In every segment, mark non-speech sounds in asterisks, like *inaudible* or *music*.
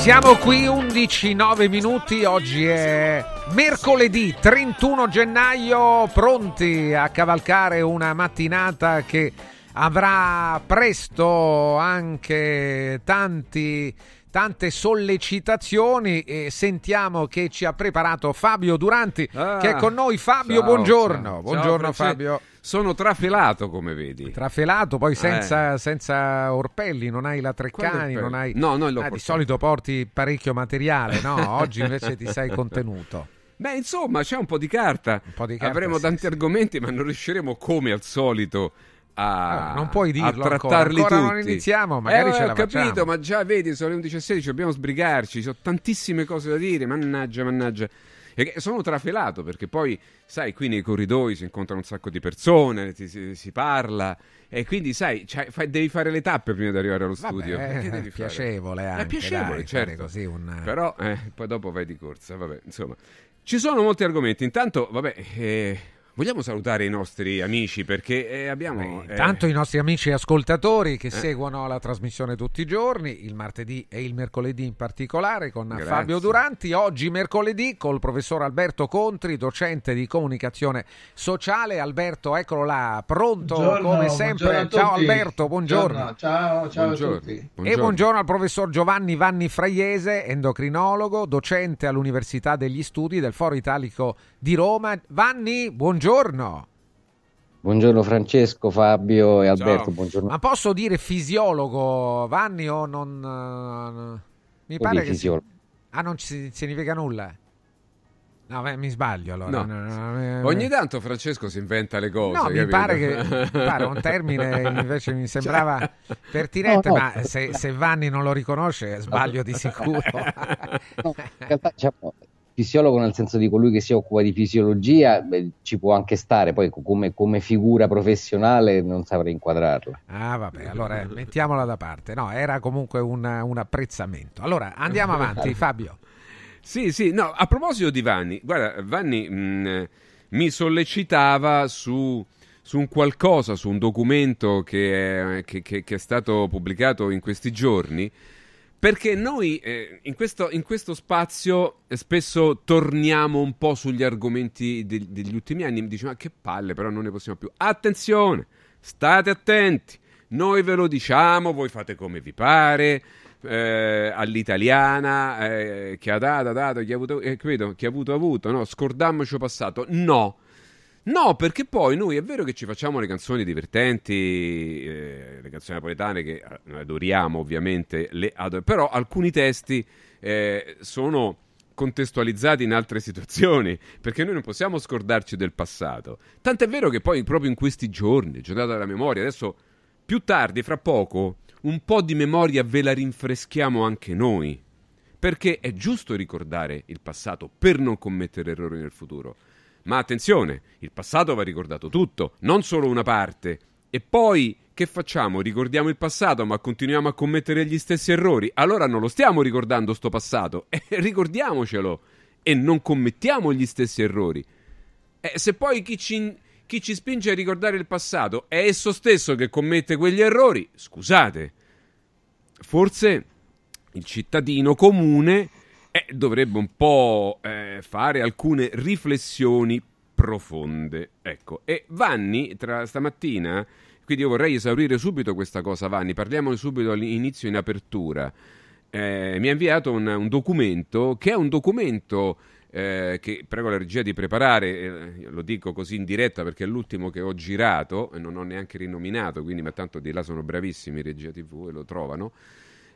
Siamo qui 11, 9 minuti, oggi è mercoledì 31 gennaio, pronti a cavalcare una mattinata che avrà presto anche tanti, tante sollecitazioni e sentiamo che ci ha preparato Fabio Duranti Ah, che è con noi. Fabio, ciao, buongiorno. ciao. Buongiorno Ciao. Fabio. Sono trafelato, come vedi. Trafelato, poi senza, senza orpelli, non hai la Treccani, non hai... No, noi l'ho Ah, di portato. solito porti parecchio materiale, no? *laughs* Oggi invece ti sei contenuto. Beh, insomma, c'è un po' di carta. po' di carta, Avremo sì, tanti sì. argomenti, ma non riusciremo, come al solito, a, Allora, non puoi dirlo a ancora. trattarli Ancora tutti. non iniziamo, magari Eh, ce la ho capito, facciamo. ma già vedi, sono le 11.16, dobbiamo sbrigarci. Ci sono tantissime cose da dire. Mannaggia, mannaggia. Che- sono trafelato perché poi, sai, qui nei corridoi si incontrano un sacco di persone, ti- si, si parla. E quindi, sai, fai- devi fare le tappe prima di arrivare allo studio. Vabbè, Perché è fare? piacevole anche, È piacevole, dai, certo. così un- Però eh, poi dopo vai di corsa, vabbè, insomma. Ci sono molti argomenti. Intanto, vabbè, eh, vogliamo salutare i nostri amici perché eh, abbiamo... eh, Tanto i nostri amici ascoltatori che seguono la trasmissione tutti i giorni, il martedì e il mercoledì in particolare, con Grazie. Fabio Duranti. Oggi mercoledì col professor Alberto Contri, docente di comunicazione sociale. Alberto, eccolo là, pronto Buongiorno, come sempre. buongiorno Ciao tutti. Buongiorno, buongiorno. Ciao, ciao buongiorno, a tutti. E buongiorno al professor Giovanni Vanni Fraiese, endocrinologo, docente all'Università degli Studi del Foro Italico di Roma. Vanni, buongiorno. Buongiorno Francesco, Fabio e Alberto, Ciao. buongiorno. Ma posso dire fisiologo, Vanni, o non... eh, mi Come pare che... fisiologo? sì. Ah, non ci significa nulla? No, beh, mi sbaglio allora. No. no, Ogni tanto Francesco si inventa le cose. No, mi pare che *laughs* mi pare un termine invece mi sembrava pertinente, No, no. ma se, se Vanni non lo riconosce sbaglio di sicuro. *laughs* No, in realtà diciamo, fisiologo nel senso di colui che si occupa di fisiologia beh, ci può anche stare, poi come, come figura professionale non saprei inquadrarla. Ah, vabbè, allora eh, mettiamola da parte. No, era comunque un, un apprezzamento. Allora, andiamo *laughs* avanti, Fabio. Sì, sì, no, a proposito di Vanni, guarda, Vanni mh, mi sollecitava su, su un qualcosa, su un documento che è, che- che- che è stato pubblicato in questi giorni, perché noi eh, in, questo, in questo spazio eh, spesso torniamo un po' sugli argomenti de- degli ultimi anni, mi dice ma che palle, però non ne possiamo più. Attenzione, state attenti, noi ve lo diciamo, voi fate come vi pare, eh, all'italiana, eh, chi ha dato, ha dato, chi ha avuto, eh, credo, chi ha avuto, avuto, no, scordammoci passato, no. No, perché poi noi è vero che ci facciamo le canzoni divertenti, eh, le canzoni napoletane che eh, adoriamo ovviamente, le ado- però alcuni testi eh, sono contestualizzati in altre situazioni, perché noi non possiamo scordarci del passato. Tant'è vero che poi proprio in questi giorni, giornata della memoria, adesso più tardi, fra poco, un po' di memoria ve la rinfreschiamo anche noi. Perché è giusto ricordare il passato per non commettere errori nel futuro. Ma attenzione, il passato va ricordato tutto, non solo una parte. E poi che facciamo? Ricordiamo il passato ma continuiamo a commettere gli stessi errori? Allora non lo stiamo ricordando sto passato, *laughs* e ricordiamocelo e non commettiamo gli stessi errori. Eh, se poi chi ci, chi ci spinge a ricordare il passato è esso stesso che commette quegli errori, scusate, forse il cittadino comune eh, dovrebbe un po' eh, fare alcune riflessioni profonde. Ecco, e Vanni tra stamattina, quindi io vorrei esaurire subito questa cosa, Vanni, parliamone subito all'inizio in apertura. Eh, mi ha inviato un, un documento che è un documento eh, che prego la regia di preparare, eh, lo dico così in diretta perché è l'ultimo che ho girato e non ho neanche rinominato, quindi ma tanto di là sono bravissimi regia TV e lo trovano.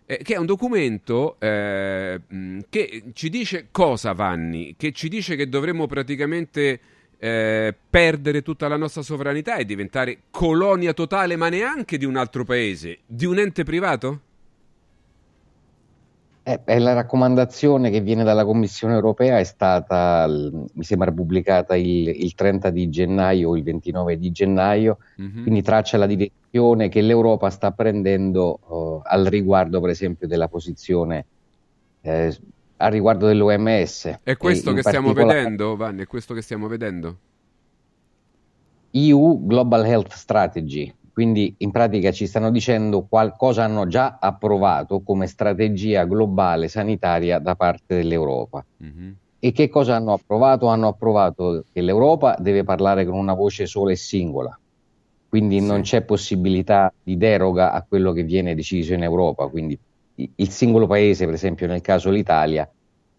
Eh, che è un documento eh, mh, che ci dice cosa, Vanni? Che ci dice che dovremmo praticamente eh, perdere tutta la nostra sovranità e diventare colonia totale, ma neanche di un altro paese, di un ente privato? Eh, la raccomandazione che viene dalla Commissione europea è stata, mi sembra, pubblicata il, il 30 di gennaio o il 29 di gennaio, Mhm. quindi traccia la direzione che l'Europa sta prendendo eh, al riguardo, per esempio, della posizione eh, al riguardo dell'OMS. È questo che stiamo vedendo, Vanni, è questo che stiamo vedendo? EU Global Health Strategy. Quindi in pratica ci stanno dicendo qualcosa hanno già approvato come strategia globale sanitaria da parte dell'Europa. Mhm. E che cosa hanno approvato? Hanno approvato che l'Europa deve parlare con una voce sola e singola, quindi Sì. non c'è possibilità di deroga a quello che viene deciso in Europa. Quindi il singolo paese, per esempio nel caso l'Italia,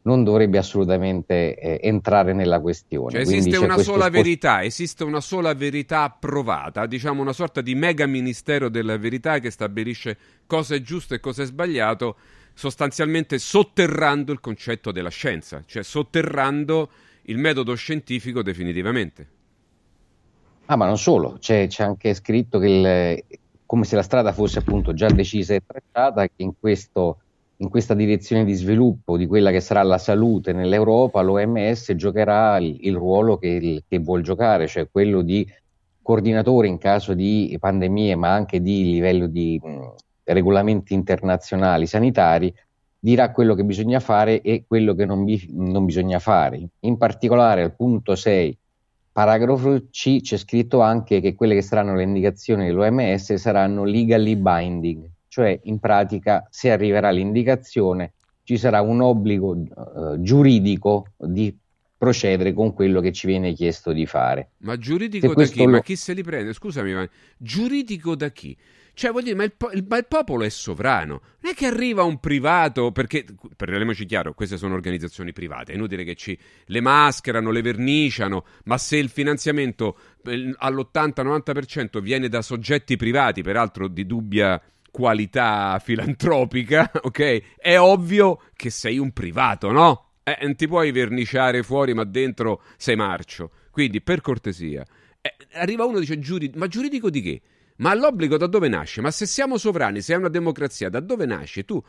non dovrebbe assolutamente eh, entrare nella questione. Cioè esiste una sola spost- verità, esiste una sola verità approvata, diciamo una sorta di mega ministero della verità che stabilisce cosa è giusto e cosa è sbagliato, sostanzialmente sotterrando il concetto della scienza, cioè sotterrando il metodo scientifico definitivamente. Ah, ma non solo, c'è, c'è anche scritto che il- come se la strada fosse appunto già decisa e tracciata, che in, questo, in questa direzione di sviluppo di quella che sarà la salute nell'Europa, l'OMS giocherà il, il ruolo che, che vuol giocare, cioè quello di coordinatore in caso di pandemie, ma anche di livello di mh, regolamenti internazionali sanitari, dirà quello che bisogna fare e quello che non, bi- non bisogna fare. In particolare al punto 6 Paragrafo C c'è scritto anche che quelle che saranno le indicazioni dell'OMS saranno legally binding, cioè in pratica se arriverà l'indicazione ci sarà un obbligo eh, giuridico di procedere con quello che ci viene chiesto di fare. Ma giuridico Se da chi? Ma lo- chi se li prende? Scusami, ma giuridico da chi? Cioè, voglio dire, ma il, po- il- ma il popolo è sovrano. Non è che arriva un privato, perché, parliamoci chiaro, queste sono organizzazioni private, è inutile che ci le mascherano, le verniciano, ma se il finanziamento eh, all'80-90% viene da soggetti privati, peraltro di dubbia qualità filantropica, *laughs* ok? È ovvio che sei un privato, no? Eh, non ti puoi verniciare fuori, ma dentro sei marcio. Quindi, per cortesia, eh, arriva uno e dice giuri- ma giuridico di che? Ma l'obbligo da dove nasce? Ma se siamo sovrani, se è una democrazia, da dove nasce? Tu,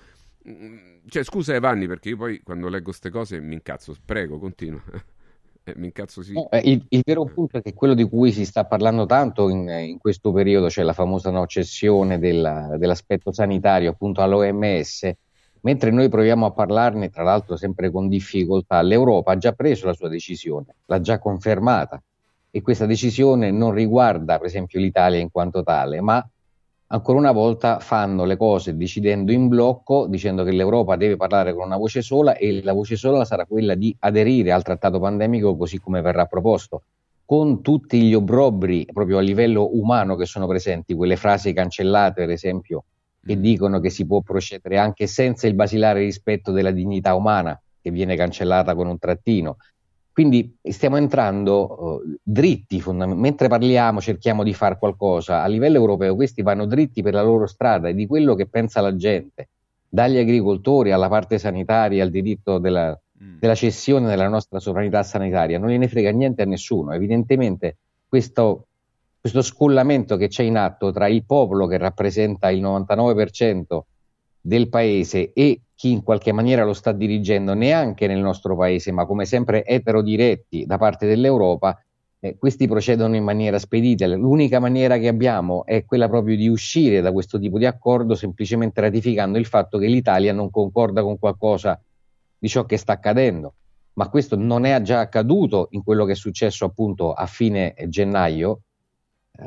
mm, cioè, scusa Evanni, perché io poi quando leggo queste cose mi incazzo. Prego, continua. *laughs* Eh, mi incazzo sì. No, eh, il, il vero punto è che quello di cui si sta parlando tanto in, in questo periodo, cioè la famosa no, cessione della- dell'aspetto sanitario appunto all'OMS, mentre noi proviamo a parlarne, tra l'altro sempre con difficoltà, l'Europa ha già preso la sua decisione, l'ha già confermata e questa decisione non riguarda per esempio l'Italia in quanto tale, ma ancora una volta fanno le cose decidendo in blocco, dicendo che l'Europa deve parlare con una voce sola e la voce sola sarà quella di aderire al trattato pandemico così come verrà proposto, con tutti gli obbrobri proprio a livello umano che sono presenti, quelle frasi cancellate per esempio che Mm. dicono che si può procedere anche senza il basilare rispetto della dignità umana che viene cancellata con un trattino. Quindi stiamo entrando eh, dritti, fondament- mentre parliamo, cerchiamo di fare qualcosa a livello europeo, questi vanno dritti per la loro strada e di quello che pensa la gente, dagli agricoltori alla parte sanitaria, al diritto della, Mm. della cessione della nostra sovranità sanitaria, non gliene frega niente a nessuno. Evidentemente questo, questo scollamento che c'è in atto tra il popolo che rappresenta il 99% del paese e chi in qualche maniera lo sta dirigendo neanche nel nostro paese, ma come sempre eterodiretti da parte dell'Europa, eh, questi procedono in maniera spedita. L'unica maniera che abbiamo è quella proprio di uscire da questo tipo di accordo semplicemente ratificando il fatto che l'Italia non concorda con qualcosa di ciò che sta accadendo. Ma questo non è già accaduto in quello che è successo appunto a fine gennaio,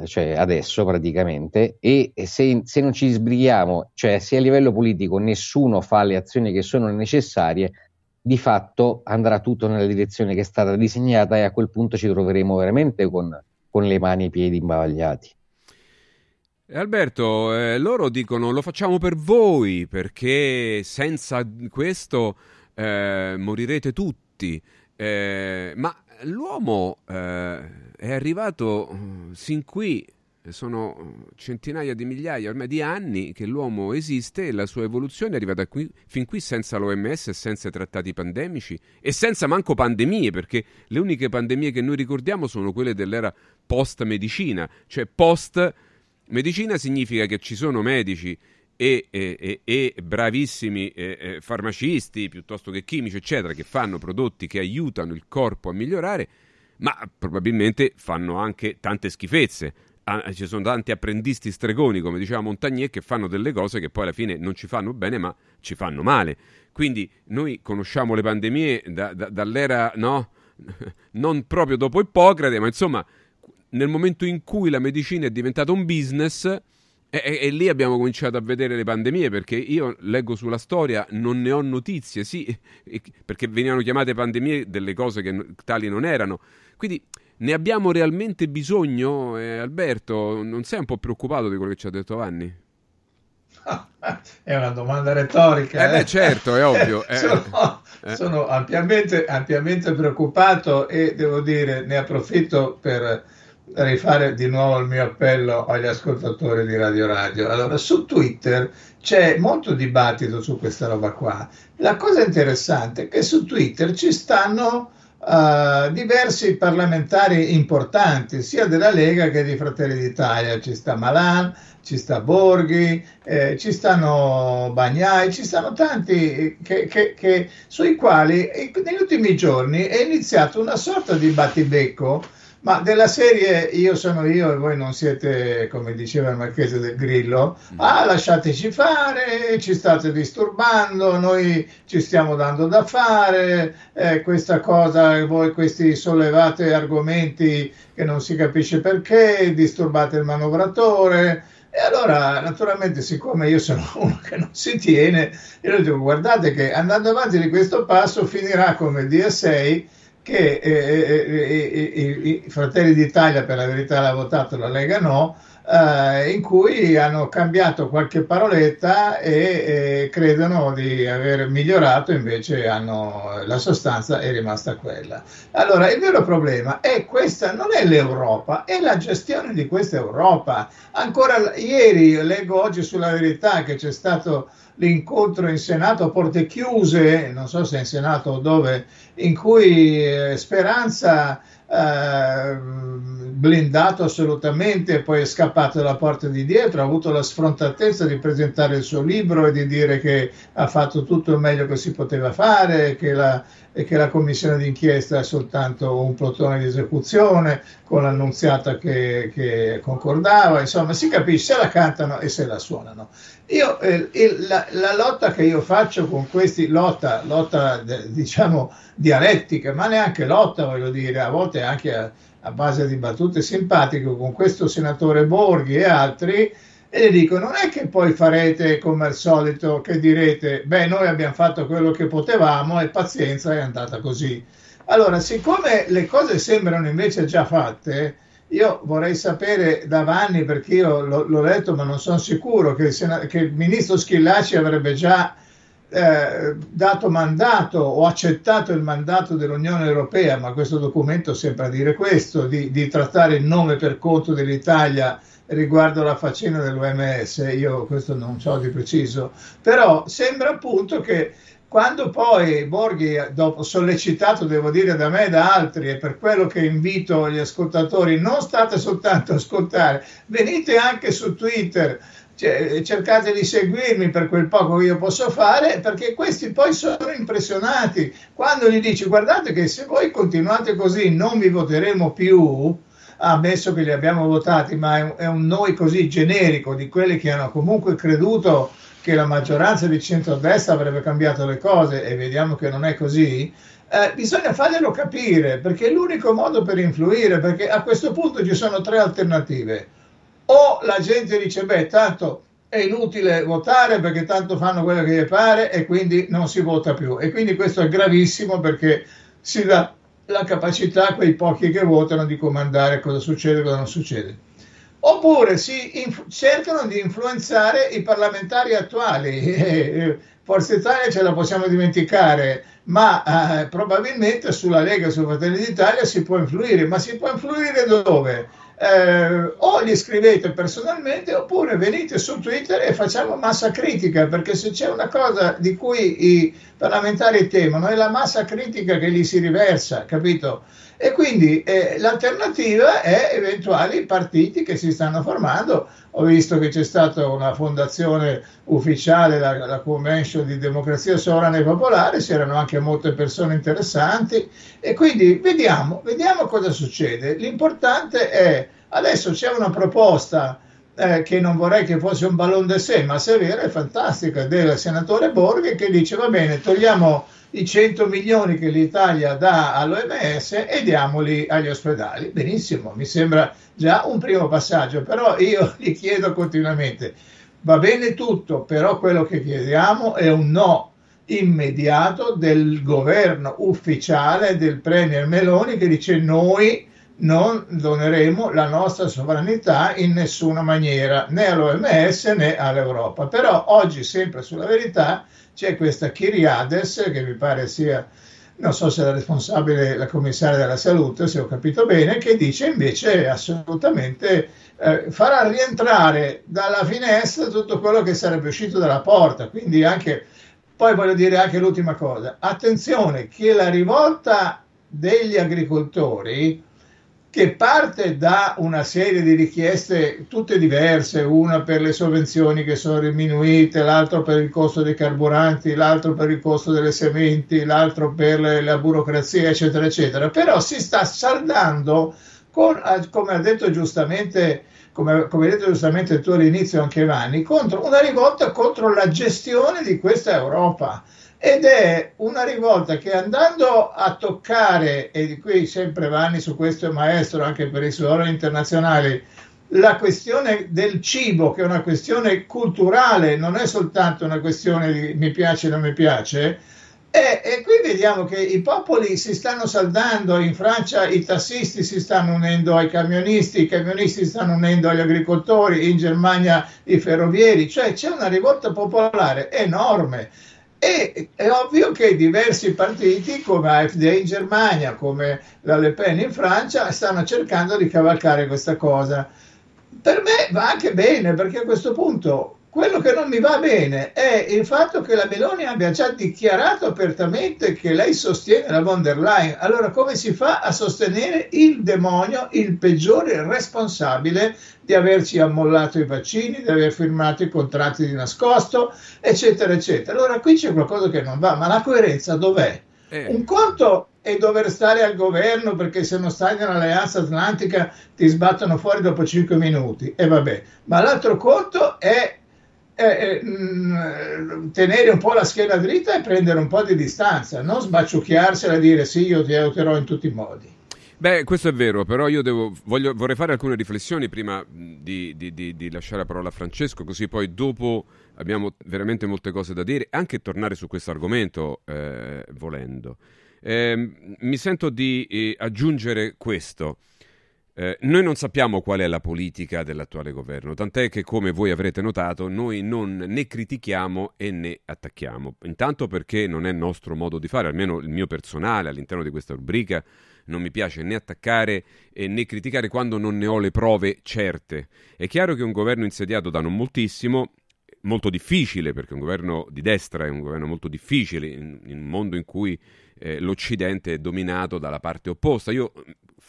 cioè adesso praticamente, e se, se non ci sbrighiamo, cioè se a livello politico nessuno fa le azioni che sono necessarie, di fatto andrà tutto nella direzione che è stata disegnata e a quel punto ci troveremo veramente con, con le mani e i piedi imbavagliati. E Alberto, eh, loro dicono lo facciamo per voi perché senza questo eh, morirete tutti. Eh, ma l'uomo eh, è arrivato eh, sin qui, sono centinaia di migliaia ormai di anni che l'uomo esiste e la sua evoluzione è arrivata qui, fin qui senza l'OMS senza trattati pandemici e senza manco pandemie, perché le uniche pandemie che noi ricordiamo sono quelle dell'era post-medicina, cioè post Medicina significa che ci sono medici e, e, e bravissimi eh, farmacisti piuttosto che chimici, eccetera, che fanno prodotti che aiutano il corpo a migliorare, ma probabilmente fanno anche tante schifezze. Ah, ci sono tanti apprendisti stregoni, come diceva Montagnier, che fanno delle cose che poi alla fine non ci fanno bene, ma ci fanno male. Quindi noi conosciamo le pandemie da, da, dall'era, no? *laughs* non proprio dopo Ippocrate, ma insomma, nel momento in cui la medicina è diventata un business, e, e, e, lì abbiamo cominciato a vedere le pandemie perché io leggo sulla storia, non ne ho notizie, sì, perché venivano chiamate pandemie delle cose che tali non erano. Quindi ne abbiamo realmente bisogno, eh, Alberto? Non sei un po' preoccupato di quello che ci ha detto Vanni? *laughs* È una domanda retorica. Eh, beh, certo, è ovvio. *laughs* Eh, sono, eh. sono ampiamente, ampiamente preoccupato e devo dire, ne approfitto per rifare di nuovo il mio appello agli ascoltatori di Radio Radio. Allora, su Twitter c'è molto dibattito su questa roba qua. La cosa interessante è che su Twitter ci stanno uh, diversi parlamentari importanti, sia della Lega che di Fratelli d'Italia. Ci sta Malan, ci sta Borghi, eh, ci stanno Bagnai, ci stanno tanti che, che, che, sui quali negli ultimi giorni è iniziato una sorta di battibecco ma della serie Io sono io e voi non siete, come diceva il Marchese del Grillo, mm. ah lasciateci fare, ci state disturbando, noi ci stiamo dando da fare, eh, questa cosa, voi questi sollevate argomenti che non si capisce perché, disturbate il manovratore. E allora, naturalmente, siccome io sono *laughs* uno che non si tiene, io dico, guardate che andando avanti di questo passo finirà come DSA che eh eh, eh, i Fratelli d'Italia per la verità l'ha votato, la Lega no, eh, in cui hanno cambiato qualche paroletta e credono di aver migliorato, invece hanno, la sostanza è rimasta quella. Allora, il vero problema è questa, non è l'Europa, è la gestione di questa Europa. Ancora ieri, leggo oggi sulla verità che c'è stato l'incontro in Senato a porte chiuse, non so se in Senato o dove, in cui eh, Speranza eh, blindato assolutamente, poi è scappato dalla porta di dietro, ha avuto la sfrontatezza di presentare il suo libro e di dire che ha fatto tutto il meglio che si poteva fare che la, e che la commissione d'inchiesta è soltanto un plotone di esecuzione con l'annunziata che, che concordava, insomma si capisce se la cantano e se la suonano. Io, eh, la, la, lotta che io faccio con questi, lotta, lotta diciamo dialettica, ma neanche lotta, voglio dire, a volte anche a, a base di battute simpatiche con questo senatore Borghi e altri, e le dico, non è che poi farete come al solito che direte, beh, noi abbiamo fatto quello che potevamo e pazienza è andata così. Allora, siccome le cose sembrano invece già fatte, io vorrei sapere da Vanni, perché io l'ho, l'ho letto ma non sono sicuro, che il, che il ministro Schillaci avrebbe già eh, dato mandato o accettato il mandato dell'Unione Europea, ma questo documento sembra dire questo, di, di trattare il nome per conto dell'Italia riguardo la faccenda dell'OMS, io questo non so di preciso, però sembra appunto che quando poi Borghi, dopo sollecitato, devo dire, da me e da altri, e per quello che invito gli ascoltatori, non state soltanto a ascoltare, venite anche su Twitter, cioè, cercate di seguirmi per quel poco che io posso fare, perché questi poi sono impressionati. Quando gli dici, guardate che se voi continuate così non vi voteremo più, ammesso che li abbiamo votati, ma è un, noi così generico di quelli che hanno comunque creduto che la maggioranza di centrodestra avrebbe cambiato le cose e vediamo che non è così, eh, bisogna farglielo capire perché è l'unico modo per influire, perché a questo punto ci sono tre alternative. O la gente dice, beh, tanto è inutile votare perché tanto fanno quello che gli pare e quindi non si vota più. E quindi questo è gravissimo perché si dà la capacità quei pochi che votano di comandare cosa succede e cosa non succede oppure si inf- cercano di influenzare i parlamentari attuali. *laughs* Forza Italia ce la possiamo dimenticare, ma eh, probabilmente sulla Lega su Fratelli d'Italia si può influire, ma si può influire dove? Eh, o gli scrivete personalmente oppure venite su Twitter e facciamo massa critica, perché se c'è una cosa di cui i parlamentari temono è la massa critica che gli si riversa, capito? E quindi eh, l'alternativa è eventuali partiti che si stanno formando. Ho visto che c'è stata una fondazione ufficiale, la, la Convention di Democrazia Sovrana e Popolare, c'erano anche molte persone interessanti e quindi vediamo, vediamo cosa succede. L'importante è, adesso c'è una proposta eh, che non vorrei che fosse un ballon de sé, ma se è vera è fantastica, del senatore Borghi che dice va bene, togliamo i 100 milioni che l'Italia dà all'OMS e diamoli agli ospedali. Benissimo, mi sembra già un primo passaggio, però io *laughs* gli chiedo continuamente, va bene tutto, però quello che chiediamo è un no immediato del governo ufficiale del Premier Meloni che dice noi non doneremo la nostra sovranità in nessuna maniera, né all'OMS né all'Europa. Però oggi, sempre sulla verità, c'è questa Kyriades che mi pare sia, non so se la responsabile, la commissaria della salute, se ho capito bene, che dice invece assolutamente eh, farà rientrare dalla finestra tutto quello che sarebbe uscito dalla porta. Quindi anche, poi voglio dire anche l'ultima cosa, attenzione che la rivolta degli agricoltori che parte da una serie di richieste tutte diverse, una per le sovvenzioni che sono diminuite, l'altro per il costo dei carburanti, l'altro per il costo delle sementi, l'altro per la burocrazia, eccetera, eccetera, però si sta saldando con, come ha detto giustamente come, come hai detto giustamente tu all'inizio anche Vanni, contro una rivolta contro la gestione di questa Europa ed è una rivolta che andando a toccare, e qui sempre Vanni su questo è maestro anche per i suoi lavori internazionali, la questione del cibo, che è una questione culturale, non è soltanto una questione di mi piace o non mi piace, e, e, qui vediamo che i popoli si stanno saldando, in Francia i tassisti si stanno unendo ai camionisti, i camionisti si stanno unendo agli agricoltori, in Germania i ferrovieri, cioè c'è una rivolta popolare enorme. E è ovvio che diversi partiti come AfD in Germania, come la Le Pen in Francia, stanno cercando di cavalcare questa cosa. Per me va anche bene perché a questo punto quello che non mi va bene è il fatto che la Meloni abbia già dichiarato apertamente che lei sostiene la von der Leyen. Allora come si fa a sostenere il demonio, il peggiore responsabile di averci ammollato i vaccini, di aver firmato i contratti di nascosto, eccetera, eccetera. Allora qui c'è qualcosa che non va, ma la coerenza dov'è? Eh. Un conto è dover stare al governo perché se non stai nell'alleanza atlantica ti sbattono fuori dopo 5 minuti e vabbè, ma l'altro conto è eh, mh, tenere un po' la schiena dritta e prendere un po' di distanza, non sbaciucchiarsela e dire sì, io ti aiuterò in tutti i modi. Beh, questo è vero, però io devo, voglio, vorrei fare alcune riflessioni prima di, di, di, di, lasciare la parola a Francesco, così poi dopo abbiamo veramente molte cose da dire, anche tornare su questo argomento eh, volendo. Eh, mi sento di eh, aggiungere questo. Eh, noi non sappiamo qual è la politica dell'attuale governo, tant'è che, come voi avrete notato, noi non né critichiamo e né attacchiamo. Intanto perché non è nostro modo di fare, almeno il mio personale all'interno di questa rubrica non mi piace né attaccare né criticare quando non ne ho le prove certe. È chiaro che un governo insediato da non moltissimo molto difficile, perché un governo di destra è un governo molto difficile in, in un mondo in cui eh, l'Occidente è dominato dalla parte opposta. Io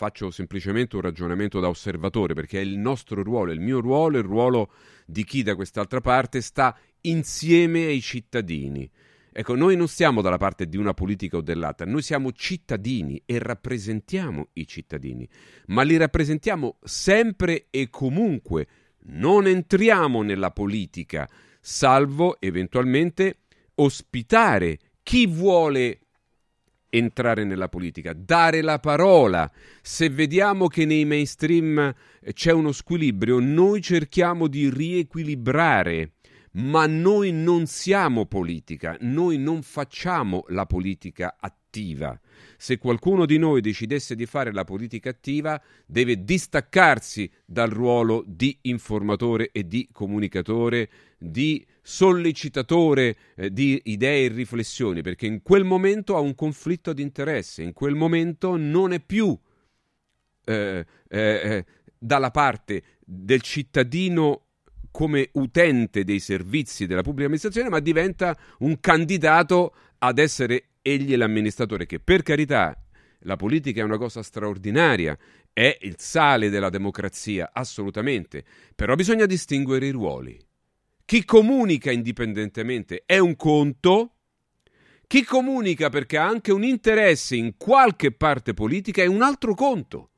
faccio semplicemente un ragionamento da osservatore perché è il nostro ruolo, il mio ruolo, il ruolo di chi da quest'altra parte sta insieme ai cittadini. Ecco, noi non stiamo dalla parte di una politica o dell'altra, noi siamo cittadini e rappresentiamo i cittadini, ma li rappresentiamo sempre e comunque. Non entriamo nella politica, salvo eventualmente ospitare chi vuole entrare nella politica, dare la parola. Se vediamo che nei mainstream eh, c'è uno squilibrio, noi cerchiamo di riequilibrare. Ma noi non siamo politica, noi non facciamo la politica attiva. Se qualcuno di noi decidesse di fare la politica attiva, deve distaccarsi dal ruolo di informatore e di comunicatore, di sollecitatore eh, di idee e riflessioni, perché in quel momento ha un conflitto di interesse, in quel momento non è più eh, eh, eh dalla parte del cittadino come utente dei servizi della pubblica amministrazione, ma diventa un candidato ad essere egli l'amministratore, che per carità la politica è una cosa straordinaria, è il sale della democrazia, assolutamente, però bisogna distinguere i ruoli. Chi comunica indipendentemente è un conto, chi comunica perché ha anche un interesse in qualche parte politica è un altro conto.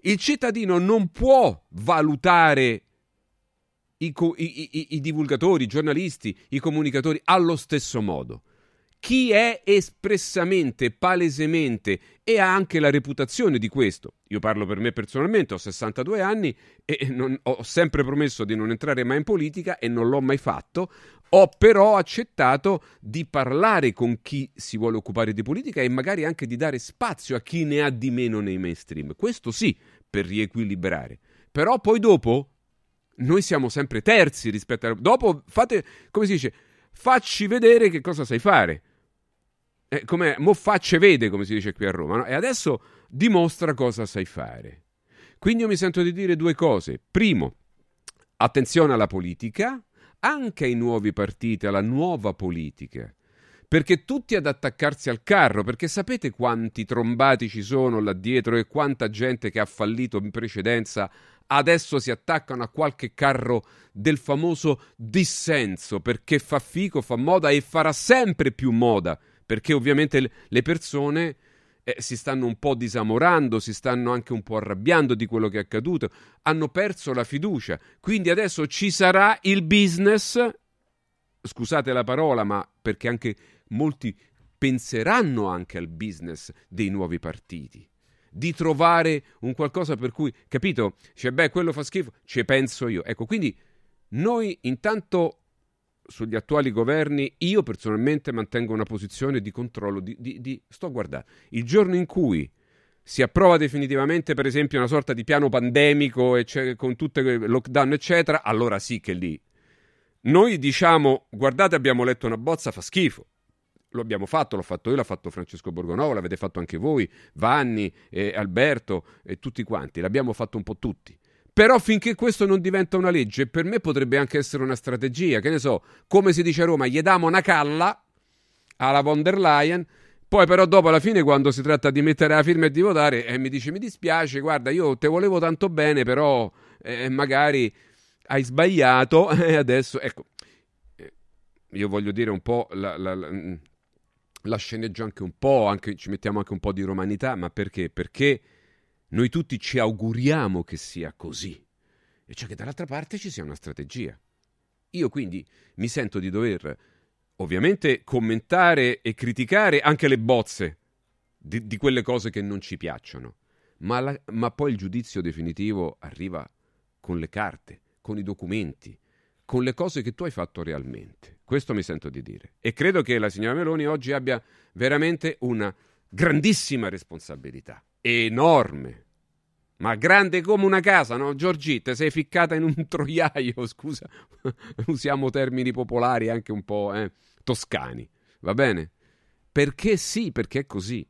Il cittadino non può valutare i, i, i, i, divulgatori, i giornalisti, i comunicatori allo stesso modo. Chi è espressamente, palesemente e ha anche la reputazione di questo. Io parlo per me personalmente, ho 62 anni e non, ho sempre promesso di non entrare mai in politica e non l'ho mai fatto. Ho però accettato di parlare con chi si vuole occupare di politica e magari anche di dare spazio a chi ne ha di meno nei mainstream. Questo sì, per riequilibrare. Però poi dopo noi siamo sempre terzi rispetto a... Dopo fate, come si dice, facci vedere che cosa sai fare. Eh, come, mo facce vede, come si dice qui a Roma. No? E adesso dimostra cosa sai fare. Quindi io mi sento di dire due cose. Primo, attenzione alla politica, anche ai nuovi partiti, alla nuova politica perché tutti ad attaccarsi al carro, perché sapete quanti trombati ci sono là dietro e quanta gente che ha fallito in precedenza adesso si attaccano a qualche carro del famoso dissenso, perché fa fico, fa moda e farà sempre più moda, perché ovviamente le persone eh, si stanno un po' disamorando, si stanno anche un po' arrabbiando di quello che è accaduto, hanno perso la fiducia, quindi adesso ci sarà il business, scusate la parola, ma perché anche molti penseranno anche al business dei nuovi partiti. Di trovare un qualcosa per cui, capito? Cioè, beh, quello fa schifo, ci penso io. Ecco, quindi noi intanto sugli attuali governi, io personalmente mantengo una posizione di controllo, di, di, di sto a guardare. Il giorno in cui si approva definitivamente, per esempio, una sorta di piano pandemico ecc- con tutte le lockdown, eccetera, allora sì che lì. Noi diciamo, guardate, abbiamo letto una bozza, fa schifo lo abbiamo fatto, l'ho fatto io, l'ha fatto Francesco Borgonovo, l'avete fatto anche voi, Vanni, eh, Alberto e tutti quanti, l'abbiamo fatto un po' tutti. Però finché questo non diventa una legge, per me potrebbe anche essere una strategia, che ne so, come si dice a Roma, gli diamo una calla alla von der Leyen, poi però dopo alla fine quando si tratta di mettere la firma e di votare, eh, mi dice mi dispiace, guarda, io te volevo tanto bene, però eh, magari hai sbagliato *laughs* e adesso, ecco, eh, io voglio dire un po' la, la, la, la sceneggio anche un po', anche, ci mettiamo anche un po' di romanità, ma perché? Perché noi tutti ci auguriamo che sia così, e cioè che dall'altra parte ci sia una strategia. Io quindi mi sento di dover ovviamente commentare e criticare anche le bozze di, di quelle cose che non ci piacciono, ma, la, ma poi il giudizio definitivo arriva con le carte, con i documenti, con le cose che tu hai fatto realmente. Questo mi sento di dire. E credo che la signora Meloni oggi abbia veramente una grandissima responsabilità, enorme, ma grande come una casa, no? Giorgitta, sei ficcata in un *laughs* troiaio, scusa, *laughs* usiamo termini popolari anche un po' eh, toscani, va bene? Perché sì, perché è così.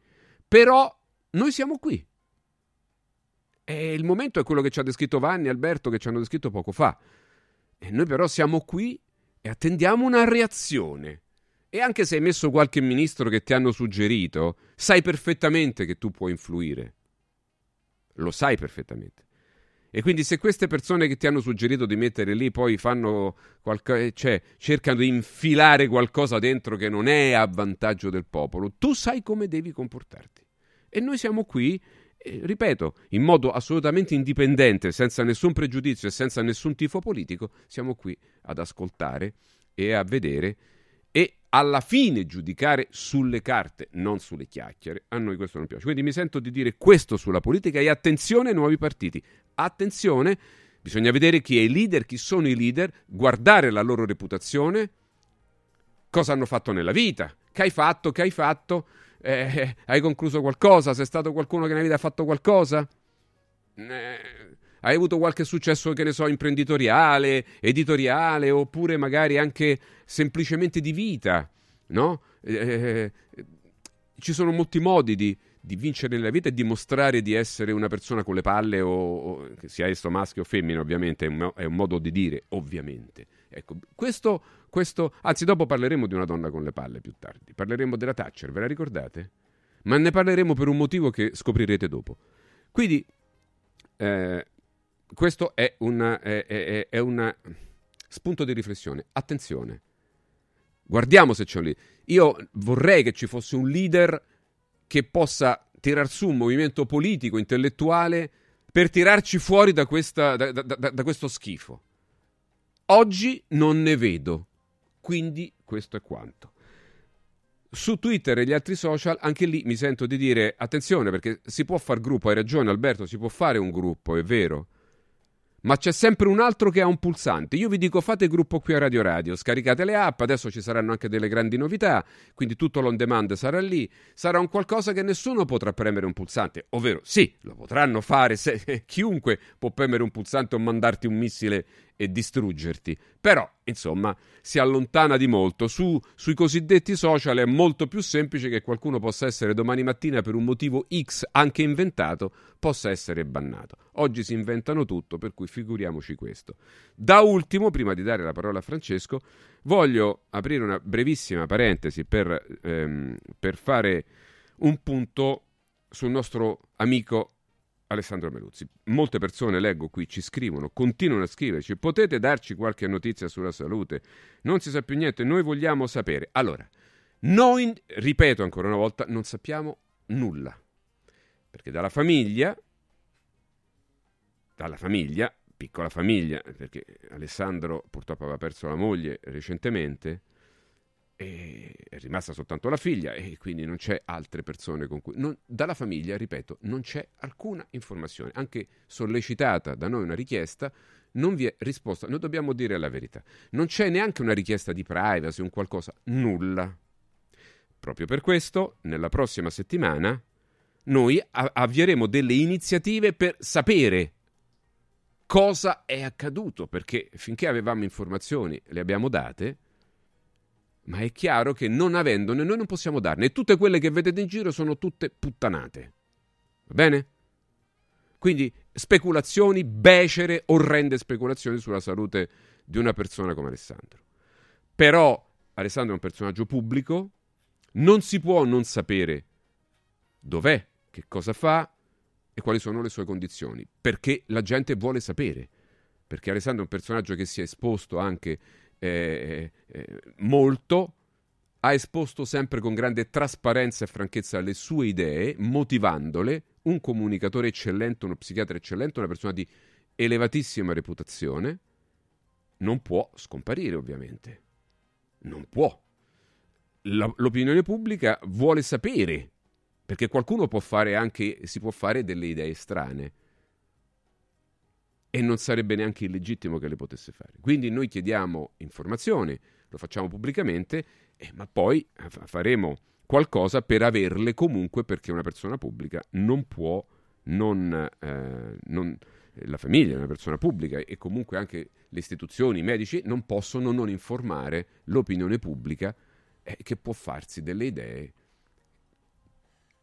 Però noi siamo qui. E il momento è quello che ci ha descritto Vanni e Alberto, che ci hanno descritto poco fa. E noi però siamo qui e attendiamo una reazione. E anche se hai messo qualche ministro che ti hanno suggerito, sai perfettamente che tu puoi influire. Lo sai perfettamente. E quindi se queste persone che ti hanno suggerito di mettere lì poi fanno qualcosa, cioè cercano di infilare qualcosa dentro che non è a vantaggio del popolo, tu sai come devi comportarti. E noi siamo qui eh, ripeto, in modo assolutamente indipendente, senza nessun pregiudizio e senza nessun tifo politico, siamo qui ad ascoltare e a vedere alla fine giudicare sulle carte, non sulle chiacchiere. A noi questo non piace. Quindi mi sento di dire questo sulla politica e attenzione ai nuovi partiti. Attenzione, bisogna vedere chi è il leader, chi sono i leader, guardare la loro reputazione, cosa hanno fatto nella vita, che hai fatto, che hai fatto eh, hai concluso qualcosa? Sei stato qualcuno che nella vita ha fatto qualcosa? Eh, hai avuto qualche successo, che ne so, imprenditoriale, editoriale, oppure magari anche semplicemente di vita, no? Eh, ci sono molti modi di, di vincere nella vita e dimostrare di essere una persona con le palle, o, o che sia esso maschio o femmina, ovviamente, è un, è un modo di dire, ovviamente. Ecco, questo, questo, anzi, dopo parleremo di una donna con le palle più tardi. Parleremo della Thatcher, ve la ricordate? Ma ne parleremo per un motivo che scoprirete dopo. Quindi, eh, questo è un è, è, è una spunto di riflessione. Attenzione, guardiamo se c'è un leader. Io vorrei che ci fosse un leader che possa tirar su un movimento politico, intellettuale, per tirarci fuori da, questa, da, da, da questo schifo. Oggi non ne vedo, quindi questo è quanto. Su Twitter e gli altri social, anche lì mi sento di dire attenzione perché si può fare gruppo, hai ragione Alberto, si può fare un gruppo, è vero ma c'è sempre un altro che ha un pulsante. Io vi dico fate gruppo qui a Radio Radio, scaricate le app, adesso ci saranno anche delle grandi novità, quindi tutto l'on demand sarà lì, sarà un qualcosa che nessuno potrà premere un pulsante, ovvero sì, lo potranno fare, se, *laughs* chiunque può premere un pulsante o mandarti un missile e distruggerti. Però, insomma, si allontana di molto. Su, sui cosiddetti social è molto più semplice che qualcuno possa essere domani mattina per un motivo X, anche inventato, possa essere bannato. Oggi si inventano tutto, per cui figuriamoci questo. Da ultimo, prima di dare la parola a Francesco, voglio aprire una brevissima parentesi per, ehm, per fare un punto sul nostro amico Alessandro Meluzzi. Molte persone, leggo qui, ci scrivono, continuano a scriverci, potete darci qualche notizia sulla salute? Non si sa più niente, noi vogliamo sapere. Allora, noi, ripeto ancora una volta, non sappiamo nulla, perché dalla famiglia, dalla famiglia, piccola famiglia, perché Alessandro purtroppo aveva perso la moglie recentemente, è rimasta soltanto la figlia e quindi non c'è altre persone con cui... Non, dalla famiglia, ripeto, non c'è alcuna informazione, anche sollecitata da noi una richiesta, non vi è risposta. Noi dobbiamo dire la verità. Non c'è neanche una richiesta di privacy, un qualcosa, nulla. Proprio per questo, nella prossima settimana, noi avvieremo delle iniziative per sapere cosa è accaduto, perché finché avevamo informazioni, le abbiamo date, ma è chiaro che non avendone noi non possiamo darne e tutte quelle che vedete in giro sono tutte puttanate. Va bene? Quindi speculazioni, becere, orrende speculazioni sulla salute di una persona come Alessandro. Però Alessandro è un personaggio pubblico, non si può non sapere dov'è, che cosa fa e quali sono le sue condizioni, perché la gente vuole sapere. Perché Alessandro è un personaggio che si è esposto anche eh, eh, molto, ha esposto sempre con grande trasparenza e franchezza le sue idee, motivandole, un comunicatore eccellente, uno psichiatra eccellente, una persona di elevatissima reputazione, non può scomparire ovviamente. Non può. La, l'opinione pubblica vuole sapere, perché qualcuno può fare anche, si può fare delle idee strane e non sarebbe neanche illegittimo che le potesse fare. Quindi noi chiediamo informazioni, lo facciamo pubblicamente, eh, ma poi faremo qualcosa per averle comunque perché una persona pubblica non può non, eh, non la famiglia è una persona pubblica e comunque anche le istituzioni, i medici non possono non informare l'opinione pubblica eh, che può farsi delle idee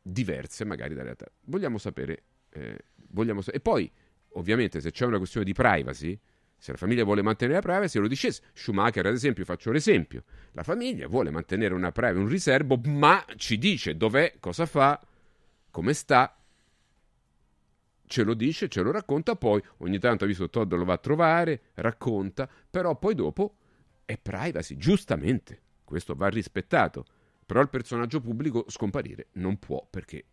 diverse magari dalle realtà. Vogliamo sapere, eh, vogliamo sa- e poi ovviamente se c'è una questione di privacy, se la famiglia vuole mantenere la privacy, lo dice Schumacher, ad esempio, faccio l'esempio. La famiglia vuole mantenere una privacy, un riservo, ma ci dice dov'è, cosa fa, come sta. Ce lo dice, ce lo racconta, poi ogni tanto ha visto Todd lo va a trovare, racconta, però poi dopo è privacy, giustamente. Questo va rispettato. Però il personaggio pubblico scomparire non può perché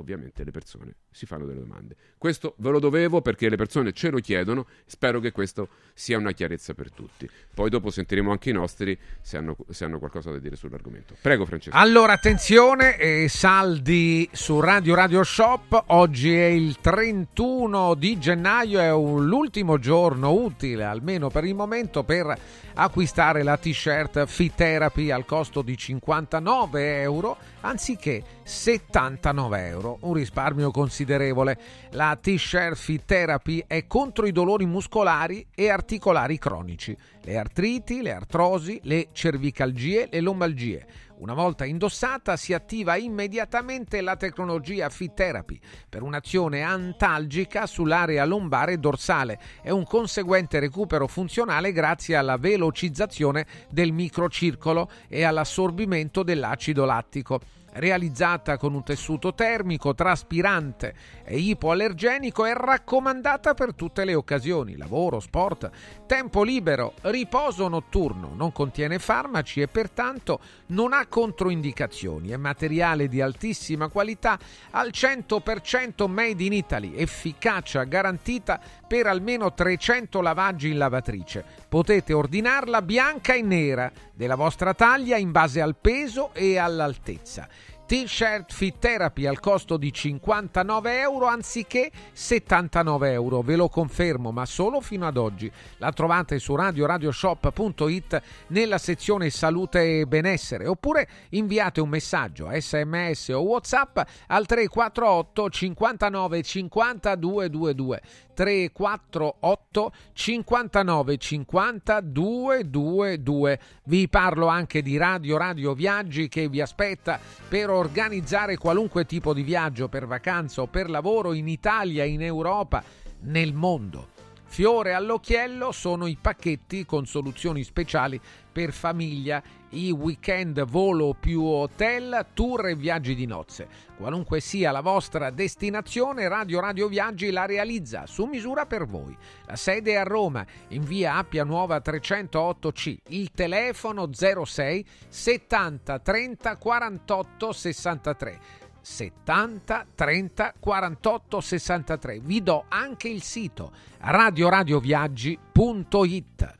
ovviamente le persone si fanno delle domande. Questo ve lo dovevo perché le persone ce lo chiedono, spero che questo sia una chiarezza per tutti. Poi dopo sentiremo anche i nostri se hanno, se hanno qualcosa da dire sull'argomento. Prego Francesco. Allora attenzione, eh, saldi su Radio Radio Shop, oggi è il 31 di gennaio, è un, l'ultimo giorno utile almeno per il momento per acquistare la t-shirt Fit Therapy al costo di 59 euro anziché 79 euro, un risparmio considerevole. La T-shirt Fit Therapy è contro i dolori muscolari e articolari cronici, le artriti, le artrosi, le cervicalgie, le lombalgie. Una volta indossata si attiva immediatamente la tecnologia Fit Therapy per un'azione antalgica sull'area lombare e dorsale. E un conseguente recupero funzionale grazie alla velocizzazione del microcircolo e all'assorbimento dell'acido lattico. Realizzata con un tessuto termico, traspirante e ipoallergenico, è raccomandata per tutte le occasioni, lavoro, sport, tempo libero, riposo notturno, non contiene farmaci e pertanto non ha controindicazioni, è materiale di altissima qualità al 100% made in Italy, efficacia garantita per almeno 300 lavaggi in lavatrice. Potete ordinarla bianca e nera della vostra taglia in base al peso e all'altezza. T-shirt Fit Therapy al costo di 59 euro anziché 79 euro, ve lo confermo, ma solo fino ad oggi. La trovate su radioradioshop.it nella sezione salute e benessere oppure inviate un messaggio sms o whatsapp al 348 59 50 222 348 59 50 222. Vi parlo anche di Radio Radio Viaggi che vi aspetta per organizzare qualunque tipo di viaggio per vacanza o per lavoro in Italia, in Europa, nel mondo. Fiore all'occhiello sono i pacchetti con soluzioni speciali per famiglia, i weekend volo più hotel, tour e viaggi di nozze. Qualunque sia la vostra destinazione, Radio Radio Viaggi la realizza su misura per voi. La sede è a Roma, in via Appia Nuova 308C, il telefono 06 70 30 48 63. 70 30 48 63. Vi do anche il sito radioradioviaggi.it.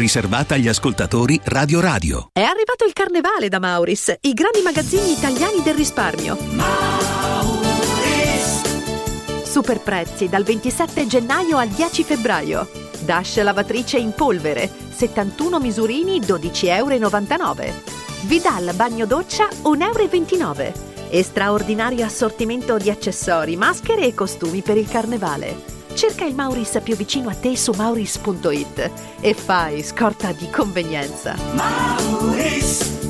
riservata agli ascoltatori Radio Radio. È arrivato il carnevale da Mauris, i grandi magazzini italiani del risparmio. Super prezzi dal 27 gennaio al 10 febbraio. Dash lavatrice in polvere, 71 misurini 12,99 euro. Vidal bagno doccia 1,29 euro. E straordinario assortimento di accessori, maschere e costumi per il carnevale. Cerca il Mauris più vicino a te su mauris.it e fai scorta di convenienza. Mauris!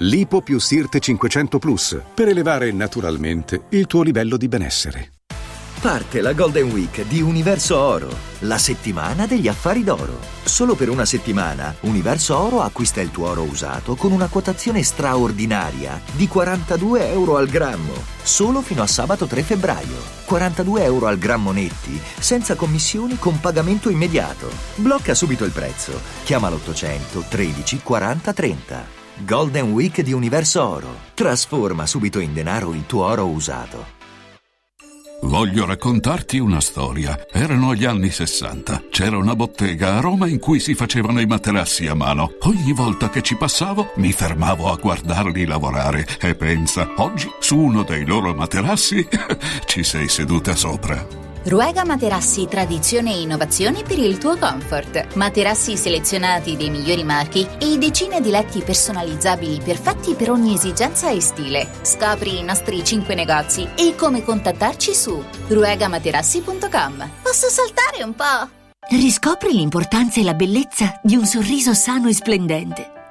Lipo più Sirte 500 Plus per elevare naturalmente il tuo livello di benessere. Parte la Golden Week di Universo Oro, la settimana degli affari d'oro. Solo per una settimana Universo Oro acquista il tuo oro usato con una quotazione straordinaria di 42 euro al grammo, solo fino a sabato 3 febbraio. 42 euro al grammo netti, senza commissioni con pagamento immediato. Blocca subito il prezzo. Chiama l'800 13 40 30. Golden Week di Universo Oro. Trasforma subito in denaro il tuo oro usato. Voglio raccontarti una storia. Erano gli anni 60. C'era una bottega a Roma in cui si facevano i materassi a mano. Ogni volta che ci passavo mi fermavo a guardarli lavorare e pensa, oggi su uno dei loro materassi *laughs* ci sei seduta sopra. Ruega Materassi tradizione e innovazione per il tuo comfort. Materassi selezionati dei migliori marchi e decine di letti personalizzabili perfetti per ogni esigenza e stile. Scopri i nostri 5 negozi e come contattarci su ruegamaterassi.com. Posso saltare un po'? Riscopri l'importanza e la bellezza di un sorriso sano e splendente.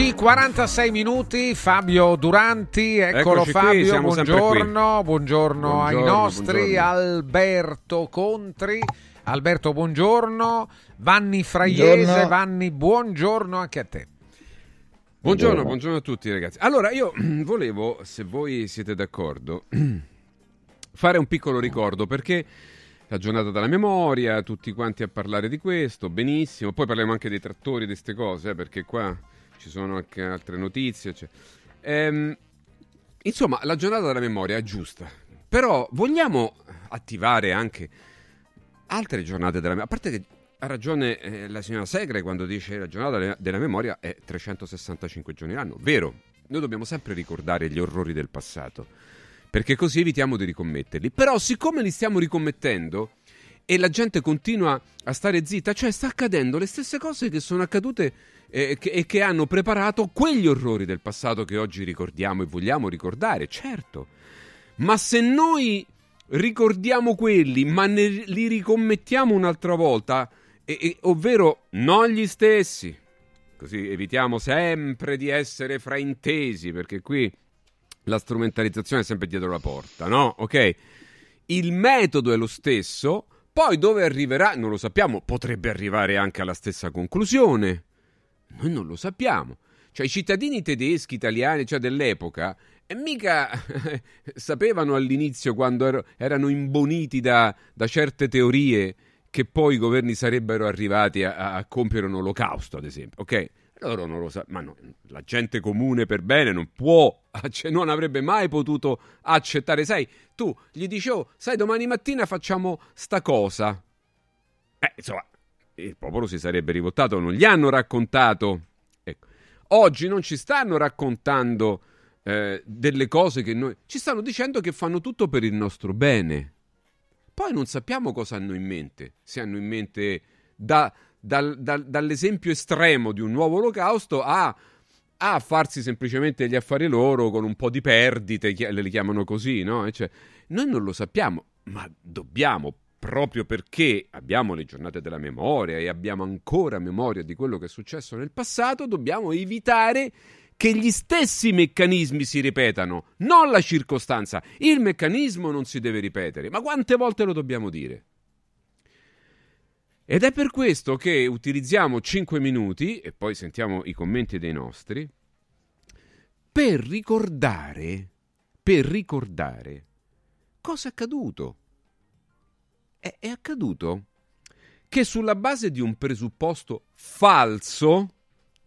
Undici 46 minuti, Fabio Duranti, eccolo Eccoci qui, Fabio, siamo sempre buongiorno, buongiorno, ai Buongiorno, nostri, buongiorno. Alberto Contri, Alberto buongiorno, Vanni Fraiese, Buongiorno. Vanni buongiorno anche a te. Buongiorno, buongiorno a tutti ragazzi. Allora, io *clears throat* volevo, se voi siete d'accordo, *clears throat* fare un piccolo ricordo perché la giornata della memoria, tutti quanti a parlare di questo, benissimo. Poi parliamo anche dei trattori, di queste cose, eh, perché qua ci sono anche altre notizie. cioè. Ehm, insomma, la giornata della memoria è giusta, però vogliamo attivare anche altre giornate della memoria. A parte che ha ragione eh, la signora Segre quando dice la giornata della- della memoria è 365 giorni l'anno. Vero, noi dobbiamo sempre ricordare gli orrori del passato, perché così evitiamo di ricommetterli. Però siccome li stiamo ricommettendo e la gente continua a stare zitta, cioè sta accadendo le stesse cose che sono accadute eh, che- e che hanno preparato quegli orrori del passato che oggi ricordiamo e vogliamo ricordare, certo. Ma se noi ricordiamo quelli, ma ne, li ricommettiamo un'altra volta, e- e- ovvero non gli stessi, così evitiamo sempre di essere fraintesi, perché qui la strumentalizzazione è sempre dietro la porta, no? Ok? Il metodo è lo stesso, poi dove arriverà non lo sappiamo, potrebbe arrivare anche alla stessa conclusione. Noi non lo sappiamo. Cioè i cittadini tedeschi, italiani, cioè dell'epoca, e mica *laughs* sapevano all'inizio quando ero- erano imboniti da, da certe teorie che poi i governi sarebbero arrivati a, a compiere un olocausto, ad esempio. Ok? Loro non lo sa, ma no, la gente comune per bene non può, acce- *laughs* non avrebbe mai potuto accettare. Sai, tu gli dici, oh, sai, domani mattina facciamo sta cosa. Eh, insomma, il popolo si sarebbe rivoltato, non gli hanno raccontato. Ecco. Oggi non ci stanno raccontando eh, delle cose che noi... Ci stanno dicendo che fanno tutto per il nostro bene. Poi non sappiamo cosa hanno in mente. Se hanno in mente da- dal- dal- dall'esempio estremo di un nuovo olocausto a, a farsi semplicemente gli affari loro con un po' di perdite, le chiamano così, no? Cioè, noi non lo sappiamo, ma dobbiamo proprio perché abbiamo le giornate della memoria e abbiamo ancora memoria di quello che è successo nel passato, dobbiamo evitare che gli stessi meccanismi si ripetano, non la circostanza. Il meccanismo non si deve ripetere, ma quante volte lo dobbiamo dire? Ed è per questo che utilizziamo 5 minuti, e poi sentiamo i commenti dei nostri, per ricordare, per ricordare cosa è accaduto. È, è accaduto che sulla base di un presupposto falso,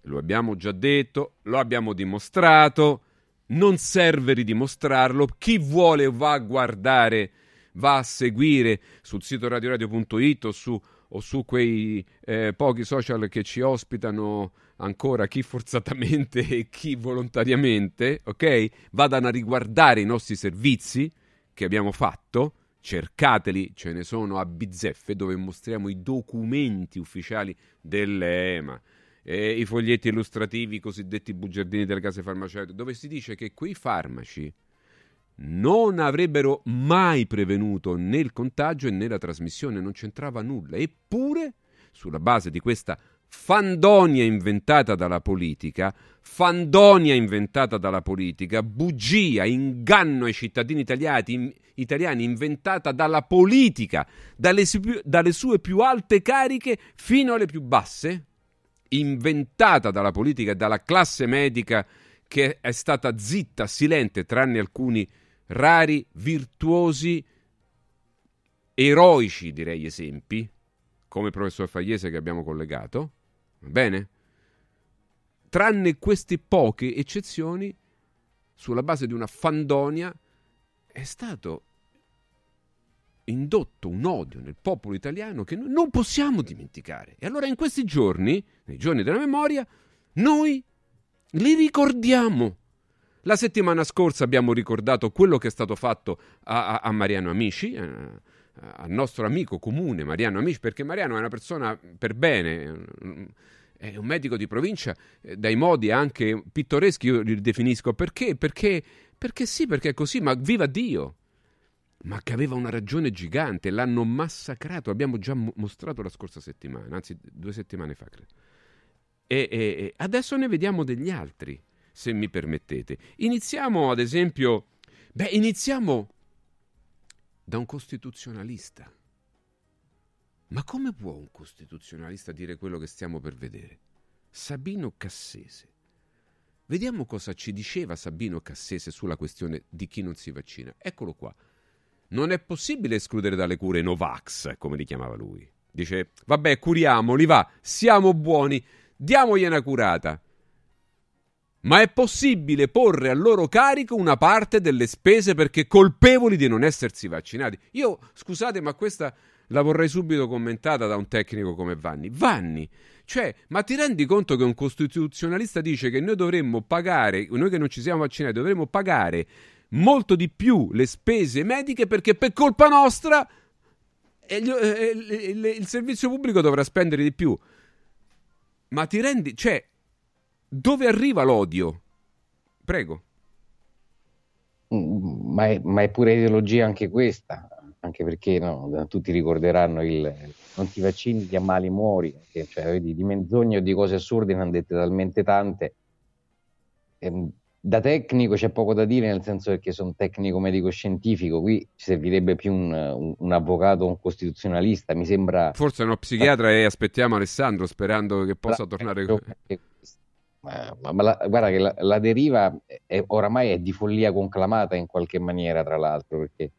lo abbiamo già detto, lo abbiamo dimostrato, non serve ridimostrarlo, chi vuole va a guardare, va a seguire sul sito radioradio.it o su, o su quei eh, pochi social che ci ospitano ancora chi forzatamente *laughs* e chi volontariamente, ok? Vadano a riguardare i nostri servizi che abbiamo fatto, cercateli, ce ne sono a bizzeffe dove mostriamo i documenti ufficiali dell'EMA, eh, i foglietti illustrativi, i cosiddetti bugiardini delle case farmaceutiche, dove si dice che quei farmaci non avrebbero mai prevenuto né il contagio né la trasmissione, non c'entrava nulla. Eppure, sulla base di questa fandonia inventata dalla politica, fandonia inventata dalla politica, bugia, inganno ai cittadini italiani, italiani inventata dalla politica, dalle, dalle sue più alte cariche fino alle più basse, inventata dalla politica e dalla classe medica che è stata zitta, silente, tranne alcuni rari, virtuosi, eroici, direi esempi, come il professor Fagliese che abbiamo collegato, va bene? Tranne queste poche eccezioni, sulla base di una fandonia, è stato indotto un odio nel popolo italiano che non possiamo dimenticare. E allora in questi giorni, nei giorni della memoria, noi li ricordiamo. La settimana scorsa abbiamo ricordato quello che è stato fatto a, a, a Mariano Amici, eh, al nostro amico comune Mariano Amici, perché Mariano è una persona per bene, è un medico di provincia, eh, dai modi anche pittoreschi io li definisco. Perché? Perché, perché sì, perché è così, ma viva Dio! ma che aveva una ragione gigante, l'hanno massacrato, abbiamo già mostrato la scorsa settimana, anzi due settimane fa credo. E, e, e, adesso ne vediamo degli altri, se mi permettete. Iniziamo ad esempio, beh, iniziamo da un costituzionalista. Ma come può un costituzionalista dire quello che stiamo per vedere? Sabino Cassese. Vediamo cosa ci diceva Sabino Cassese sulla questione di chi non si vaccina. Eccolo qua non è possibile escludere dalle cure Novax, come li chiamava lui. Dice, vabbè, curiamoli, va, siamo buoni, diamogli una curata. Ma è possibile porre a loro carico una parte delle spese perché colpevoli di non essersi vaccinati. Io, scusate, ma questa la vorrei subito commentata da un tecnico come Vanni. Vanni, cioè, ma ti rendi conto che un costituzionalista dice che noi dovremmo pagare, noi che non ci siamo vaccinati, dovremmo pagare molto di più le spese mediche perché per colpa nostra il, il, il servizio pubblico dovrà spendere di più. Ma ti rendi... cioè, dove arriva l'odio? Prego. Mm, ma è, ma è pure ideologia anche questa, anche perché no, tutti ricorderanno il non ti vaccini, ti ammali, muori, cioè, vedi, di menzogne o di cose assurde ne hanno dette talmente tante. E, ehm, da tecnico c'è poco da dire, nel senso che sono tecnico medico-scientifico, qui ci servirebbe più un, un, un avvocato, un costituzionalista, mi sembra... Forse uno psichiatra e aspettiamo Alessandro sperando che possa tornare... Ma, ma, ma la, guarda che la, la deriva è, oramai è di follia conclamata in qualche maniera, tra l'altro, perché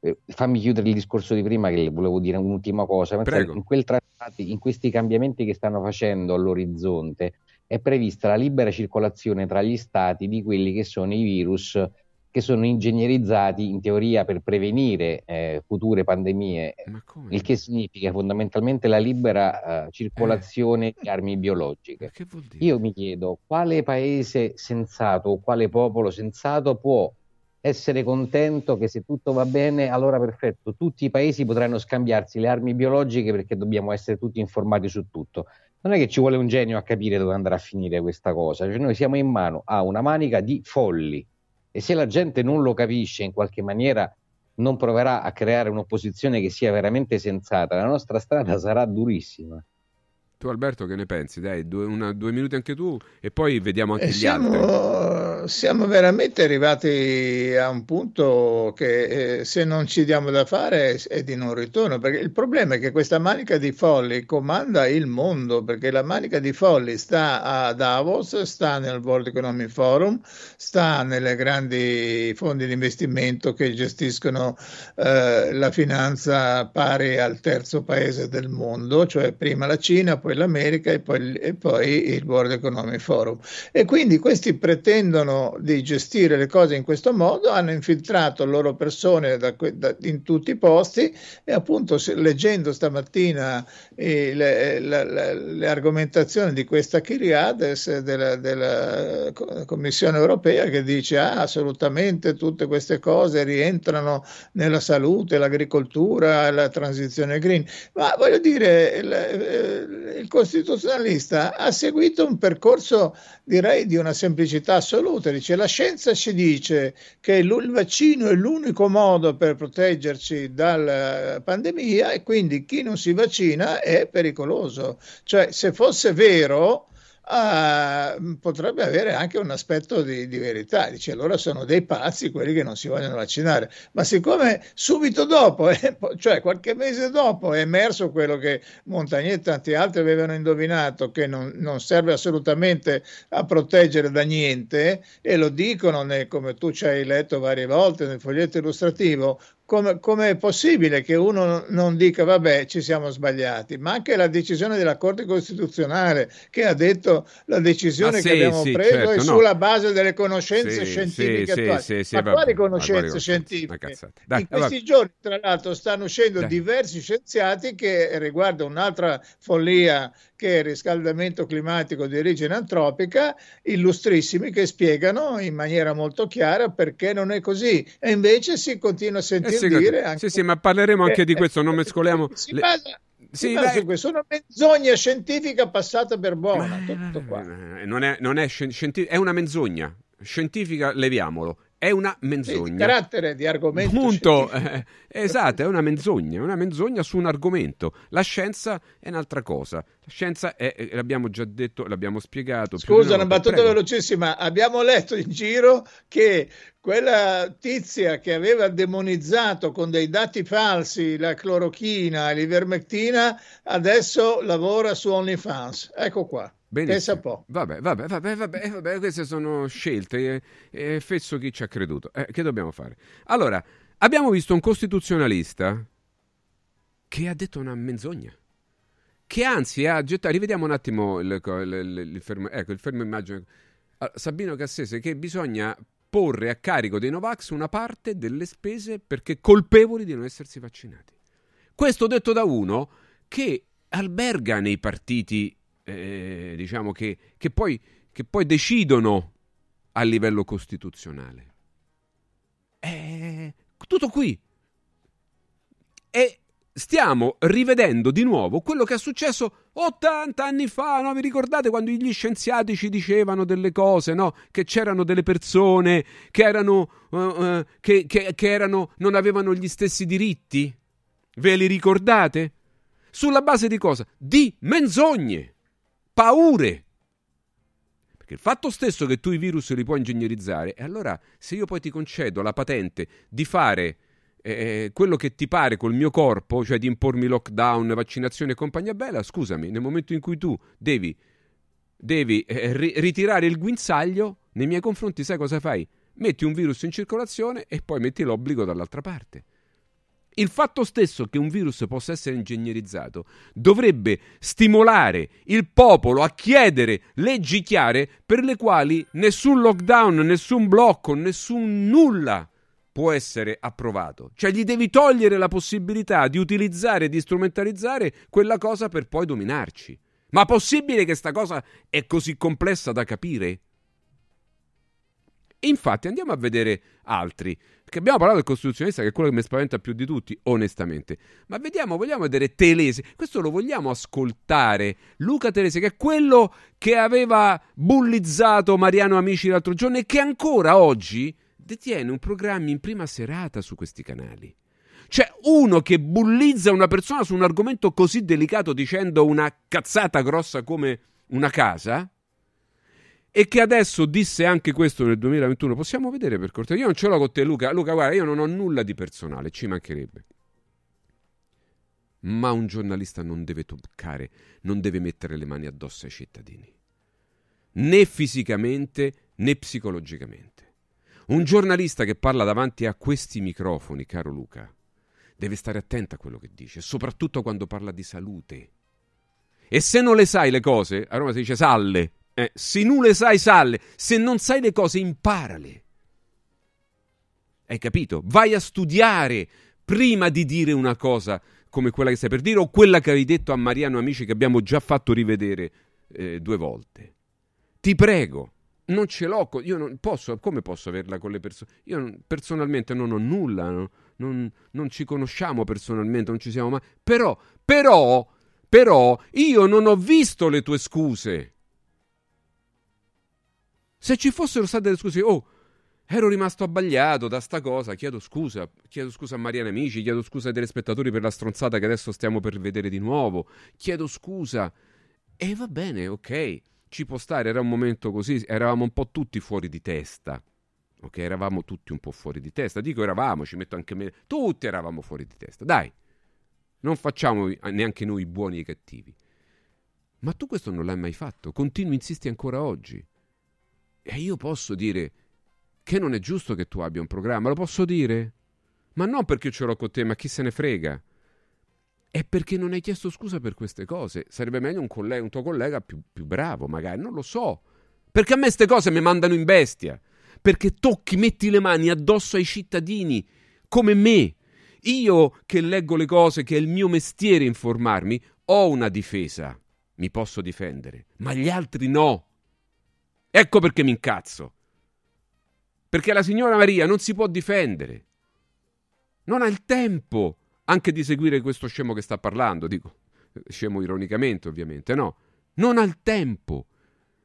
eh, fammi chiudere il discorso di prima che volevo dire un'ultima cosa. In, quel trattati, in questi cambiamenti che stanno facendo all'orizzonte, è prevista la libera circolazione tra gli stati di quelli che sono i virus che sono ingegnerizzati in teoria per prevenire eh, future pandemie, il che significa fondamentalmente la libera uh, circolazione eh. di armi biologiche. Io mi chiedo quale paese sensato o quale popolo sensato può essere contento che se tutto va bene, allora perfetto, tutti i paesi potranno scambiarsi le armi biologiche perché dobbiamo essere tutti informati su tutto non è che ci vuole un genio a capire dove andrà a finire questa cosa, cioè noi siamo in mano a una manica di folli e se la gente non lo capisce in qualche maniera non proverà a creare un'opposizione che sia veramente sensata, la nostra strada sarà durissima. Tu Alberto che ne pensi? Dai, due, una, due minuti anche tu e poi vediamo anche Eh, gli siamo, altri. Siamo veramente arrivati a un punto che eh, se non ci diamo da fare è, è di non ritorno, perché il problema è che questa manica di folli comanda il mondo, perché la manica di folli sta a Davos, sta nel World Economic Forum, sta nelle grandi fondi di investimento che gestiscono eh, la finanza pari al terzo paese del mondo, cioè prima la Cina, poi l'America e poi, e poi il World Economic Forum. E quindi questi pretendono di gestire le cose in questo modo, hanno infiltrato loro persone da da- in tutti i posti e appunto se- leggendo stamattina le, la- la- le argomentazioni di questa Kyriades della, della Co- Commissione europea che dice ah, assolutamente tutte queste cose rientrano nella salute, l'agricoltura, la transizione green, ma voglio dire il, eh, il costituzionalista ha seguito un percorso direi di una semplicità assoluta, dice la scienza ci dice che il vaccino è l'unico modo per proteggerci dalla pandemia e quindi chi non si vaccina è pericoloso, cioè se fosse vero ah, potrebbe avere anche un aspetto di, di verità, dice allora sono dei pazzi quelli che non si vogliono vaccinare, ma siccome subito dopo, eh, cioè qualche mese dopo è emerso quello che Montagnier e tanti altri avevano indovinato, che non, non serve assolutamente a proteggere da niente e lo dicono, nel- come tu ci hai letto varie volte nel foglietto illustrativo, come, come è possibile che uno non- dica vabbè ci siamo sbagliati, ma anche la decisione della Corte Costituzionale che ha detto la decisione Ah, che sì, abbiamo sì, preso certo, è no. sulla base delle conoscenze Sì, scientifiche attuali. ma vabbè, quali conoscenze conoscenze? scientifiche? Dai, In questi allora- giorni, tra l'altro, stanno uscendo Dai. diversi scienziati che riguarda un'altra follia che è il riscaldamento climatico di origine antropica, illustrissimi che spiegano in maniera molto chiara perché non è così. E invece si continua a Eh sentire sì, dire anche sì, sì, ma parleremo anche di Eh, questo, non mescoliamo si le- basa, Sì, beh- questo. È una menzogna scientifica passata per buona. tutto qua. Eh, non è, non è scien- scienti- è una menzogna. Scientifica, leviamolo. È una Sì, di menzogna. carattere di argomento Punto. Eh, esatto, è una menzogna, è una menzogna su un argomento. La scienza è un'altra cosa. La scienza è, eh, l'abbiamo già detto, l'abbiamo spiegato. Scusa, una battuta Prego. velocissima. Abbiamo letto in giro che quella tizia che aveva demonizzato con dei dati falsi la clorochina e l'ivermectina adesso lavora su OnlyFans. Ecco qua. Benissimo. Pensa un po'. Vabbè, vabbè, vabbè, vabbè, eh, vabbè, queste sono scelte. E, e fesso chi ci ha creduto. Eh, che dobbiamo fare? Allora, abbiamo visto un costituzionalista che ha detto una menzogna. Che anzi ha gettato. Rivediamo un attimo il, il- il- il fermo, ecco, il fermo immagine. Sabino Cassese che bisogna porre a carico dei Novax una parte delle spese perché colpevoli di non essersi vaccinati. Questo detto da uno che alberga nei partiti, eh, diciamo che, che poi, che poi decidono a livello costituzionale. È tutto qui. E stiamo rivedendo di nuovo quello che è successo 80 anni fa, no? Vi ricordate quando gli scienziati ci dicevano delle cose, no? Che c'erano delle persone che erano, eh, eh, che, che- che erano, non avevano gli stessi diritti? Ve li ricordate? Sulla base di cosa? Di menzogne, paure. Perché il fatto stesso che tu i virus li puoi ingegnerizzare, e allora se io poi ti concedo la patente di fare eh, quello che ti pare col mio corpo, cioè di impormi lockdown, vaccinazione e compagnia bella, scusami, nel momento in cui tu devi, devi eh, ri- ritirare il guinzaglio, nei miei confronti sai cosa fai? Metti un virus in circolazione e poi metti l'obbligo dall'altra parte. Il fatto stesso che un virus possa essere ingegnerizzato dovrebbe stimolare il popolo a chiedere leggi chiare per le quali nessun lockdown, nessun blocco, nessun nulla può essere approvato. Cioè gli devi togliere la possibilità di utilizzare e di strumentalizzare quella cosa per poi dominarci. Ma possibile che sta cosa è così complessa da capire? Infatti andiamo a vedere altri, perché abbiamo parlato del costituzionalista che è quello che mi spaventa più di tutti, onestamente. Ma vediamo, vogliamo vedere Telese, questo lo vogliamo ascoltare. Luca Telese, che è quello che aveva bullizzato Mariano Amici l'altro giorno e che ancora oggi detiene un programma in prima serata su questi canali. Cioè, uno che bullizza una persona su un argomento così delicato dicendo una cazzata grossa come una casa, e che adesso disse anche questo nel 2021. Possiamo vedere per cortesia? Io non ce l'ho con te, Luca. Luca, guarda, io non ho nulla di personale, ci mancherebbe. Ma un giornalista non deve toccare, non deve mettere le mani addosso ai cittadini, né fisicamente né psicologicamente. Un giornalista che parla davanti a questi microfoni, caro Luca, deve stare attento a quello che dice, soprattutto quando parla di salute. E se non le sai le cose, a Roma si dice salle, eh, se non le sai salle, se non sai le cose imparale. Hai capito? Vai a studiare prima di dire una cosa come quella che stai per dire o quella che hai detto a Mariano Amici che abbiamo già fatto rivedere eh, due volte. Ti prego, non ce l'ho, io non posso, come posso averla con le persone? Io non, personalmente non ho nulla, no? non, non, ci conosciamo personalmente, non ci siamo mai... Però, però, però, io non ho visto le tue scuse. Se ci fossero state delle scuse, oh, ero rimasto abbagliato da sta cosa, chiedo scusa, chiedo scusa a Mariana Amici, chiedo scusa ai telespettatori per la stronzata che adesso stiamo per vedere di nuovo, chiedo scusa. E va bene, ok ci può stare, era un momento così, eravamo un po' tutti fuori di testa. Ok, eravamo tutti un po' fuori di testa. Dico eravamo, ci metto anche me. Tutti eravamo fuori di testa. Dai, non facciamo neanche noi buoni e cattivi. Ma tu questo non l'hai mai fatto, continui, insisti ancora oggi. E io posso dire che non è giusto che tu abbia un programma, lo posso dire? Ma non perché ce l'ho con te, ma chi se ne frega è perché non hai chiesto scusa per queste cose. Sarebbe meglio un, collega, un tuo collega più, più, bravo, magari, non lo so. Perché a me queste cose mi mandano in bestia. Perché tocchi, metti le mani addosso ai cittadini, come me. Io che leggo le cose, che è il mio mestiere informarmi, ho una difesa. Mi posso difendere. Ma gli altri no. Ecco perché mi incazzo. Perché la signora Maria non si può difendere. Non ha il tempo anche di seguire questo scemo che sta parlando, dico, scemo ironicamente ovviamente, no, non ha il tempo.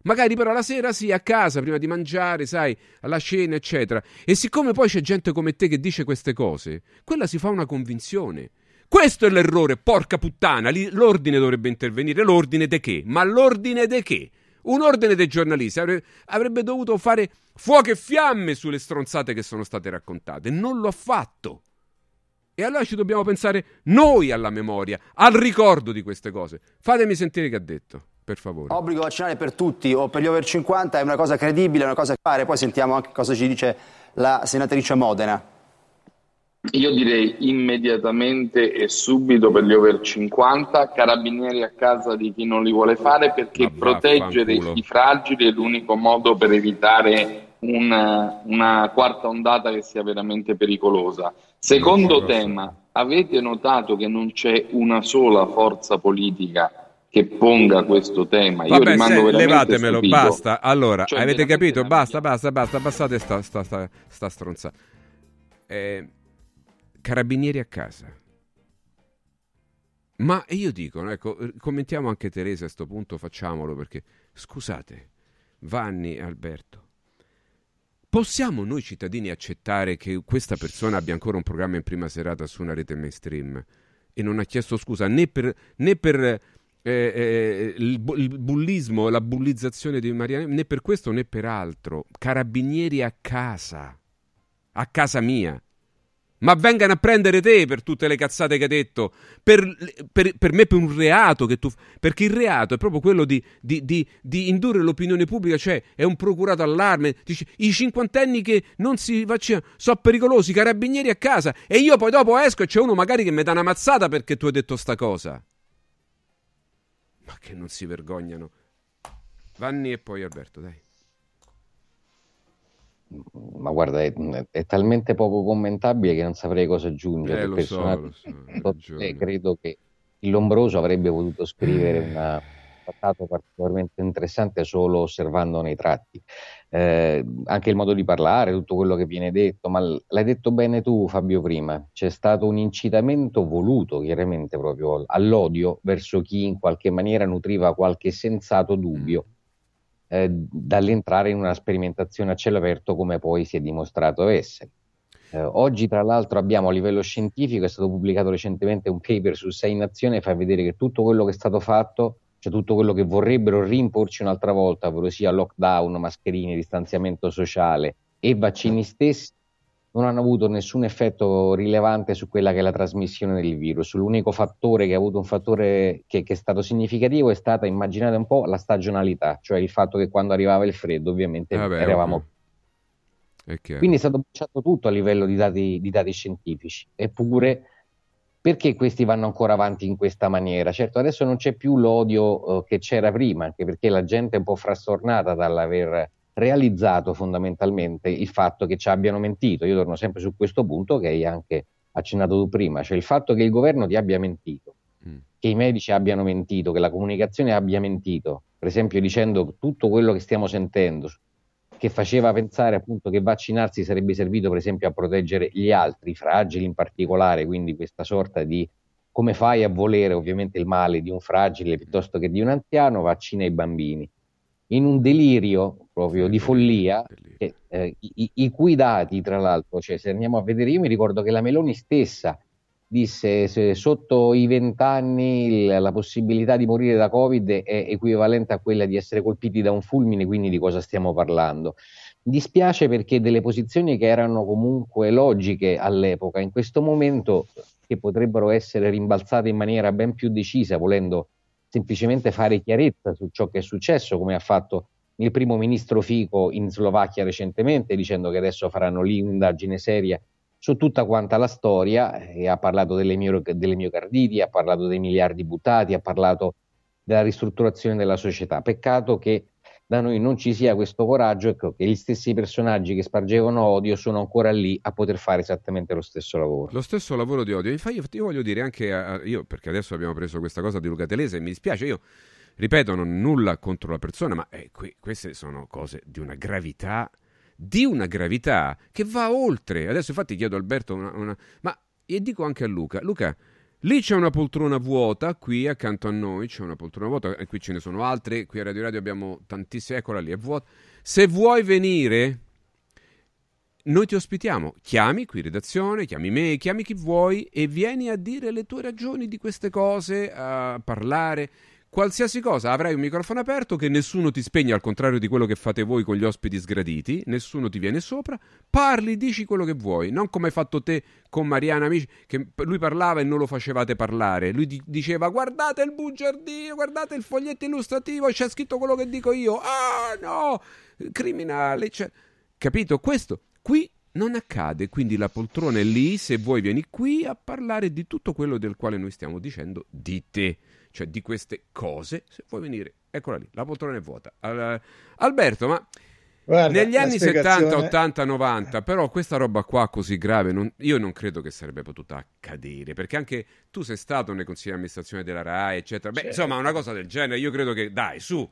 Magari però la sera sì, a casa, prima di mangiare, sai, alla cena, eccetera. E siccome poi c'è gente come te che dice queste cose, quella si fa una convinzione. Questo è l'errore, porca puttana. L'ordine dovrebbe intervenire. L'ordine de che? Ma l'ordine de che? Un ordine dei giornalisti avrebbe dovuto fare fuoco e fiamme sulle stronzate che sono state raccontate. Non lo ha fatto. E allora ci dobbiamo pensare noi alla memoria, al ricordo di queste cose. Fatemi sentire che ha detto, per favore. Obbligo vaccinale per tutti o per gli over 50 è una cosa credibile, è una cosa che fare. Poi sentiamo anche cosa ci dice la senatrice Modena. Io direi immediatamente e subito per gli over 50, carabinieri a casa di chi non li vuole fare perché proteggere i fragili è l'unico modo per evitare una, una quarta ondata che sia veramente pericolosa. Secondo tema, avete notato che non c'è una sola forza politica che ponga questo tema. Io Vabbè, rimango se, levatemelo, stupito. basta. Allora, cioè, avete capito? Basta, basta, basta, passate sta, sta, sta, sta stronza. Eh, carabinieri a casa. Ma io dico, ecco, commentiamo anche Teresa a questo punto, facciamolo perché, scusate, Vanni Alberto, Possiamo noi cittadini accettare che questa persona abbia ancora un programma in prima serata su una rete mainstream e non ha chiesto scusa né per, né per eh, eh, il, bullismo, la bullizzazione di Mariana, né per questo né per altro? Carabinieri a casa, a casa mia ma vengano a prendere te per tutte le cazzate che hai detto, per, per, per me per un reato che tu... Perché il reato è proprio quello di, di, di, di indurre l'opinione pubblica, cioè è un procurato allarme, dice i cinquantenni che non si vaccinano sono pericolosi, carabinieri a casa, e io poi dopo esco e c'è uno magari che mi dà una mazzata perché tu hai detto sta cosa. Ma che non si vergognano. Vanni e poi Alberto, dai ma guarda, è, è, talmente poco commentabile che non saprei cosa aggiungere. Eh, lo so, lo so, credo che il Lombroso avrebbe potuto scrivere un trattato particolarmente interessante solo osservandone i tratti. Eh, anche il modo di parlare, tutto quello che viene detto, ma l'hai detto bene tu Fabio prima, c'è stato un incitamento voluto chiaramente proprio all'odio verso chi in qualche maniera nutriva qualche sensato dubbio eh, dall'entrare in una sperimentazione a cielo aperto come poi si è dimostrato essere. Eh, oggi, tra l'altro, abbiamo a livello scientifico, è stato pubblicato recentemente un paper su Sei Nazioni, fa vedere che tutto quello che è stato fatto, cioè tutto quello che vorrebbero rimporci un'altra volta, ovvero sia lockdown, mascherine, distanziamento sociale e vaccini stessi, non hanno avuto nessun effetto rilevante su quella che è la trasmissione del virus. L'unico fattore che ha avuto un fattore che, che è stato significativo è stata, immaginate un po', la stagionalità, cioè il fatto che quando arrivava il freddo ovviamente Vabbè, eravamo... È. Quindi è stato bocciato tutto a livello di dati, di dati scientifici. Eppure, perché questi vanno ancora avanti in questa maniera? Certo, adesso non c'è più l'odio eh, che c'era prima, anche perché la gente è un po' frastornata dall'aver realizzato fondamentalmente il fatto che ci abbiano mentito. Io torno sempre su questo punto che hai anche accennato tu prima, cioè il fatto che il governo ti abbia mentito, Mm. che i medici abbiano mentito, che la comunicazione abbia mentito, per esempio dicendo tutto quello che stiamo sentendo, che faceva pensare appunto che vaccinarsi sarebbe servito per esempio a proteggere gli altri, i fragili in particolare, quindi questa sorta di come fai a volere ovviamente il male di un fragile piuttosto che di un anziano, vaccina i bambini. In un delirio proprio di follia, che, eh, i, i cui dati tra l'altro, cioè se andiamo a vedere, io mi ricordo che la Meloni stessa disse se sotto i vent'anni la possibilità di morire da Covid è equivalente a quella di essere colpiti da un fulmine, quindi di cosa stiamo parlando? Dispiace perché delle posizioni che erano comunque logiche all'epoca, in questo momento che potrebbero essere rimbalzate in maniera ben più decisa, volendo semplicemente fare chiarezza su ciò che è successo, come ha fatto il primo ministro Fico in Slovacchia recentemente, dicendo che adesso faranno lì un'indagine seria su tutta quanta la storia e ha parlato delle, mio, delle miocarditi, ha parlato dei miliardi buttati, ha parlato della ristrutturazione della società. Peccato che da noi non ci sia questo coraggio, ecco, che gli stessi personaggi che spargevano odio sono ancora lì a poter fare esattamente lo stesso lavoro. Lo stesso lavoro di odio. Infatti, io, io voglio dire anche a, io, perché adesso abbiamo preso questa cosa di Luca Telese, mi dispiace, io ripeto, non nulla contro la persona, ma eh, qui, queste sono cose di una gravità di una gravità che va oltre. Adesso infatti chiedo a Alberto una, una... ma e dico anche a Luca, Luca, lì c'è una poltrona vuota, qui accanto a noi c'è una poltrona vuota, e qui ce ne sono altre, qui a Radio Radio abbiamo tantissime, eccola lì, è vuota. Se vuoi venire, noi ti ospitiamo, chiami qui redazione, chiami me, chiami chi vuoi e vieni a dire le tue ragioni di queste cose, a parlare qualsiasi cosa, avrai un microfono aperto che nessuno ti spegne, al contrario di quello che fate voi con gli ospiti sgraditi, nessuno ti viene sopra, parli, dici quello che vuoi, non come hai fatto te con Mariana Amici, che lui parlava e non lo facevate parlare, lui di- diceva guardate il bugiardino, guardate il foglietto illustrativo, c'è scritto quello che dico io, ah no, criminale, cioè... capito? Questo, qui non accade, quindi la poltrona è lì, se vuoi vieni qui a parlare di tutto quello del quale noi stiamo dicendo di te cioè di queste cose, se vuoi venire, eccola lì, la poltrona è vuota. Al, Alberto, ma Guarda, negli anni spiegazione... 70, 80, 90, però questa roba qua così grave, non, io non credo che sarebbe potuta accadere, perché anche tu sei stato nel consiglio di amministrazione della RAI, eccetera. Beh, certo. insomma, una cosa del genere, io credo che, dai, su,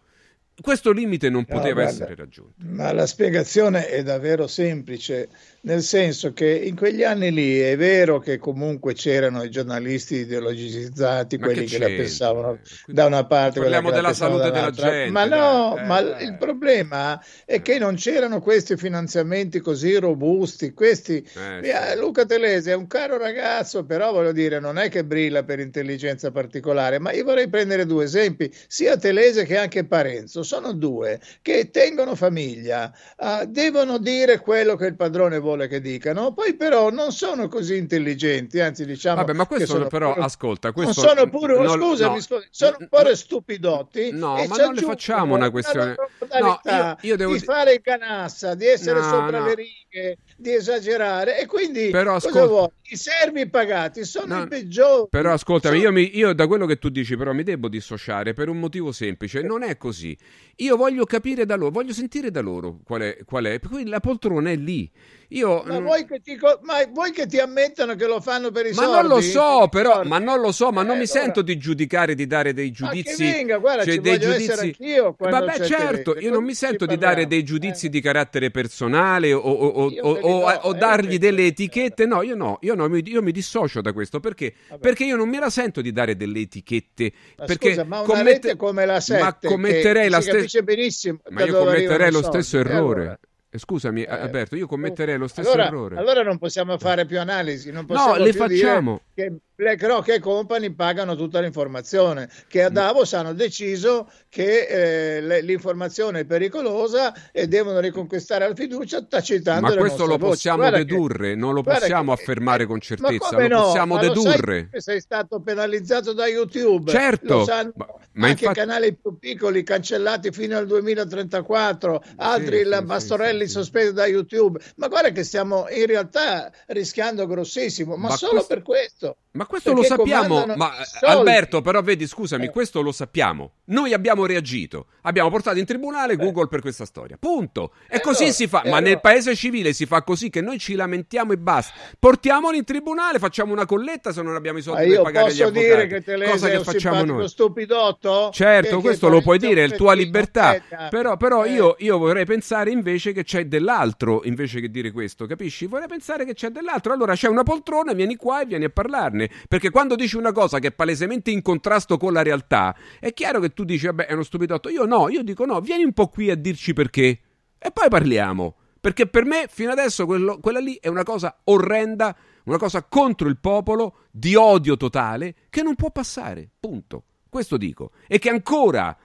questo limite non poteva no, guarda, essere raggiunto. Ma la spiegazione è davvero semplice, nel senso che in quegli anni lì è vero che comunque c'erano i giornalisti ideologicizzati, ma quelli che, che la pensavano da una parte, parliamo della salute della gente. Ma no, eh, ma eh. il problema è che non c'erano questi finanziamenti così robusti. Questi, eh, sì. Luca Telese è un caro ragazzo, però voglio dire, non è che brilla per intelligenza particolare, ma io vorrei prendere due esempi, sia Telese che anche Parenzo sono due che tengono famiglia, uh, devono dire quello che il padrone vuole che dicano, poi però non sono così intelligenti, anzi diciamo Vabbè, ma questo sono però, pure, ascolta, questo... non sono pure, non, scusami, no, scusami, sono un po' stupidotti. No, ma non le facciamo una questione... No, io, io devo... Di fare il canassa, di essere no, sopra no. le righe, di esagerare e quindi però, cosa ascolta... vuoi? I servi pagati sono no, i peggiori. Però ascoltami, sono... io, mi, io da quello che tu dici però mi devo dissociare per un motivo semplice, non è così. Io voglio capire da loro, voglio sentire da loro qual è, qual è. Quindi la poltrona è lì. Io, ma, vuoi che ti, ma vuoi che ti ammettano che lo fanno per i ma soldi? non lo so, però, ma non lo so, ma non eh, mi allora... sento di giudicare, di dare dei giudizi. Ma venga, guarda, cioè, ci dei giudizi... Vabbè, certo, io non mi sento di dare dei giudizi eh. di carattere personale o, o, o, o, o, o dargli delle etichette. No, io no, io no, io mi dissocio da questo perché? Perché io non me la sento di dare delle etichette. Ma perché scusa, ma una commette... come la 7 ma commetterei la stessa... benissimo. Ma io commetterei lo stesso errore. Eh, scusami, eh, Alberto, io commetterei lo stesso allora, errore. Allora non possiamo fare più analisi, non possiamo no, le facciamo. che BlackRock e Company pagano tutta l'informazione, che a mm. Davos hanno deciso che eh, l'informazione è pericolosa e devono riconquistare la fiducia tacitando Ma questo lo possiamo voci. dedurre, che, non lo possiamo che, affermare con certezza, lo no? possiamo dedurre. Lo sei stato penalizzato da YouTube. Certo. Ma, ma anche infatti... canali più piccoli cancellati fino al 2034, altri sì, la Bastorelli sì, sospesi da YouTube. Ma guarda che stiamo in realtà rischiando grossissimo, ma, ma solo questo... per questo. Ma questo lo sappiamo, ma Alberto, però vedi, scusami, eh. questo lo sappiamo. Noi abbiamo reagito, abbiamo portato in tribunale Google eh. per questa storia. Punto. E eh così allora, si fa, ma allora. nel paese civile si fa così che noi ci lamentiamo e basta. Portiamoli in tribunale, facciamo una colletta se non abbiamo i soldi per pagare gli avvocati. dire che te Cosa che facciamo noi? stupidotto? Certo, che, questo che lo puoi dire, è tua libertà. Però, però eh. io, io vorrei pensare invece che c'è dell'altro, invece che dire questo, capisci? Vorrei pensare che c'è dell'altro. Allora c'è una poltrona, vieni qua e vieni a parlarne. Perché quando dici una cosa che è palesemente in contrasto con la realtà, è chiaro che tu dici, vabbè, è uno stupidotto. Io no, io dico no, vieni un po' qui a dirci perché. E poi parliamo. Perché per me, fino adesso, quello, quella lì è una cosa orrenda, una cosa contro il popolo, di odio totale, che non può passare. Punto. Questo dico. E che ancora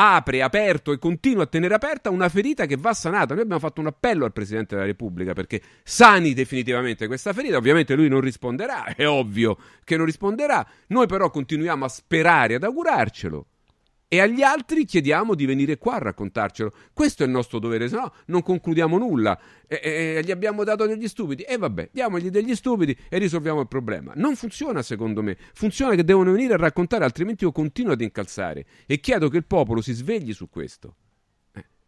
apre, aperto e continua a tenere aperta una ferita che va sanata. Noi abbiamo fatto un appello al Presidente della Repubblica perché sani definitivamente questa ferita. Ovviamente lui non risponderà, è ovvio che non risponderà. Noi però continuiamo a sperare, ad augurarcelo e agli altri chiediamo di venire qua a raccontarcelo. Questo è il nostro dovere, se no non concludiamo nulla. E, e, gli abbiamo dato degli stupidi. E vabbè, diamogli degli stupidi e risolviamo il problema. Non funziona secondo me. Funziona che devono venire a raccontare, altrimenti io continuo ad incalzare. E chiedo che il popolo si svegli su questo.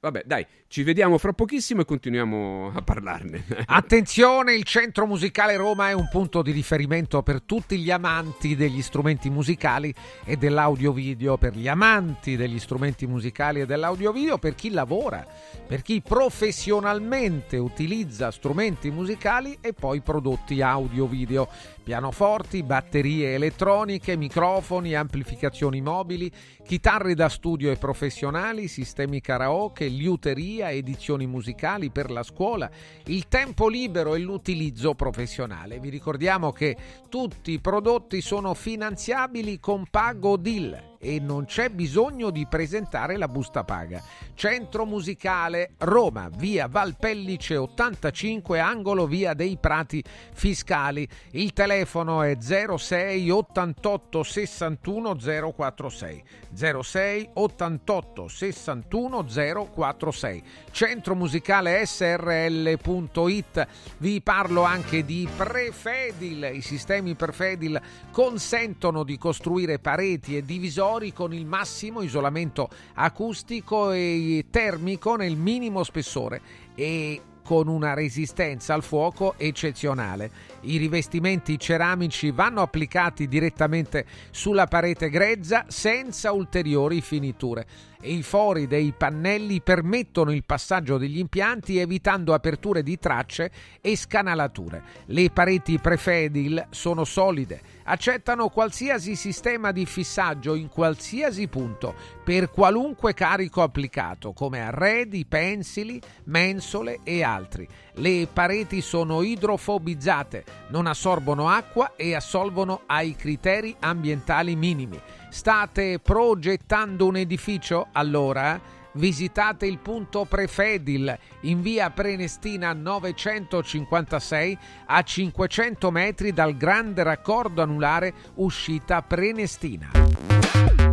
Vabbè, dai, ci vediamo fra pochissimo e continuiamo a parlarne. *laughs* Attenzione, il Centro Musicale Roma è un punto di riferimento per tutti gli amanti degli strumenti musicali e dell'audio-video, per gli amanti degli strumenti musicali e dell'audio-video, per chi lavora, per chi professionalmente utilizza strumenti musicali e poi prodotti audio-video pianoforti, batterie elettroniche, microfoni, amplificazioni mobili, chitarre da studio e professionali, sistemi karaoke, liuteria, edizioni musicali per la scuola, il tempo libero e l'utilizzo professionale. Vi ricordiamo che tutti i prodotti sono finanziabili con Pago Deal e non c'è bisogno di presentare la busta paga. Centro Musicale Roma, via Valpellice 85, angolo via dei Prati Fiscali. Il telefono è 06 88 61 046. 06 88 61 046. Centro Musicale SRL.it. Vi parlo anche di Prefedil. I sistemi Prefedil consentono di costruire pareti e divisori ascensori con il massimo isolamento acustico e termico nel minimo spessore e con una resistenza al fuoco eccezionale. I rivestimenti ceramici vanno applicati direttamente sulla parete grezza senza ulteriori finiture e i fori dei pannelli permettono il passaggio degli impianti evitando aperture di tracce e scanalature. Le pareti Prefedil sono solide, accettano qualsiasi sistema di fissaggio in qualsiasi punto per qualunque carico applicato come arredi, pensili, mensole e altri. Le pareti sono idrofobizzate, non assorbono acqua e assolvono ai criteri ambientali minimi. State progettando un edificio? Allora visitate il punto Prefedil in via Prenestina 956 a 500 metri dal grande raccordo anulare uscita Prenestina.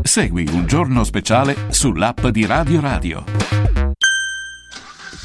Segui un giorno speciale sull'app di Radio Radio.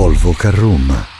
Volvo Carroom.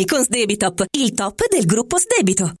con il top del gruppo Sdebito.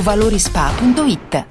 valorispa.it.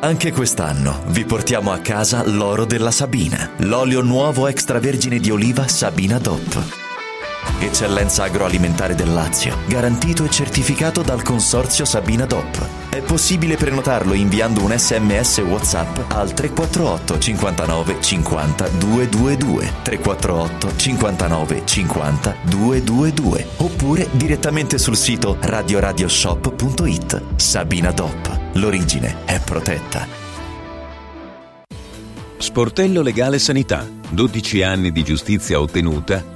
Anche quest'anno vi portiamo a casa l'oro della Sabina, l'olio nuovo extravergine di oliva Sabina DOP. Eccellenza agroalimentare del Lazio, garantito e certificato dal consorzio Sabina DOP. È possibile prenotarlo inviando un sms WhatsApp al 348 59 50 222 348 59 50 222 oppure direttamente sul sito radioradioshop.it. Sabina DOP. L'origine è protetta. Sportello Legale Sanità. 12 anni di giustizia ottenuta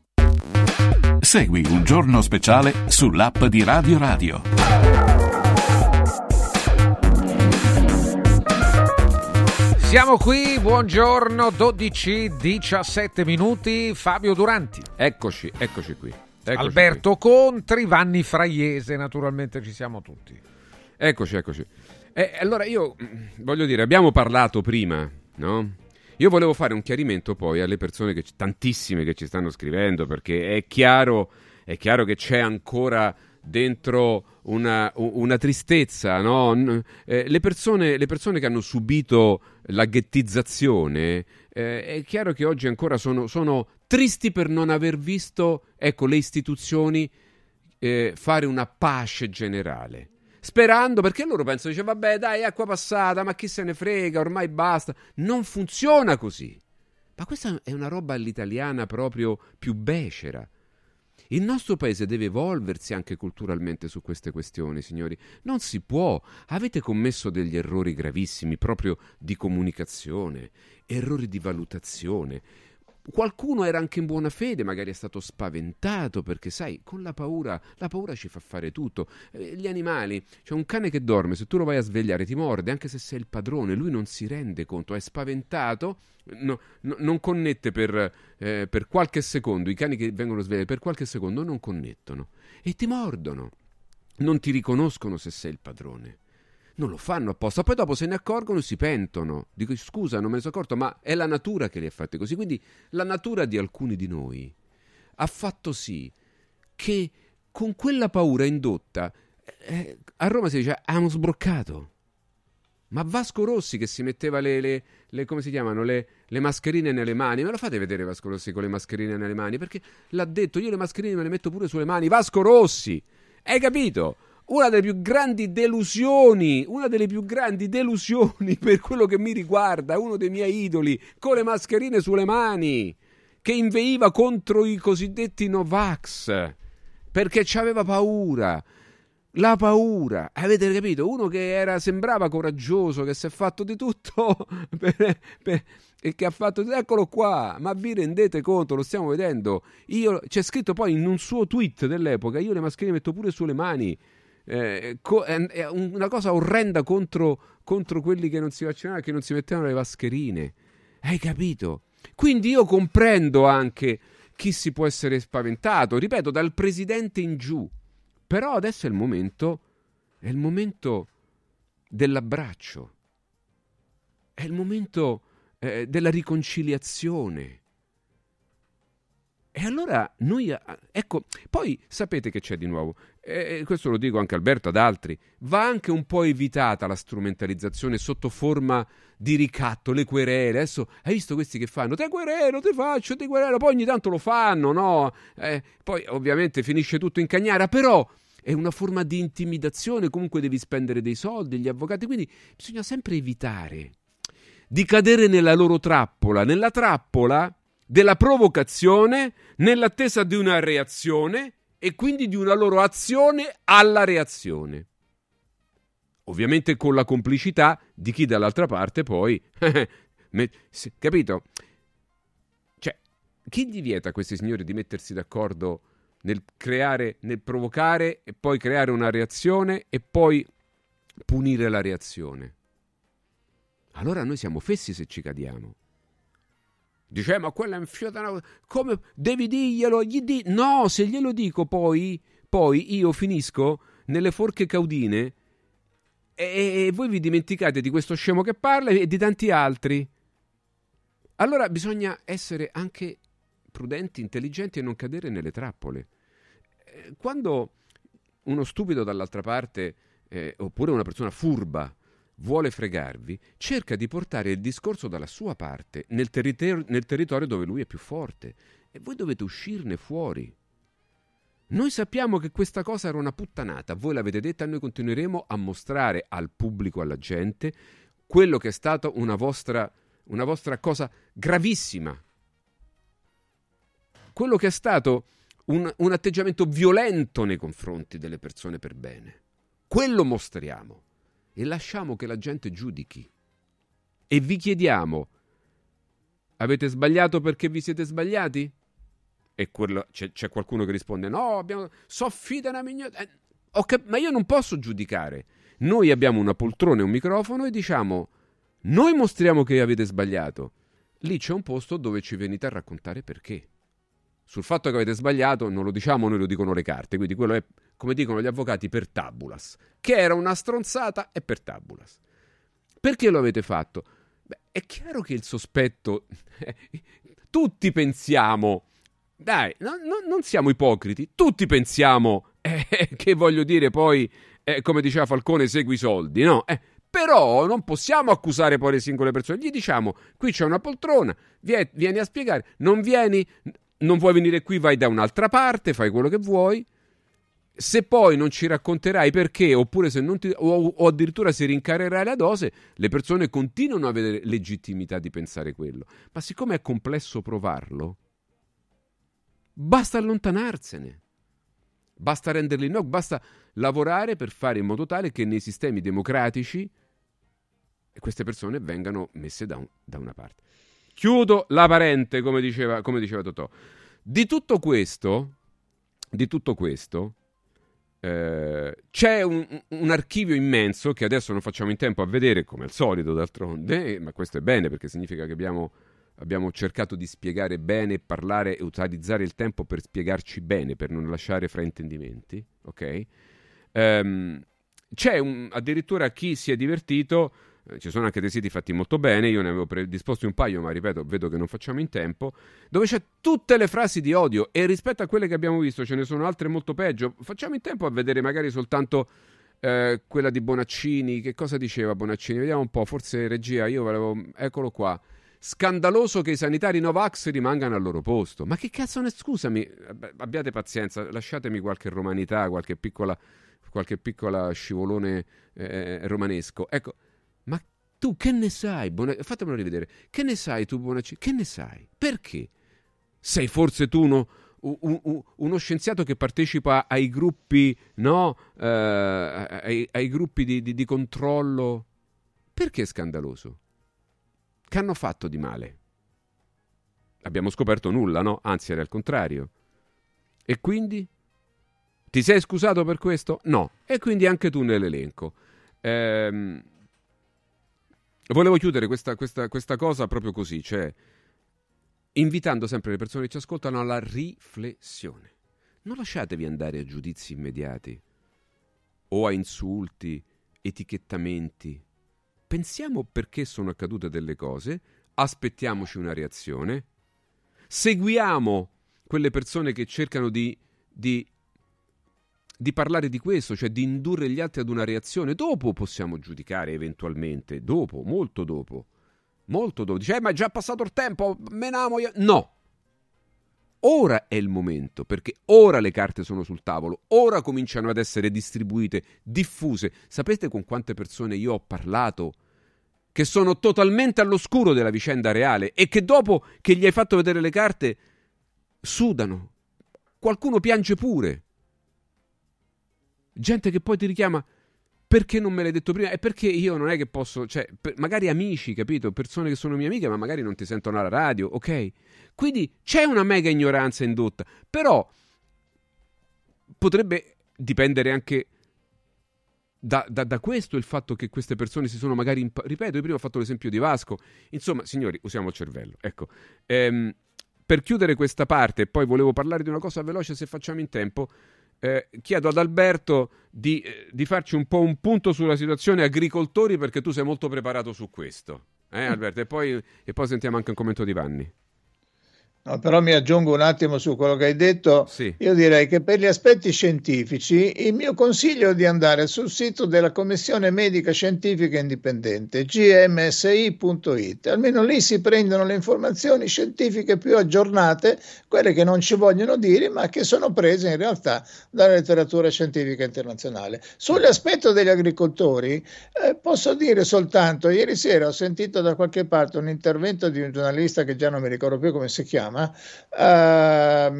Segui un giorno speciale sull'app di Radio Radio. Siamo qui, buongiorno, 12, 17 minuti, Fabio Duranti. Eccoci, eccoci qui. Eccoci Alberto Contri, Vanni Fraiese, naturalmente ci siamo tutti. Eccoci, eccoci. E allora io mm, voglio dire, abbiamo parlato prima, no? Io volevo fare un chiarimento poi alle persone, che, tantissime che ci stanno scrivendo, perché è chiaro, è chiaro che c'è ancora dentro una, una tristezza, no? Eh, le, persone, le persone che hanno subito la ghettizzazione, eh, è chiaro che oggi ancora sono, sono tristi per non aver visto, ecco, le istituzioni eh, fare una pace generale. Sperando perché loro pensano, dice vabbè dai, acqua passata, ma chi se ne frega, ormai basta. Non funziona così. Ma questa è una roba all'italiana proprio più becera. Il nostro paese deve evolversi anche culturalmente su queste questioni, signori. Non si può. Avete commesso degli errori gravissimi proprio di comunicazione, errori di valutazione. Qualcuno era anche in buona fede, magari è stato spaventato perché, sai, con la paura, la paura ci fa fare tutto. Eh, gli animali, c'è un cane che dorme, se tu lo vai a svegliare ti morde, anche se sei il padrone, lui non si rende conto, è spaventato, no, no, non connette per, eh, per qualche secondo. I cani che vengono svegliati per qualche secondo non connettono e ti mordono. Non ti riconoscono se sei il padrone non lo fanno apposta. Poi dopo se ne accorgono e si pentono. Dico scusa, non me ne sono accorto, ma è la natura che li ha fatti così. Quindi la natura di alcuni di noi ha fatto sì che con quella paura indotta eh, a Roma si dice hanno sbroccato. Ma Vasco Rossi che si metteva le, le, le come si chiamano, le, le, mascherine nelle mani, me lo fate vedere Vasco Rossi con le mascherine nelle mani? Perché l'ha detto, io le mascherine me le metto pure sulle mani, Vasco Rossi! Hai capito? Una delle più grandi delusioni, una delle più grandi delusioni per quello che mi riguarda, uno dei miei idoli, con le mascherine sulle mani, che inveiva contro i cosiddetti Novax, perché ci aveva paura. La paura, avete capito? Uno che era, sembrava coraggioso, che si è fatto di tutto *laughs* per, per, e che ha fatto, eccolo qua, ma vi rendete conto, lo stiamo vedendo. Io, c'è scritto poi in un suo tweet dell'epoca, io le mascherine metto pure sulle mani eh, è una cosa orrenda contro, contro quelli che non si vaccinavano, che non si mettevano le mascherine. Hai capito? Quindi io comprendo anche chi si può essere spaventato, ripeto, dal presidente in giù. Però adesso è il momento, è il momento dell'abbraccio, è il momento eh, della riconciliazione. E allora noi, ecco, poi sapete che c'è di nuovo, e questo lo dico anche Alberto ad altri, va anche un po' evitata la strumentalizzazione sotto forma di ricatto, le querele. Adesso hai visto questi che fanno, te querelo, te faccio, te querelo, poi ogni tanto lo fanno, no? Eh, poi ovviamente finisce tutto in cagnara, però è una forma di intimidazione, comunque devi spendere dei soldi, gli avvocati, quindi bisogna sempre evitare di cadere nella loro trappola, nella trappola della provocazione nell'attesa di una reazione e quindi di una loro azione alla reazione. Ovviamente con la complicità di chi dall'altra parte poi... *laughs* capito? Cioè, chi gli vieta a questi signori di mettersi d'accordo nel creare, nel provocare e poi creare una reazione e poi punire la reazione? Allora noi siamo fessi se ci cadiamo. Dice, eh, ma quella è un fiotana. Come devi dirglielo? Gli di... No, se glielo dico poi, poi io finisco nelle forche caudine e, e voi vi dimenticate di questo scemo che parla e di tanti altri. Allora bisogna essere anche prudenti, intelligenti e non cadere nelle trappole. Eh, quando uno stupido dall'altra parte, eh, oppure una persona furba, vuole fregarvi, cerca di portare il discorso dalla sua parte, nel, territor- nel territorio dove lui è più forte, e voi dovete uscirne fuori. Noi sappiamo che questa cosa era una puttanata, voi l'avete detta, noi continueremo a mostrare al pubblico, alla gente, quello che è stato una vostra, una vostra cosa gravissima. Quello che è stato un, un atteggiamento violento nei confronti delle persone per bene. Quello mostriamo e lasciamo che la gente giudichi. E vi chiediamo, avete sbagliato perché vi siete sbagliati? E quello, c'è, c'è, qualcuno che risponde, no, abbiamo, soffita una mignotta. Eh, cap- ma io non posso giudicare. Noi abbiamo una poltrona e un microfono e diciamo, noi mostriamo che avete sbagliato. Lì c'è un posto dove ci venite a raccontare perché. Sul fatto che avete sbagliato non lo diciamo noi, lo dicono le carte, quindi quello è come dicono gli avvocati, per tabulas, che era una stronzata e per tabulas. Perché lo avete fatto? Beh, è chiaro che il sospetto... *laughs* tutti pensiamo... Dai, no, no, non siamo ipocriti, tutti pensiamo *laughs* eh, che voglio dire poi, eh, come diceva Falcone, segui i soldi, no? Eh, però non possiamo accusare poi le singole persone. Gli diciamo, qui c'è una poltrona, vieni, a spiegare, non vieni, non vuoi venire qui, vai da un'altra parte, fai quello che vuoi se poi non ci racconterai perché, oppure se non ti, o, o, addirittura se rincarerai la dose, le persone continuano a avere legittimità di pensare quello. Ma siccome è complesso provarlo, basta allontanarsene. Basta renderli no, basta lavorare per fare in modo tale che nei sistemi democratici queste persone vengano messe da, un, da una parte. Chiudo la parente, come diceva, come diceva Totò. Di tutto questo, di tutto questo, eh, c'è un, un, archivio immenso che adesso non facciamo in tempo a vedere, come al solito d'altronde, ma questo è bene perché significa che abbiamo, abbiamo cercato di spiegare bene, parlare e utilizzare il tempo per spiegarci bene, per non lasciare fraintendimenti. Ok? Um, c'è un, addirittura chi si è divertito eh, ci sono anche dei siti fatti molto bene, io ne avevo predisposti un paio, ma ripeto, vedo che non facciamo in tempo, dove c'è tutte le frasi di odio e rispetto a quelle che abbiamo visto ce ne sono altre molto peggio. Facciamo in tempo a vedere magari soltanto eh, quella di Bonaccini, che cosa diceva Bonaccini? Vediamo un po', forse regia, io volevo eccolo qua. Scandaloso che i sanitari Novax rimangano al loro posto. Ma che cazzo ne scusami? Abbiate pazienza, lasciatemi qualche romanità, qualche piccola qualche piccola scivolone eh, romanesco. Ecco, ma tu che ne sai? Buona... Fatemelo rivedere. Che ne sai tu, Bonacci? Che ne sai? Perché? Sei forse tu uno, un, uno scienziato che partecipa ai gruppi, no? Uh, ai, ai, gruppi di, di, di controllo? Perché è scandaloso? Che hanno fatto di male? Abbiamo scoperto nulla, no? Anzi, era il contrario. E quindi? Ti sei scusato per questo? No. E quindi anche tu nell'elenco. Ehm, Volevo chiudere questa, questa, questa cosa proprio così, cioè invitando sempre le persone che ci ascoltano alla riflessione. Non lasciatevi andare a giudizi immediati o a insulti, etichettamenti. Pensiamo perché sono accadute delle cose, aspettiamoci una reazione, seguiamo quelle persone che cercano di, di di parlare di questo, cioè di indurre gli altri ad una reazione. Dopo possiamo giudicare eventualmente, dopo, molto dopo. Molto dopo. Dice, eh, ma è già passato il tempo, menamo io. No. Ora è il momento, perché ora le carte sono sul tavolo, ora cominciano ad essere distribuite, diffuse. Sapete con quante persone io ho parlato che sono totalmente all'oscuro della vicenda reale e che dopo che gli hai fatto vedere le carte sudano. Qualcuno piange pure. Gente che poi ti richiama perché non me l'hai detto prima? È perché io non è che posso, cioè, per, magari amici, capito? Persone che sono mie amiche, ma magari non ti sentono alla radio, ok? Quindi c'è una mega ignoranza indotta, però potrebbe dipendere anche da, da, da, questo il fatto che queste persone si sono magari. Impa- ripeto, io prima ho fatto l'esempio di Vasco. Insomma, signori, usiamo il cervello. Ecco. Ehm, per chiudere questa parte, poi volevo parlare di una cosa veloce se facciamo in tempo eh, chiedo ad Alberto di, eh, di, farci un po' un punto sulla situazione agricoltori perché tu sei molto preparato su questo. Eh, Alberto? E poi, e poi sentiamo anche un commento di Vanni. No, però mi aggiungo un attimo su quello che hai detto. Sì. Io direi che per gli aspetti scientifici il mio consiglio è di andare sul sito della Commissione Medica Scientifica Indipendente, gmsi.it. Almeno lì si prendono le informazioni scientifiche più aggiornate, quelle che non ci vogliono dire, ma che sono prese in realtà dalla letteratura scientifica internazionale. Sull'aspetto degli agricoltori, eh, posso dire soltanto, ieri sera ho sentito da qualche parte un intervento di un giornalista che già non mi ricordo più come si chiama, chiama, uh,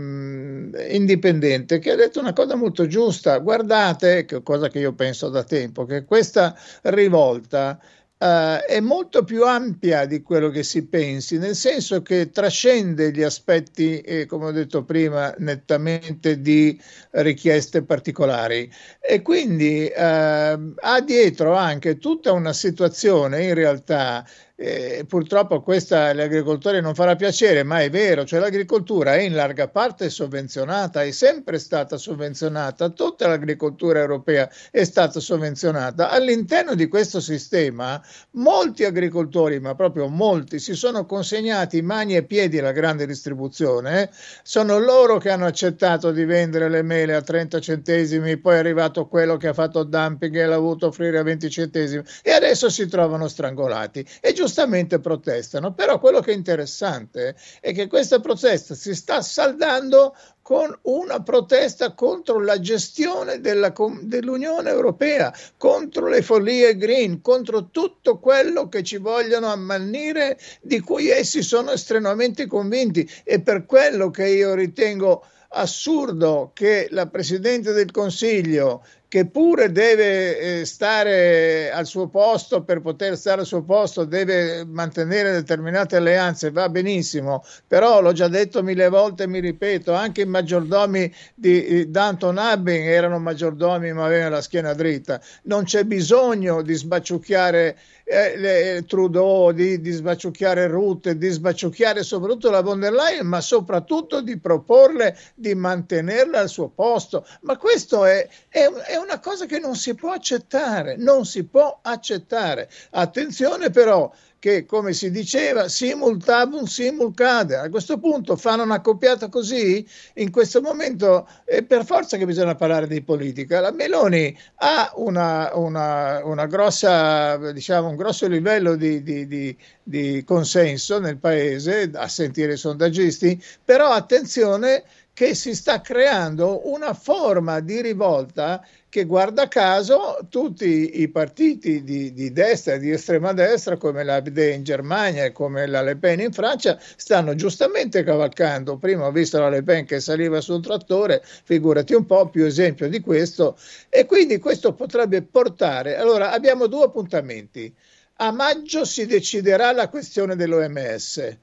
indipendente, che ha detto una cosa molto giusta. Guardate, che cosa che io penso da tempo, che questa rivolta Uh, è molto più ampia di quello che si pensi, nel senso che trascende gli aspetti, eh, come ho detto prima, nettamente di richieste particolari e quindi uh, ha dietro anche tutta una situazione in realtà eh, purtroppo questa agli agricoltori non farà piacere, ma è vero, cioè l'agricoltura è in larga parte sovvenzionata, è sempre stata sovvenzionata, tutta l'agricoltura europea è stata sovvenzionata. All'interno di questo sistema molti agricoltori, ma proprio molti, si sono consegnati mani e piedi alla grande distribuzione, sono loro che hanno accettato di vendere le mele a 30 centesimi, poi è arrivato quello che ha fatto dumping e l'ha avuto offrire a 20 centesimi e adesso si trovano strangolati. E giustamente giustamente protestano. Però quello che è interessante è che questa protesta si sta saldando con una protesta contro la gestione della, dell'Unione Europea, contro le follie green, contro tutto quello che ci vogliono ammannire, di cui essi sono estremamente convinti. E per quello che io ritengo assurdo che la Presidente del Consiglio che pure deve eh, stare al suo posto, per poter stare al suo posto deve mantenere determinate alleanze, va benissimo, però l'ho già detto mille volte e mi ripeto, anche i maggiordomi di Danton Abbing erano maggiordomi ma avevano la schiena dritta, non c'è bisogno di sbacciucchiare eh, le, Trudeau, di, di sbacciucchiare Rutte, di sbacciucchiare soprattutto la von der Leyen, ma soprattutto di proporle di mantenerla al suo posto. Ma questo è, è, è una cosa che non si può accettare, non si può accettare. Attenzione però, che, come si diceva, simultabum simulcade. A questo punto fanno una coppiata così, in questo momento è per forza che bisogna parlare di politica. La Meloni ha una, una, una grossa, diciamo, un grosso livello di, di, di, di consenso nel paese, a sentire i sondaggisti, però attenzione che si sta creando una forma di rivolta che guarda caso tutti i partiti di, di destra e di estrema destra come la l'ABD in Germania e come la Le Pen in Francia stanno giustamente cavalcando. Prima ho visto la Le Pen che saliva sul trattore, figurati un po' più esempio di questo e quindi questo potrebbe portare. Allora abbiamo due appuntamenti. A maggio si deciderà la questione dell'OMS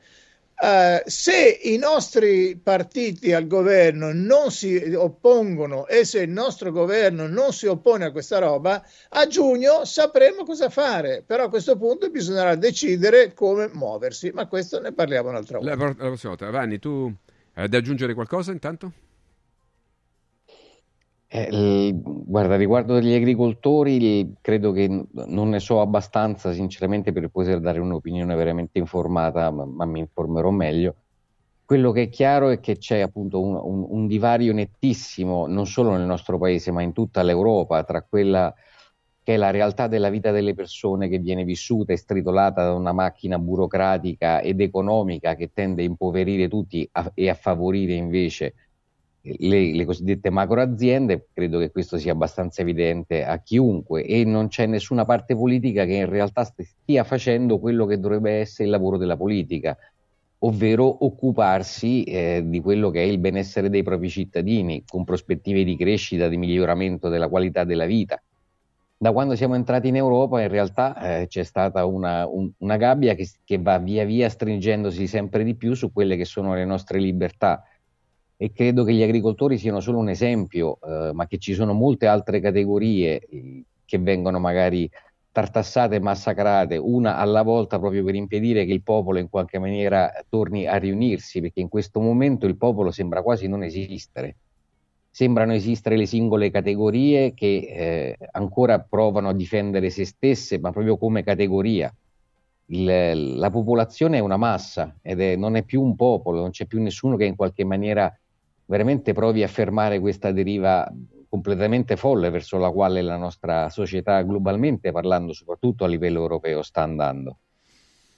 Uh, se i nostri partiti al governo non si oppongono e se il nostro governo non si oppone a questa roba, a giugno sapremo cosa fare. Però a questo punto bisognerà decidere come muoversi, ma questo ne parliamo un'altra volta. La, la prossima volta. Vanni, tu hai da aggiungere qualcosa intanto? Eh, guarda, riguardo degli agricoltori, credo che non ne so abbastanza, sinceramente, per poter dare un'opinione veramente informata, ma, ma mi informerò meglio. Quello che è chiaro è che c'è appunto un, un, un, divario nettissimo, non solo nel nostro paese, ma in tutta l'Europa, tra quella che è la realtà della vita delle persone che viene vissuta e stritolata da una macchina burocratica ed economica che tende a impoverire tutti a, e a favorire invece le, le, cosiddette macro aziende, credo che questo sia abbastanza evidente a chiunque e non c'è nessuna parte politica che in realtà stia facendo quello che dovrebbe essere il lavoro della politica, ovvero occuparsi eh, di quello che è il benessere dei propri cittadini, con prospettive di crescita, di miglioramento della qualità della vita. Da quando siamo entrati in Europa in realtà eh, c'è stata una, un, una gabbia che, che va via via stringendosi sempre di più su quelle che sono le nostre libertà e credo che gli agricoltori siano solo un esempio, eh, ma che ci sono molte altre categorie eh, che vengono magari tartassate e massacrate una alla volta proprio per impedire che il popolo in qualche maniera torni a riunirsi, perché in questo momento il popolo sembra quasi non esistere. Sembrano esistere le singole categorie che eh, ancora provano a difendere se stesse, ma proprio come categoria. Il, la popolazione è una massa ed è, non è più un popolo, non c'è più nessuno che in qualche maniera veramente provi a fermare questa deriva completamente folle verso la quale la nostra società globalmente parlando, soprattutto a livello europeo, sta andando.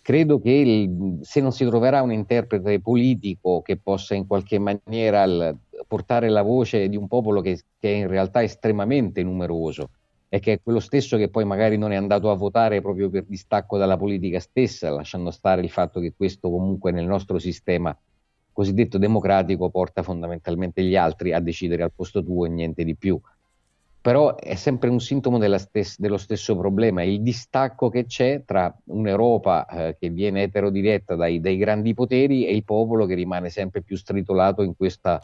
Credo che il, se non si troverà un interprete politico che possa in qualche maniera il, portare la voce di un popolo che, che è in realtà estremamente numeroso e che è quello stesso che poi magari non è andato a votare proprio per distacco dalla politica stessa, lasciando stare il fatto che questo comunque nel nostro sistema cosiddetto democratico porta fondamentalmente gli altri a decidere al posto tuo e niente di più. Però è sempre un sintomo stes- dello stesso problema, il distacco che c'è tra un'Europa eh, che viene eterodiretta dai, dai grandi poteri e il popolo che rimane sempre più stritolato in questa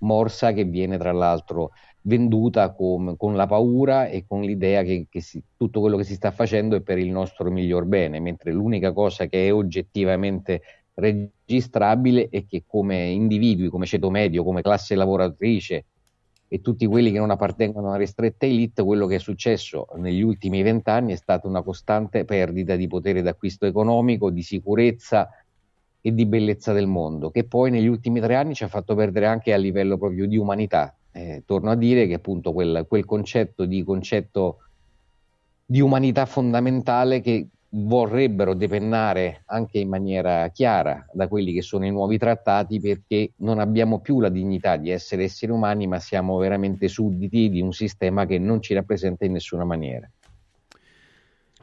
morsa che viene tra l'altro venduta con, con la paura e con l'idea che, che si, tutto quello che si sta facendo è per il nostro miglior bene, mentre l'unica cosa che è oggettivamente registrabile e che come individui, come ceto medio, come classe lavoratrice e tutti quelli che non appartengono a una ristretta elite, quello che è successo negli ultimi vent'anni è stata una costante perdita di potere d'acquisto economico, di sicurezza e di bellezza del mondo, che poi negli ultimi tre anni ci ha fatto perdere anche a livello proprio di umanità. Eh, torno a dire che appunto quel, quel concetto di concetto di umanità fondamentale che vorrebbero depennare anche in maniera chiara da quelli che sono i nuovi trattati perché non abbiamo più la dignità di essere esseri umani ma siamo veramente sudditi di un sistema che non ci rappresenta in nessuna maniera.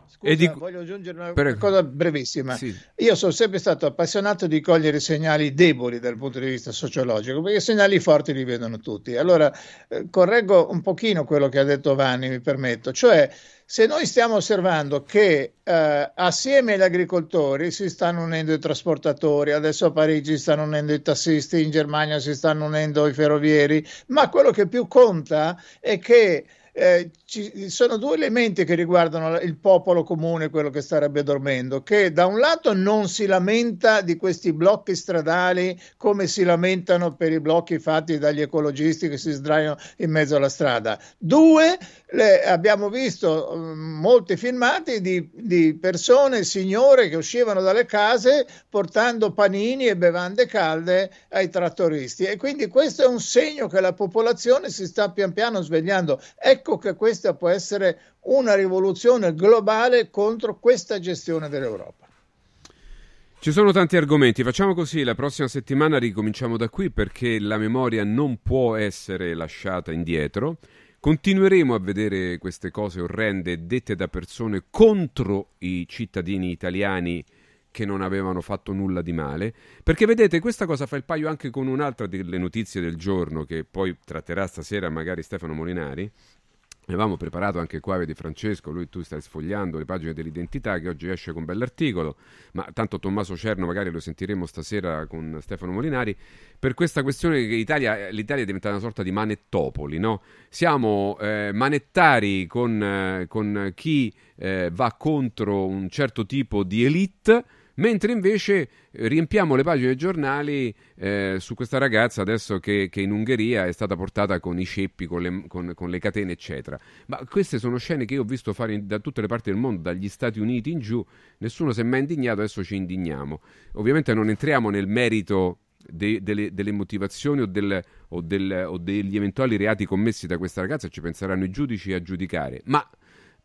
Scusa, di... voglio aggiungere una per... cosa brevissima. Sì. Io sono sempre stato appassionato di cogliere segnali deboli dal punto di vista sociologico, perché i segnali forti li vedono tutti. Allora, eh, correggo un pochino quello che ha detto Vanni, mi permetto, cioè se noi stiamo osservando che eh, assieme agli agricoltori si stanno unendo i trasportatori, adesso a Parigi si stanno unendo i tassisti, in Germania si stanno unendo i ferrovieri, ma quello che più conta è che eh, ci sono due elementi che riguardano il popolo comune, quello che starebbe dormendo, che da un lato non si lamenta di questi blocchi stradali come si lamentano per i blocchi fatti dagli ecologisti che si sdraiano in mezzo alla strada. Due, le, abbiamo visto um, molti filmati di, di persone, signore che uscivano dalle case portando panini e bevande calde ai trattoristi e quindi questo è un segno che la popolazione si sta pian piano svegliando. Ecco che questa può essere una rivoluzione globale contro questa gestione dell'Europa. Ci sono tanti argomenti, facciamo così, la prossima settimana ricominciamo da qui perché la memoria non può essere lasciata indietro. Continueremo a vedere queste cose orrende dette da persone contro i cittadini italiani che non avevano fatto nulla di male. Perché vedete, questa cosa fa il paio anche con un'altra delle notizie del giorno che poi tratterà stasera magari Stefano Molinari. Avevamo preparato anche qua, vedi Francesco, lui tu stai sfogliando le pagine dell'identità che oggi esce con un bell'articolo, ma tanto Tommaso Cerno magari lo sentiremo stasera con Stefano Molinari, per questa questione che l'Italia, l'Italia è diventata una sorta di manettopoli, no? Siamo eh, manettari con, eh, con chi eh, va contro un certo tipo di elite, mentre invece eh, riempiamo le pagine dei giornali eh, su questa ragazza adesso che, che, in Ungheria è stata portata con i ceppi, con le, con, con le, catene, eccetera. Ma queste sono scene che io ho visto fare in, da tutte le parti del mondo, dagli Stati Uniti in giù, nessuno si è mai indignato, adesso ci indigniamo. Ovviamente non entriamo nel merito de, delle, delle, motivazioni o, del, o, del, o degli eventuali reati commessi da questa ragazza, ci penseranno i giudici a giudicare, ma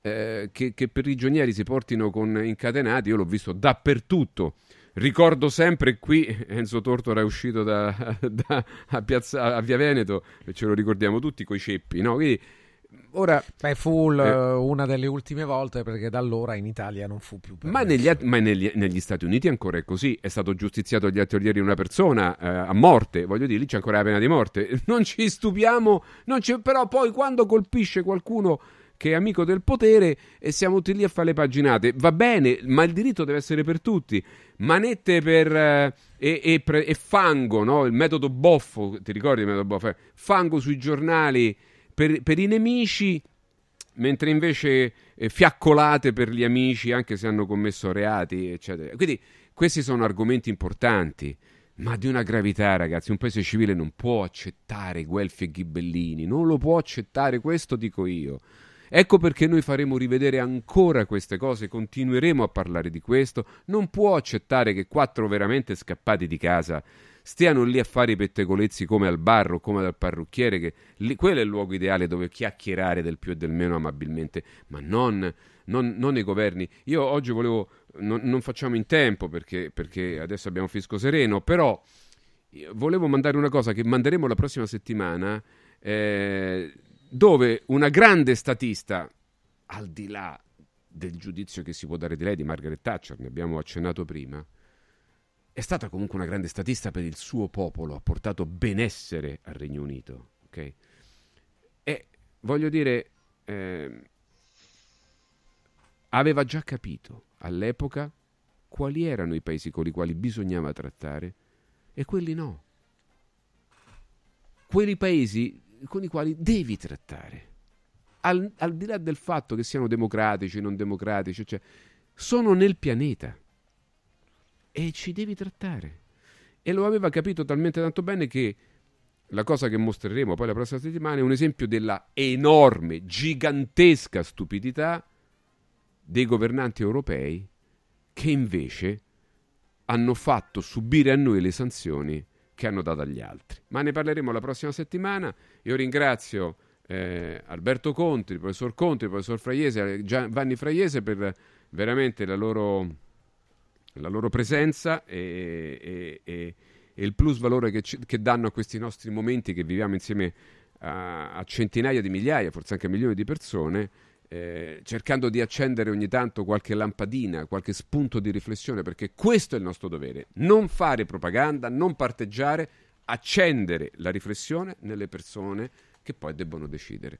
eh, che, che, per prigionieri si portino con incatenati, io l'ho visto dappertutto. Ricordo sempre qui Enzo Tortora è uscito da, *laughs* da, a, piazza, a, Via Veneto, e ce lo ricordiamo tutti, coi ceppi, no? Quindi Ora, Beh, fu l- eh, una delle ultime volte perché da allora in Italia non fu più Ma, negli, ma negli, negli, Stati Uniti ancora è così. È stato giustiziato agli altri ieri una persona eh, a morte. Voglio dire, lì c'è ancora la pena di morte. *laughs* Non ci stupiamo, non però poi quando colpisce qualcuno che è amico del potere e siamo tutti lì a fare le paginate. Va bene, ma il diritto deve essere per tutti. Manette per, eh, e, e, e, fango, no? il metodo boffo, ti ricordi il metodo boffo? Fango sui giornali per, per i nemici, mentre invece eh, fiaccolate per gli amici anche se hanno commesso reati, eccetera. Quindi questi sono argomenti importanti ma di una gravità, ragazzi. Un paese civile non può accettare guelfi e ghibellini, non lo può accettare, questo dico io. Ecco perché noi faremo rivedere ancora queste cose, continueremo a parlare di questo. Non può accettare che quattro veramente scappati di casa stiano lì a fare i pettegolezzi come al bar o come dal parrucchiere, che lì, quello è il luogo ideale dove chiacchierare del più e del meno amabilmente, ma non, non, non i governi. Io oggi volevo, non, non facciamo in tempo perché, perché, adesso abbiamo fisco sereno, però volevo mandare una cosa che manderemo la prossima settimana. Eh, dove una grande statista, al di là del giudizio che si può dare di lei, di Margaret Thatcher, ne abbiamo accennato prima, è stata comunque una grande statista per il suo popolo, ha portato benessere al Regno Unito. Okay? E voglio dire, eh, aveva già capito all'epoca quali erano i paesi con i quali bisognava trattare e quelli no. Quelli paesi con i quali devi trattare. Al, al, di là del fatto che siano democratici, non democratici, cioè, sono nel pianeta e ci devi trattare. E lo aveva capito talmente tanto bene che la cosa che mostreremo poi la prossima settimana è un esempio della enorme, gigantesca stupidità dei governanti europei che invece hanno fatto subire a noi le sanzioni che hanno dato agli altri. Ma ne parleremo la prossima settimana. Io ringrazio eh, Alberto Conti, il professor Conti, il professor Fraiese, Giovanni Fraiese per veramente la loro, la loro presenza e, e, e, e, il plus valore che, ci, che, danno a questi nostri momenti che viviamo insieme a, a centinaia di migliaia, forse anche a milioni di persone. Eh, cercando di accendere ogni tanto qualche lampadina, qualche spunto di riflessione, perché questo è il nostro dovere, non fare propaganda, non parteggiare, accendere la riflessione nelle persone che poi debbono decidere.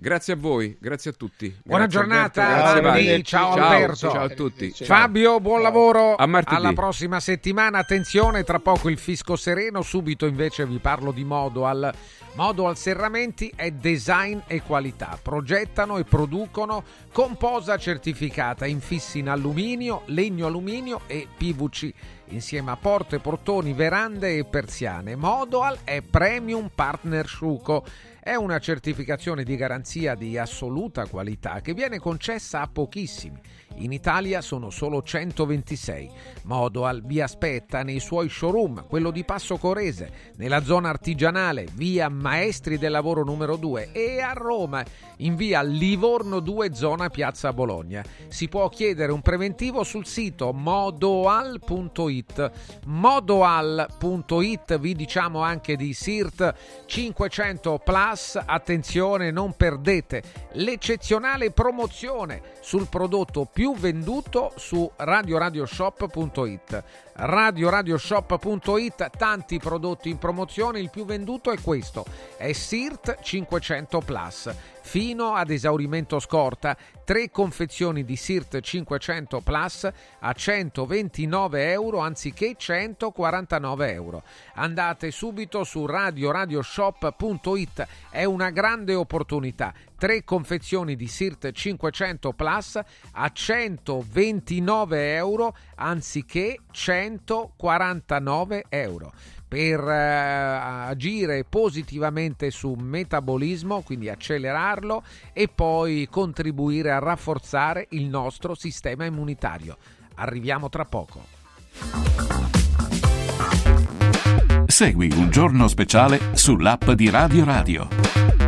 Grazie a voi, grazie a tutti. Buona grazie giornata, Alberto, ciao, ciao, Alberto. Ciao a tutti. Fabio, buon lavoro. A martedì. Alla prossima settimana. Attenzione, tra poco il fisco sereno. Subito invece vi parlo di modo al Modo al Serramenti è design e qualità. Progettano e producono composa certificata, infissi in alluminio, legno alluminio e PVC, insieme a porte, portoni, verande e persiane. Modoal è Premium Partner Sciuco è una certificazione di garanzia di assoluta qualità che viene concessa a pochissimi. In Italia sono solo 126. Modoal vi aspetta nei suoi showroom, quello di Passo Corese, nella zona artigianale, via Maestri del Lavoro numero 2 e a Roma, in via Livorno 2, zona Piazza Bologna. Si può chiedere un preventivo sul sito modoal.it. Modoal.it vi diciamo anche di SIRT 500 Plus attenzione, non perdete l'eccezionale promozione sul prodotto più venduto su radioradioshop.it. Radioradioshop.it, tanti prodotti in promozione, il più venduto è questo, è SIRT 500 Plus fino ad esaurimento scorta, tre confezioni di SIRT 500 Plus a 129 euro anziché 149 euro. Andate subito su radioradioshop.it, è una grande opportunità. Tre confezioni di SIRT 500 Plus a 129 euro anziché 149 euro per eh, agire positivamente su metabolismo, quindi accelerarlo e poi contribuire a rafforzare il nostro sistema immunitario. Arriviamo tra poco. Segui un giorno speciale sull'app di Radio Radio.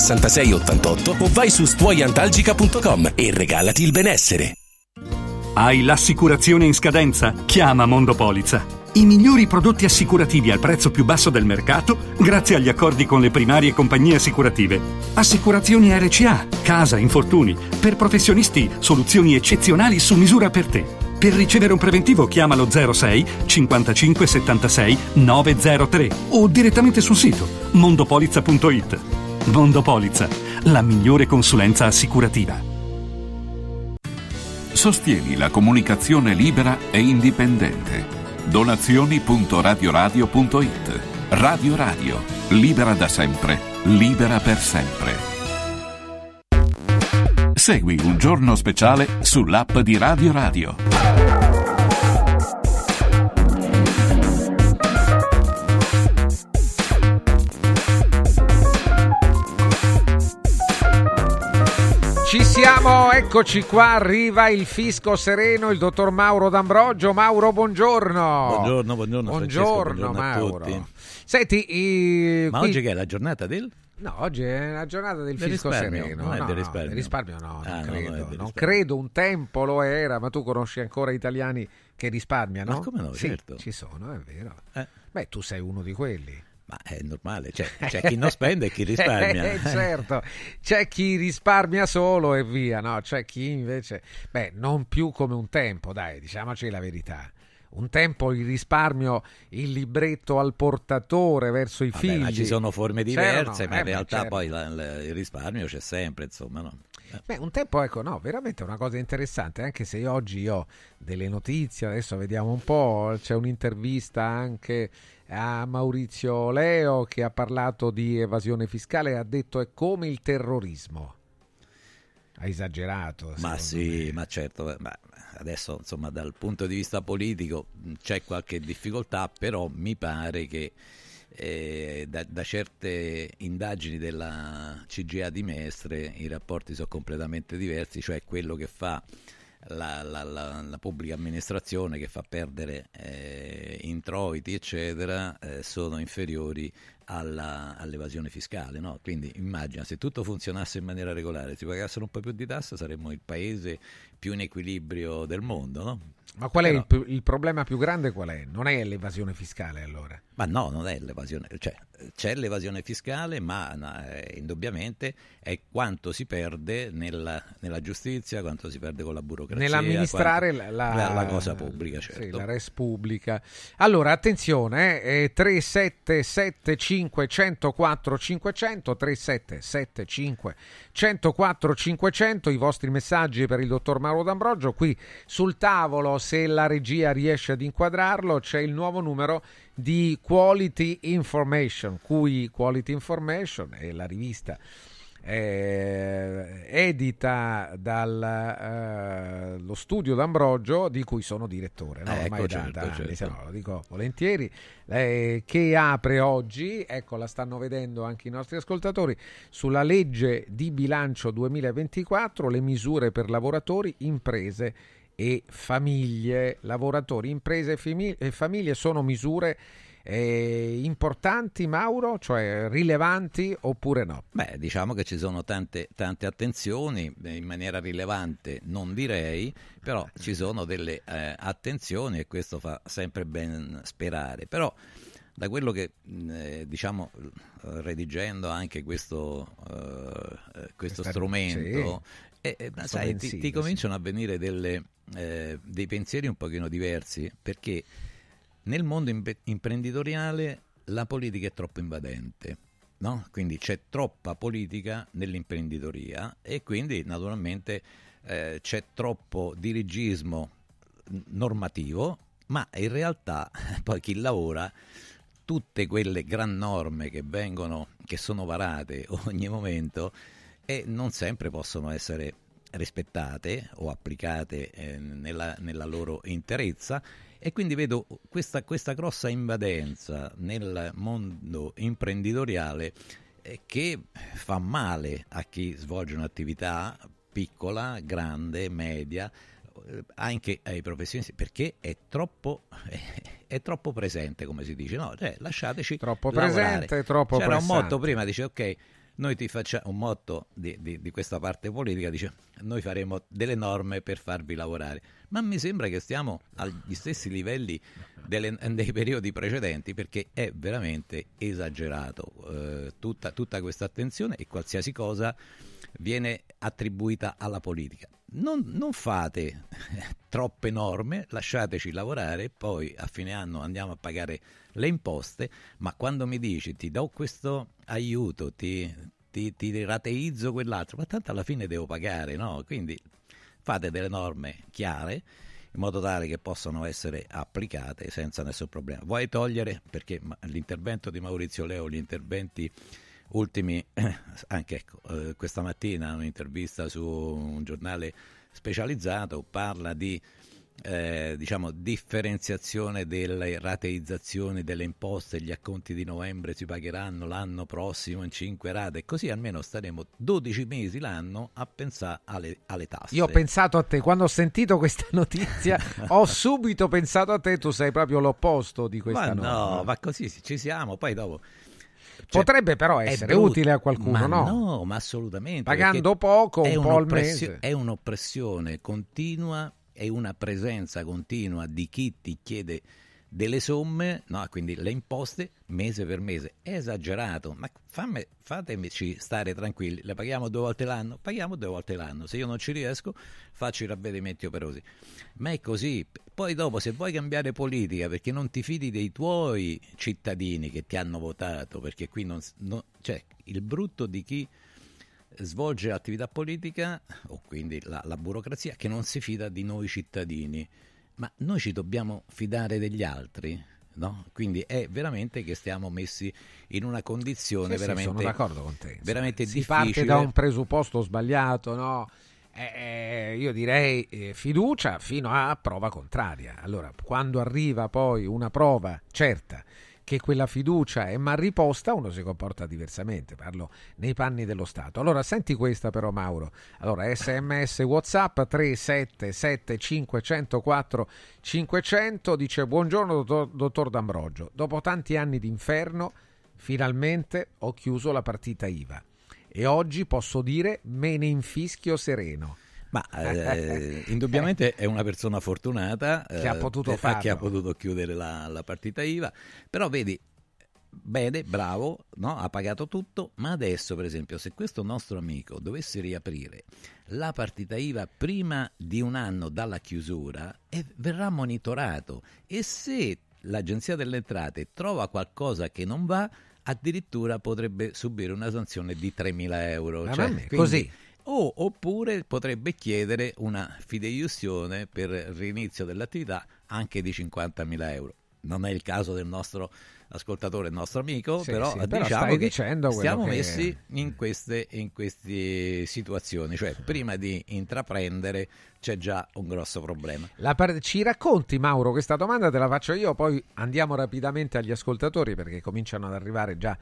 66 88 o vai su stuoiantalgica.com e regalati il benessere. Hai l'assicurazione in scadenza? Chiama Mondopolizza. I migliori prodotti assicurativi al prezzo più basso del mercato grazie agli accordi con le primarie compagnie assicurative. Assicurazioni RCA, casa, infortuni. Per professionisti, soluzioni eccezionali su misura per te. Per ricevere un preventivo chiamalo 06 55 76 903 o direttamente sul sito mondopolizza.it. Mondopolizza, la migliore consulenza assicurativa. Sostieni la comunicazione libera e indipendente. Donazioni.radioradio.it Radio Radio, libera da sempre, libera per sempre. Segui un giorno speciale sull'app di Radio Radio. Ci siamo, eccoci qua, arriva il fisco sereno, il dottor Mauro D'Ambrogio. Mauro, buongiorno. Buongiorno, buongiorno. Buongiorno, buongiorno Mauro. Senti, i- Ma qui- oggi che è la giornata del? No, oggi è la giornata del, Del fisco risparmio, sereno. non è no, del no, risparmio. del risparmio no, Ah, non no, credo. non è del non risparmio. credo, un tempo lo era, ma tu conosci ancora italiani che risparmiano? Ma come no, Sì, certo. ci sono, è vero. Eh. Beh, tu sei uno di quelli. Ma è normale, c'è, c'è chi non spende e chi risparmia. *laughs* Eh, certo, c'è chi risparmia solo e via, no? C'è chi invece, beh, non più come un tempo, dai, diciamoci la verità. Un tempo il risparmio, il libretto al portatore verso i Vabbè, figli. ma ci sono forme diverse, ma eh, in beh, realtà certo. poi la- la- il risparmio c'è sempre, insomma, no? Eh. Beh, un tempo, ecco, no, veramente è una cosa interessante, anche se io oggi ho delle notizie, adesso vediamo un po', c'è un'intervista anche a Maurizio Leo che ha parlato di evasione fiscale e ha detto è come il terrorismo. Ha esagerato. Ma sì, ma certo, eh, ma adesso insomma dal punto di vista politico mh, c'è qualche difficoltà, però mi pare che eh, da, da certe indagini della CGA di Mestre i rapporti sono completamente diversi, cioè quello che fa la, la- la- la pubblica amministrazione che fa perdere eh, introiti eccetera eh, sono inferiori alla- all'evasione fiscale no? quindi immagina se tutto funzionasse in maniera regolare si pagassero un po' più di tasse saremmo il paese più in equilibrio del mondo no? Ma qual è Però- il, più- il problema più grande? Qual è? Non è l'evasione fiscale allora. Ma no, non è l'evasione, cioè c'è l'evasione fiscale, ma eh, indubbiamente è quanto si perde nella, nella giustizia, quanto si perde con la burocrazia. Nell'amministrare quanto- la, la- la cosa pubblica, certo. Sì, la res pubblica. Allora, attenzione, eh, 3775 104 500 3775 104 500 i vostri messaggi per il dottor Mauro D'Ambrogio. Qui sul tavolo, se la regia riesce ad inquadrarlo, c'è il nuovo numero di Quality Information, cui Quality Information è la rivista eh, edita dallo studio d'Ambrogio di cui sono direttore no? Eh, ormai ecco, da, certo, da anni, certo. se no, lo dico volentieri eh, che apre oggi ecco la stanno vedendo anche i nostri ascoltatori sulla legge di bilancio 2024 le misure per lavoratori imprese e famiglie, lavoratori, imprese e famiglie sono misure eh, importanti, Mauro, cioè rilevanti oppure no? Beh, diciamo che ci sono tante, tante attenzioni, in maniera rilevante non direi, però ci sono delle eh, attenzioni e questo fa sempre ben sperare. Però da quello che eh, diciamo redigendo anche questo, eh, questo strumento sì. eh, sai, ti, ti, cominciano a venire delle, eh, dei pensieri un pochino diversi perché nel mondo imp- imprenditoriale la politica è troppo invadente. No? Quindi c'è troppa politica nell'imprenditoria e quindi naturalmente eh, c'è troppo dirigismo normativo, ma in realtà *laughs* poi chi lavora tutte quelle gran norme che vengono, che sono varate *laughs* ogni momento e non sempre possono essere rispettate o applicate eh, nella, nella loro interezza e quindi vedo questa, questa grossa invadenza nel mondo imprenditoriale eh, che fa male a chi svolge un'attività piccola, grande, media, eh, anche ai professionisti perché è troppo, *laughs* è troppo presente come si dice no? cioè, lasciateci troppo lavorare. presente troppo c'era pressante. un motto prima dice ok noi ti facciamo un motto di, di, di, questa parte politica dice noi faremo delle norme per farvi lavorare ma mi sembra che stiamo agli stessi livelli delle, dei periodi precedenti perché è veramente esagerato eh, tutta, tutta questa attenzione e qualsiasi cosa viene attribuita alla politica non, non, fate *laughs* troppe norme, lasciateci lavorare, poi a fine anno andiamo a pagare le imposte, ma quando mi dici ti do questo aiuto, ti, ti, ti rateizzo quell'altro, ma tanto alla fine devo pagare, no? Quindi fate delle norme chiare in modo tale che possano essere applicate senza nessun problema. Vuoi togliere, perché l'intervento di Maurizio Leo, gli interventi ultimi, *clears throat* anche ecco, eh, questa mattina un'intervista su un giornale specializzato parla di eh, diciamo, differenziazione delle rateizzazioni delle imposte, gli acconti di novembre si pagheranno l'anno prossimo in 5 rate, così almeno staremo 12 mesi l'anno a pensare alle, alle tasse. Io ho pensato a te, quando ho sentito questa *laughs* notizia ho *laughs* subito pensato a te, tu sei proprio l'opposto di questa ma norma. No, ma così ci siamo, poi dopo... Cioè, Potrebbe però essere utile a qualcuno, no? No, ma assolutamente. Pagando poco, un po' al mese. È un'oppressione continua e una presenza continua di chi ti chiede delle somme, no? quindi le imposte mese per mese. È esagerato, ma fammi, fatemici stare tranquilli, le paghiamo due volte l'anno? Paghiamo due volte l'anno, se io non ci riesco faccio i ravvedimenti operosi. Ma è così, poi dopo se vuoi cambiare politica perché non ti fidi dei tuoi cittadini che ti hanno votato, perché qui non... non cioè il brutto di chi svolge l'attività politica, o quindi la, la burocrazia, che non si fida di noi cittadini. Ma noi ci dobbiamo fidare degli altri? No? Quindi è veramente che stiamo messi in una condizione sì, veramente, sì, sono d'accordo con te. veramente si difficile. parte da un presupposto sbagliato, no? Eh, io direi eh, fiducia fino a prova contraria. Allora, quando arriva poi una prova certa che quella fiducia è mal riposta, uno si comporta diversamente. Parlo nei panni dello Stato. Allora, senti questa però, Mauro. Allora, sms WhatsApp 377 504 500 dice: Buongiorno, dottor, dottor D'Ambrogio. Dopo tanti anni di inferno, finalmente ho chiuso la partita IVA. E oggi posso dire me ne infischio sereno. Ma *laughs* eh, indubbiamente è una persona fortunata che ha potuto, eh, farlo. che ha potuto chiudere la, la, partita IVA, però vedi, bene, bravo, no? ha pagato tutto, ma adesso per esempio se questo nostro amico dovesse riaprire la partita IVA prima di un anno dalla chiusura, eh, verrà monitorato e se l'Agenzia delle Entrate trova qualcosa che non va, addirittura potrebbe subire una sanzione di 3.000 euro. Ma cioè, quindi, così. O, oppure potrebbe chiedere una fideiussione per rinizio dell'attività anche di 50.000 euro. Non è il caso del nostro ascoltatore il nostro amico, Sì, però sì, diciamo che stiamo che- messi in queste, in queste situazioni, cioè prima di intraprendere c'è già un grosso problema. La par- ci racconti Mauro questa domanda te la faccio io, poi andiamo rapidamente agli ascoltatori perché cominciano ad arrivare già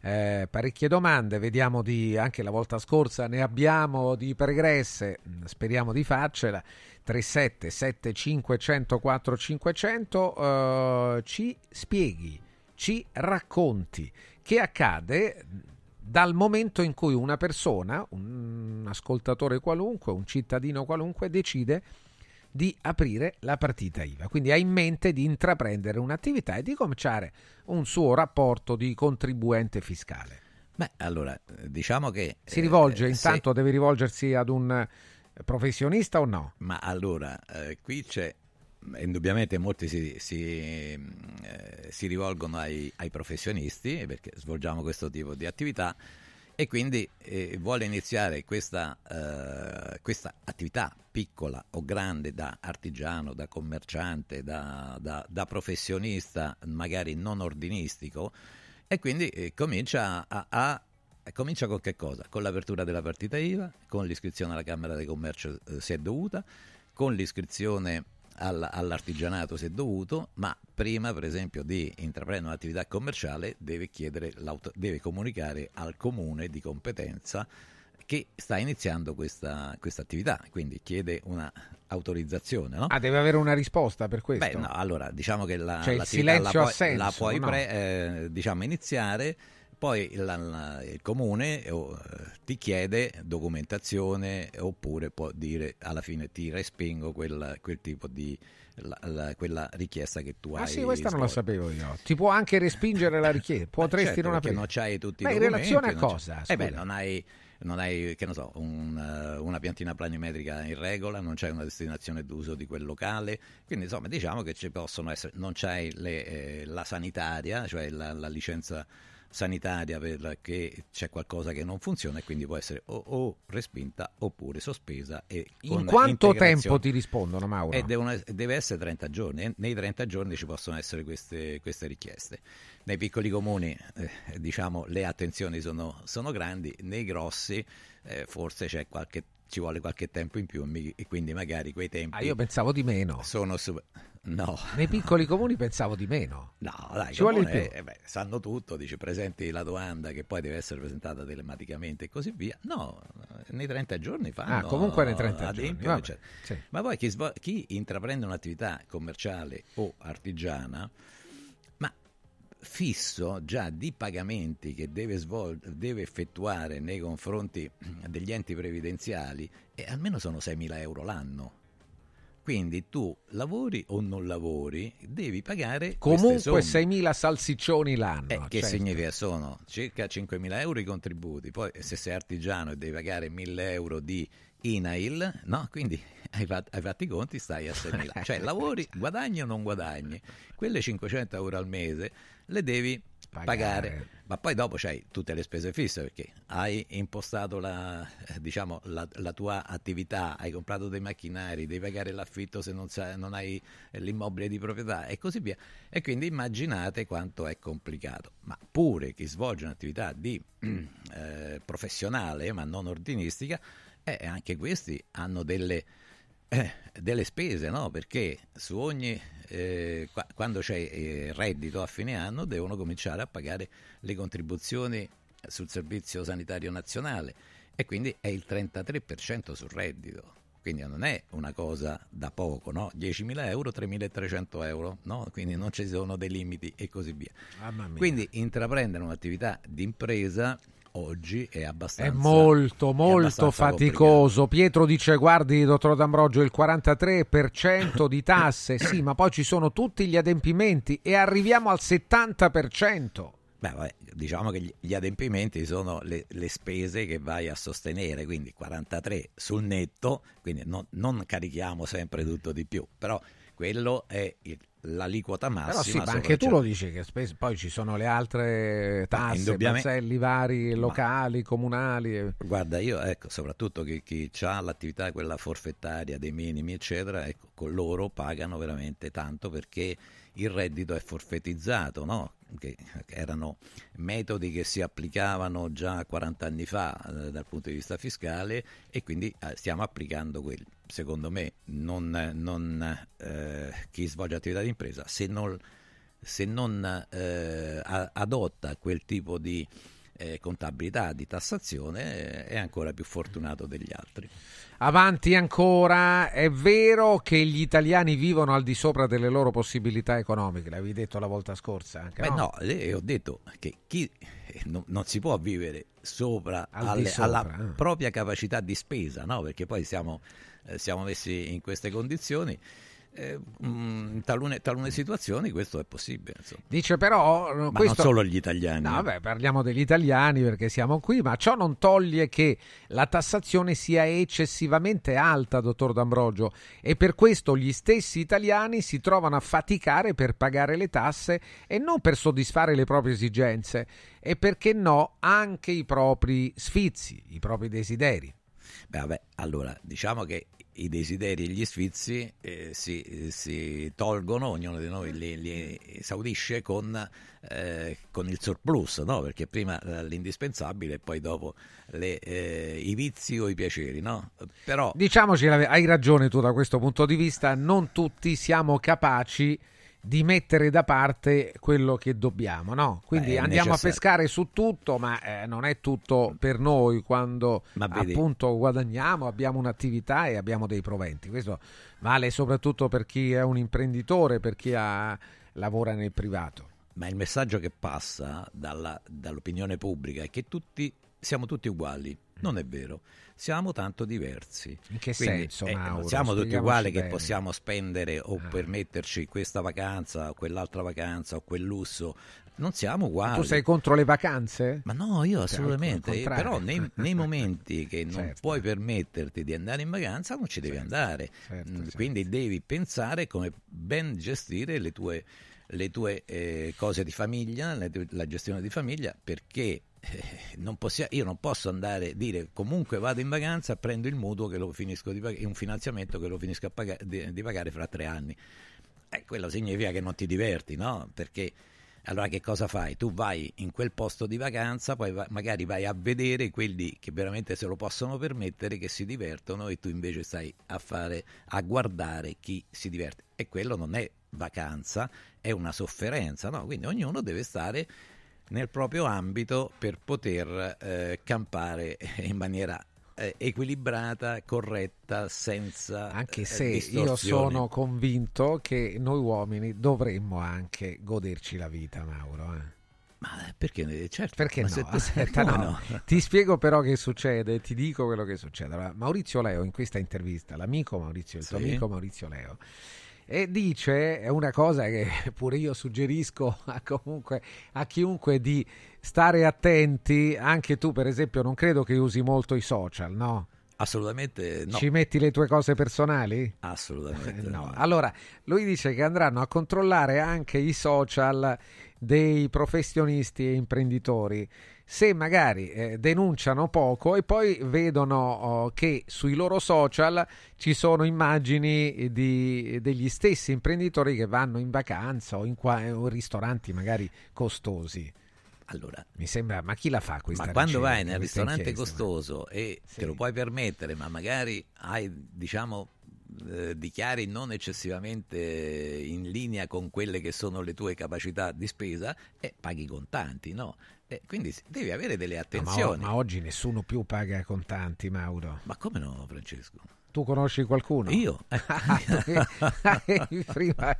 eh, parecchie domande, vediamo di anche la volta scorsa ne abbiamo di pregresse, mm, speriamo di farcela. 37 75 104 500 eh, ci spieghi, ci racconti che accade dal momento in cui una persona, un ascoltatore qualunque, un cittadino qualunque decide di aprire la partita IVA. Quindi ha in mente di intraprendere un'attività e di cominciare un suo rapporto di contribuente fiscale. Beh, allora, eh, diciamo che... Si rivolge, eh, se- intanto deve rivolgersi ad un eh, professionista o no? Ma allora, eh, qui c'è, indubbiamente molti si, si, eh, si rivolgono ai, ai professionisti perché svolgiamo questo tipo di attività e quindi eh, vuole iniziare questa, eh, questa attività piccola o grande da artigiano, da commerciante, da, da- da professionista magari non ordinistico e quindi eh, comincia a, a- comincia con che cosa? Con l'apertura della partita IVA, con l'iscrizione alla Camera di Commercio eh, se è dovuta, con l'iscrizione all'artigianato se dovuto, ma prima per esempio di intraprendere un'attività commerciale deve, chiedere deve comunicare al comune di competenza che sta iniziando questa, questa attività, quindi chiede una autorizzazione. No? Ah, deve avere una risposta per questo? Beh, no, allora diciamo che la, Cioè, la puoi, senso, la puoi no? pre- eh, diciamo, iniziare, poi la- il comune eh, oh, ti chiede documentazione oppure può dire alla fine ti respingo quel, quel tipo di la- la- quella richiesta che tu hai. Ah sì, questa non la sapevo io. Ti può anche respingere la richiesta. *laughs* Potresti Certo, non perché aprire. non c'hai tutti Ma i in documenti. relazione a non c'è- cosa? Eh beh, non hai, non hai, che ne so, un, una piantina planimetrica in regola, non c'hai una destinazione d'uso di quel locale, quindi insomma diciamo che ci possono essere, non c'hai le, eh, la sanitaria, cioè la, la licenza sanitaria perché c'è qualcosa che non funziona e quindi può essere o, o respinta oppure sospesa. E In quanto tempo ti rispondono, Mauro? E devono- deve essere 30 giorni. e Nei 30 giorni ci possono essere queste, queste richieste. Nei piccoli comuni, eh, diciamo, le attenzioni sono, sono grandi, nei grossi eh, forse c'è qualche, ci vuole qualche tempo in più e quindi magari quei tempi Ah, io pensavo di meno. sono... su- No. Nei piccoli comuni pensavo di meno. No, dai, Ci vuole comune, di più. eh, beh, sanno tutto, dici presenti la domanda che poi deve essere presentata telematicamente e così via. No, nei 30 giorni fanno. Ah, comunque nei 30 giorni, adempiono, vabbè, eccetera. sì. Ma poi chi, chi intraprende un'attività commerciale o artigiana, fisso già di pagamenti che deve, svol- deve effettuare nei confronti *clears throat* degli enti previdenziali, e almeno sono 6.000 euro l'anno. Quindi tu lavori o non lavori, devi pagare Comunque somme. 6.000 salsiccioni l'anno. Eh, che certo. significa? Sono circa 5.000 euro i contributi, poi se sei artigiano e devi pagare 1.000 euro di INAIL, no? quindi hai fatto, hai fatto i conti, stai a 6.000. *laughs* Cioè lavori, guadagni o non guadagni. Quelle 500 euro al mese le devi pagare. Ma poi dopo c'hai tutte le spese fisse perché hai impostato la, diciamo, la, la tua attività, hai comprato dei macchinari, devi pagare l'affitto se non, non hai l'immobile di proprietà e così via. E quindi immaginate quanto è complicato. Ma pure chi svolge un'attività di *clears throat* eh, professionale ma non ordinistica, eh, anche questi hanno delle, eh, delle spese, no? Perché su ogni eh, qua- quando c'è eh, reddito a fine anno devono cominciare a pagare le contribuzioni sul servizio sanitario nazionale e quindi è il 33% sul reddito. Quindi non è una cosa da poco, no? 10.000 euro, 3.300 euro, no? Quindi non ci sono dei limiti e così via. Quindi intraprendere un'attività di impresa oggi è abbastanza È molto, è molto abbastanza faticoso. Pietro dice: Guardi, dottor D'Ambrogio, il 43% di tasse, *coughs* sì, ma poi ci sono tutti gli adempimenti e arriviamo al 70%. Beh, vabbè, diciamo che gli, gli adempimenti sono le, le spese che vai a sostenere, quindi 43 sul netto, quindi non, non carichiamo sempre tutto di più, però quello è il- l'aliquota massima. Però sì, ma anche tu il lo dici che spes- poi ci sono le altre tasse, indubbiamente- balzelli vari locali, comunali. e- Guarda, io ecco, soprattutto chi, chi ha l'attività quella forfettaria dei minimi, eccetera, ecco, con loro pagano veramente tanto perché il reddito è forfettizzato, no? che erano metodi che si applicavano già 40 anni fa eh, dal punto di vista fiscale e quindi eh, stiamo applicando quelli. Secondo me non, non eh, chi svolge attività di impresa se non, se non eh, adotta quel tipo di eh, contabilità, di tassazione, è ancora più fortunato degli altri. Avanti ancora, è vero che gli italiani vivono al di sopra delle loro possibilità economiche, l'avevi detto la volta scorsa. Anche, Beh, no? no, eh, ho detto che chi eh, non, non si può vivere sopra, alle, sopra alla eh. propria capacità di spesa, no? perché poi siamo, eh, siamo messi in queste condizioni eh, mm, in talune, talune, situazioni questo è possibile. Insomma. Dice però... Ma questo... non solo gli italiani. No, vabbè, parliamo degli italiani perché siamo qui, ma ciò non toglie che la tassazione sia eccessivamente alta, dottor D'Ambrogio, e per questo gli stessi italiani si trovano a faticare per pagare le tasse e non per soddisfare le proprie esigenze, e perché no anche i propri sfizi, i propri desideri. Beh, vabbè, allora diciamo che i desideri e gli sfizi eh, si, si, tolgono, ognuno di noi li, li esaudisce con, eh, con, il surplus, no? perché prima l'indispensabile e poi dopo le, eh, i vizi o i piaceri. No? Però... Diciamoci, hai ragione tu da questo punto di vista, non tutti siamo capaci di mettere da parte quello che dobbiamo, no? Quindi Beh, andiamo necessario. a pescare su tutto, ma eh, non è tutto per noi quando appunto guadagniamo, abbiamo un'attività e abbiamo dei proventi. Questo vale soprattutto per chi è un imprenditore, per chi ha, lavora nel privato. Ma il messaggio che passa dalla, dall'opinione pubblica è che tutti siamo tutti uguali. Non è vero siamo tanto diversi. In che Quindi, senso, eh, Mauro? siamo tutti uguali bene. che possiamo spendere o ah. permetterci questa vacanza o quell'altra vacanza o quel lusso. Non siamo uguali. tu sei contro le vacanze? Ma no, io assolutamente. Cioè, però nei, nei, *laughs* momenti che non certo. puoi permetterti di andare in vacanza non ci devi certo. andare. Certo, mm, certo. Quindi devi pensare come ben gestire le tue le tue eh, cose di famiglia, la gestione di famiglia, perché non possia, io non posso andare a dire comunque vado in vacanza, prendo il mutuo che lo finisco di pagare, un finanziamento che lo finisco pagare, di, di, pagare fra tre anni. Eh, quello significa che non ti diverti, no? Perché allora che cosa fai? Tu vai in quel posto di vacanza, poi va, magari vai a vedere quelli che veramente se lo possono permettere, che si divertono e tu invece stai a fare, a guardare chi si diverte. E quello non è vacanza, è una sofferenza, no? Quindi ognuno deve stare nel proprio ambito per poter eh, campare in maniera eh, equilibrata, corretta, senza anche eh, se io sono convinto che noi uomini dovremmo anche goderci la vita, Mauro. Eh. Ma perché? Certo, perché no? *laughs* Aspetta, no. no. Ti spiego però che succede, ti dico quello che succede. Allora, Maurizio Leo in questa intervista, l'amico Maurizio, il sì. tuo amico Maurizio Leo, e dice è una cosa che *laughs* pure io suggerisco a, comunque, a chiunque di stare attenti, anche tu per esempio non credo che usi molto i social, no? Assolutamente no. Ci metti le tue cose personali? Assolutamente no. no. Allora, lui dice che andranno a controllare anche i social dei professionisti e imprenditori se magari eh, denunciano poco e poi vedono oh, che sui loro social ci sono immagini di, degli stessi imprenditori che vanno in vacanza o in, qua, in ristoranti magari costosi. Allora, mi sembra, ma chi la fa questa Ma quando vai nel ristorante costoso ma... e sì. te lo puoi permettere, ma magari hai, diciamo, eh, dichiari non eccessivamente in linea con quelle che sono le tue capacità di spesa e paghi contanti, no? E quindi devi avere delle attenzioni. No, ma, ma, oggi nessuno più paga contanti, Mauro. Ma come no, Francesco? Tu conosci qualcuno? Io. *laughs* prima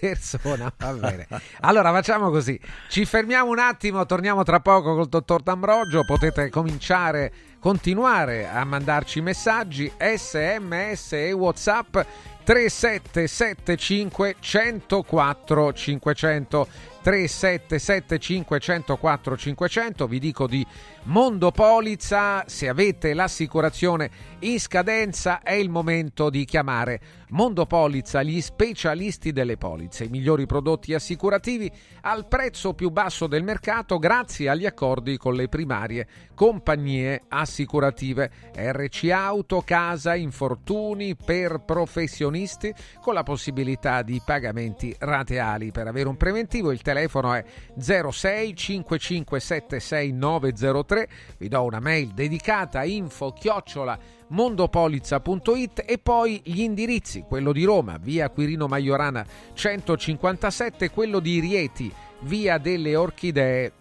persona, va bene. Allora facciamo così, ci fermiamo un attimo, torniamo tra poco col dottor D'Ambrogio, potete cominciare, continuare a mandarci messaggi, sms e whatsapp 3775 104 500 377 504 500 vi dico di Mondopolizza se avete l'assicurazione in scadenza è il momento di chiamare Mondopolizza gli specialisti delle polizze i migliori prodotti assicurativi al prezzo più basso del mercato grazie agli accordi con le primarie compagnie assicurative RC Auto, Casa, Infortuni per professionisti con la possibilità di pagamenti rateali per avere un preventivo il telefono è 06 5576 903. Vi do una mail dedicata a info chiocciola mondopolizza.it e poi gli indirizzi, quello di Roma, via Quirino Maiorana 157, quello di Rieti, via delle Orchidee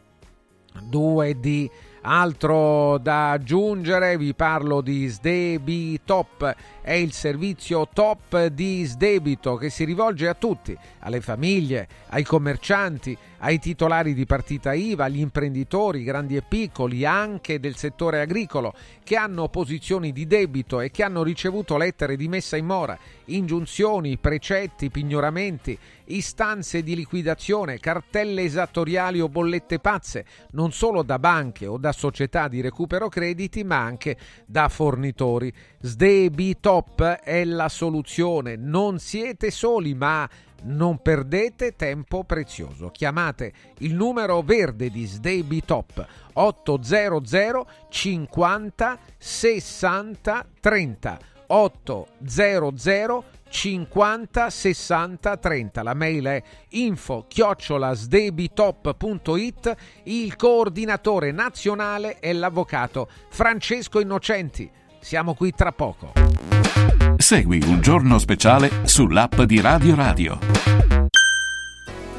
2D. Altro da aggiungere, vi parlo di Sdebi Top, è il servizio top di sdebito che si rivolge a tutti, alle famiglie, ai commercianti, ai titolari di partita IVA, agli imprenditori grandi e piccoli, anche del settore agricolo, che hanno posizioni di debito e che hanno ricevuto lettere di messa in mora, ingiunzioni, precetti, pignoramenti, istanze di liquidazione, cartelle esattoriali o bollette pazze, non solo da banche o da società di recupero crediti, ma anche da fornitori. Sdebitop è la soluzione, non siete soli, ma non perdete tempo prezioso. Chiamate il numero verde di Sdebitop 800 50 60 30 800 50 60 30 la mail è info chiocciolasdebitop.it il coordinatore nazionale è l'avvocato Francesco Innocenti siamo qui tra poco Segui un giorno speciale sull'app di Radio Radio.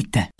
Bitti.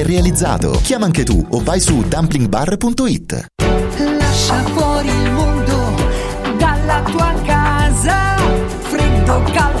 realizzato. Chiama anche tu o vai su dumplingbar.it. Lascia fuori il mondo dalla tua casa. Freddo, caldo,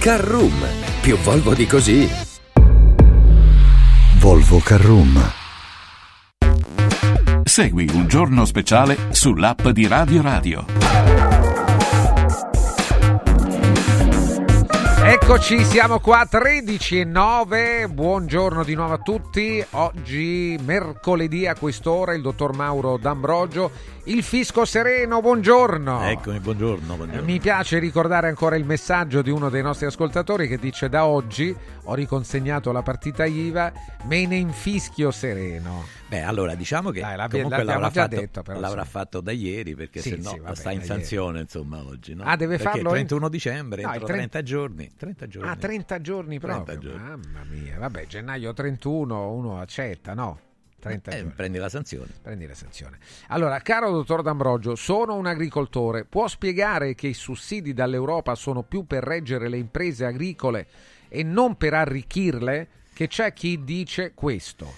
Carroom, più Volvo di così. Volvo Carrum. Segui un giorno speciale sull'app di Radio Radio. Eccoci, siamo qua 13 e 9. Buongiorno di nuovo a tutti. Oggi mercoledì a quest'ora il dottor Mauro D'Ambrogio, il fisco sereno. Buongiorno. Eccomi, buongiorno, buongiorno. Mi piace ricordare ancora il messaggio di uno dei nostri ascoltatori che dice da oggi ho riconsegnato la partita IVA, me ne infischio sereno. Beh, allora diciamo che Dai, l'abbia- comunque l'abbiamo l'avrà, già fatto, detto, però, l'avrà sì. fatto da ieri perché Sì, se no sì, vabbè, sta in sanzione insomma oggi. No? Ah, deve Perché farlo il in- 31 dicembre, No, il entro 30 30 giorni. 30 giorni. Ah, 30 giorni 30 proprio. giorni. Mamma mia, vabbè, gennaio 31 uno accetta, no? 30 Eh, prendi la sanzione. Prendi la sanzione. Allora, caro dottor D'Ambrogio, sono un agricoltore. Può spiegare che i sussidi dall'Europa sono più per reggere le imprese agricole e non per arricchirle? Che c'è chi dice questo.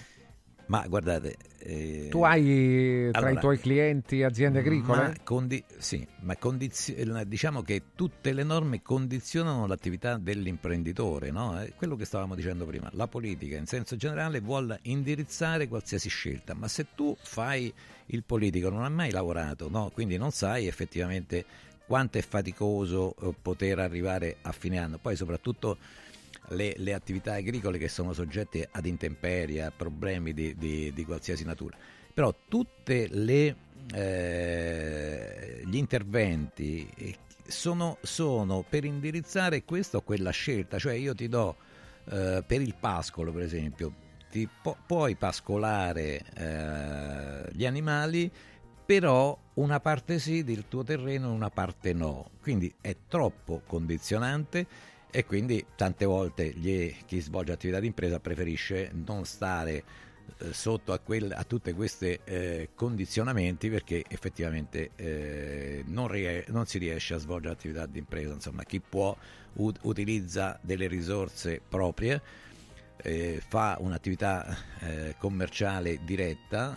Ma guardate... eh, Tu hai tra i allora, tuoi clienti aziende agricole? Ma condi- sì, ma condizio- eh, diciamo che tutte le norme condizionano l'attività dell'imprenditore, no? È quello che stavamo dicendo prima. La politica in senso generale vuole indirizzare qualsiasi scelta, ma se tu fai il politico, non hai mai lavorato, no? quindi non sai effettivamente quanto è faticoso eh, poter arrivare a fine anno. Poi soprattutto le, le attività agricole che sono soggette ad intemperie, a problemi di, di- di qualsiasi natura. Però tutte le eh, gli interventi eh, sono, sono per indirizzare questa o quella scelta, cioè io ti do eh, per il pascolo per esempio, ti pu- puoi pascolare eh, gli animali però una parte sì del tuo terreno e una parte no, quindi è troppo condizionante e quindi tante volte gli- chi svolge attività di impresa preferisce non stare eh, sotto a, quel- a tutte queste eh, condizionamenti perché effettivamente eh, non, rie- non si riesce a svolgere attività di impresa, insomma chi può ut- utilizza delle risorse proprie eh, fa un'attività eh, commerciale diretta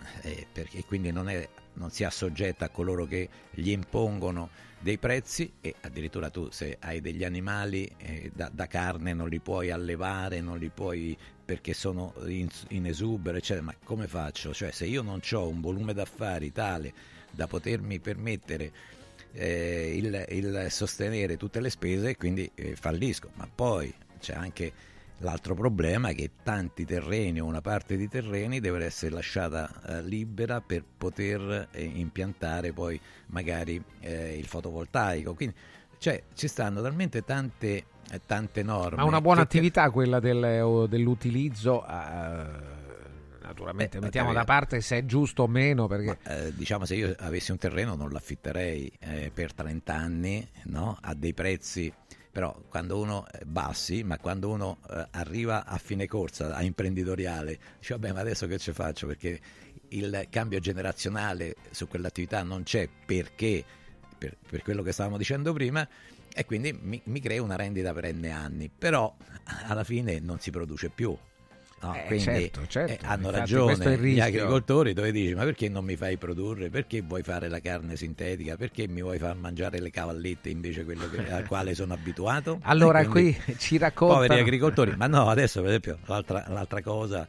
perché quindi non, è, non si è soggetta a coloro che gli impongono dei prezzi e addirittura tu se hai degli animali eh, da, da carne non li puoi allevare, non li puoi perché sono in, in esubero, eccetera, ma come faccio? Cioè se io non ho un volume d'affari tale da potermi permettere eh, il, il sostenere tutte le spese, quindi eh, fallisco, ma poi c'è anche L'altro problema è che tanti terreni o una parte di terreni deve essere lasciata eh, libera per poter eh, impiantare poi magari eh, il fotovoltaico. Quindi cioè, ci stanno talmente tante, eh, tante norme. Ma una buona attività quella del- dell'utilizzo, eh, naturalmente Eh, mettiamo magari- da parte se è giusto o meno perché Eh, diciamo se io avessi un terreno non l'affitterei eh, per 30 anni no? a dei prezzi però quando uno è bassi ma quando uno eh, arriva a fine corsa a imprenditoriale dice vabbè ma adesso che ci faccio? Perché il cambio generazionale su quell'attività non c'è perché per, per quello che stavamo dicendo prima e quindi mi, mi crea una rendita per n anni. Però alla fine non si produce più No, Eh, quindi certo, certo. eh, hanno Infatti ragione gli agricoltori dove dici ma perché non mi fai produrre? Perché vuoi fare la carne sintetica? Perché mi vuoi far mangiare le cavallette invece quello che- al quale sono abituato? *laughs* Allora quindi, qui ci raccontano. poveri agricoltori. Ma no adesso per esempio l'altra, l'altra cosa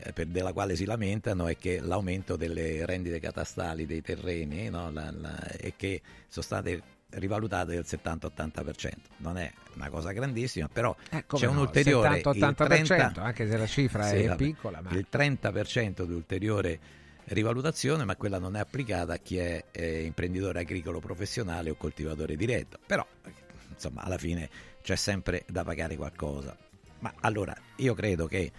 eh, per- della quale si lamentano è che l'aumento delle rendite catastali dei terreni no, la- la- è che sono state rivalutate del 70-80% non è una cosa grandissima però Eh, c'è un no, ulteriore 70-80%, il 30 anche se la cifra Sì, è piccola ma il 30% di ulteriore rivalutazione, ma quella non è applicata a chi è eh, imprenditore agricolo professionale o coltivatore diretto. Però, insomma, alla fine c'è sempre da pagare qualcosa. Ma allora, io credo che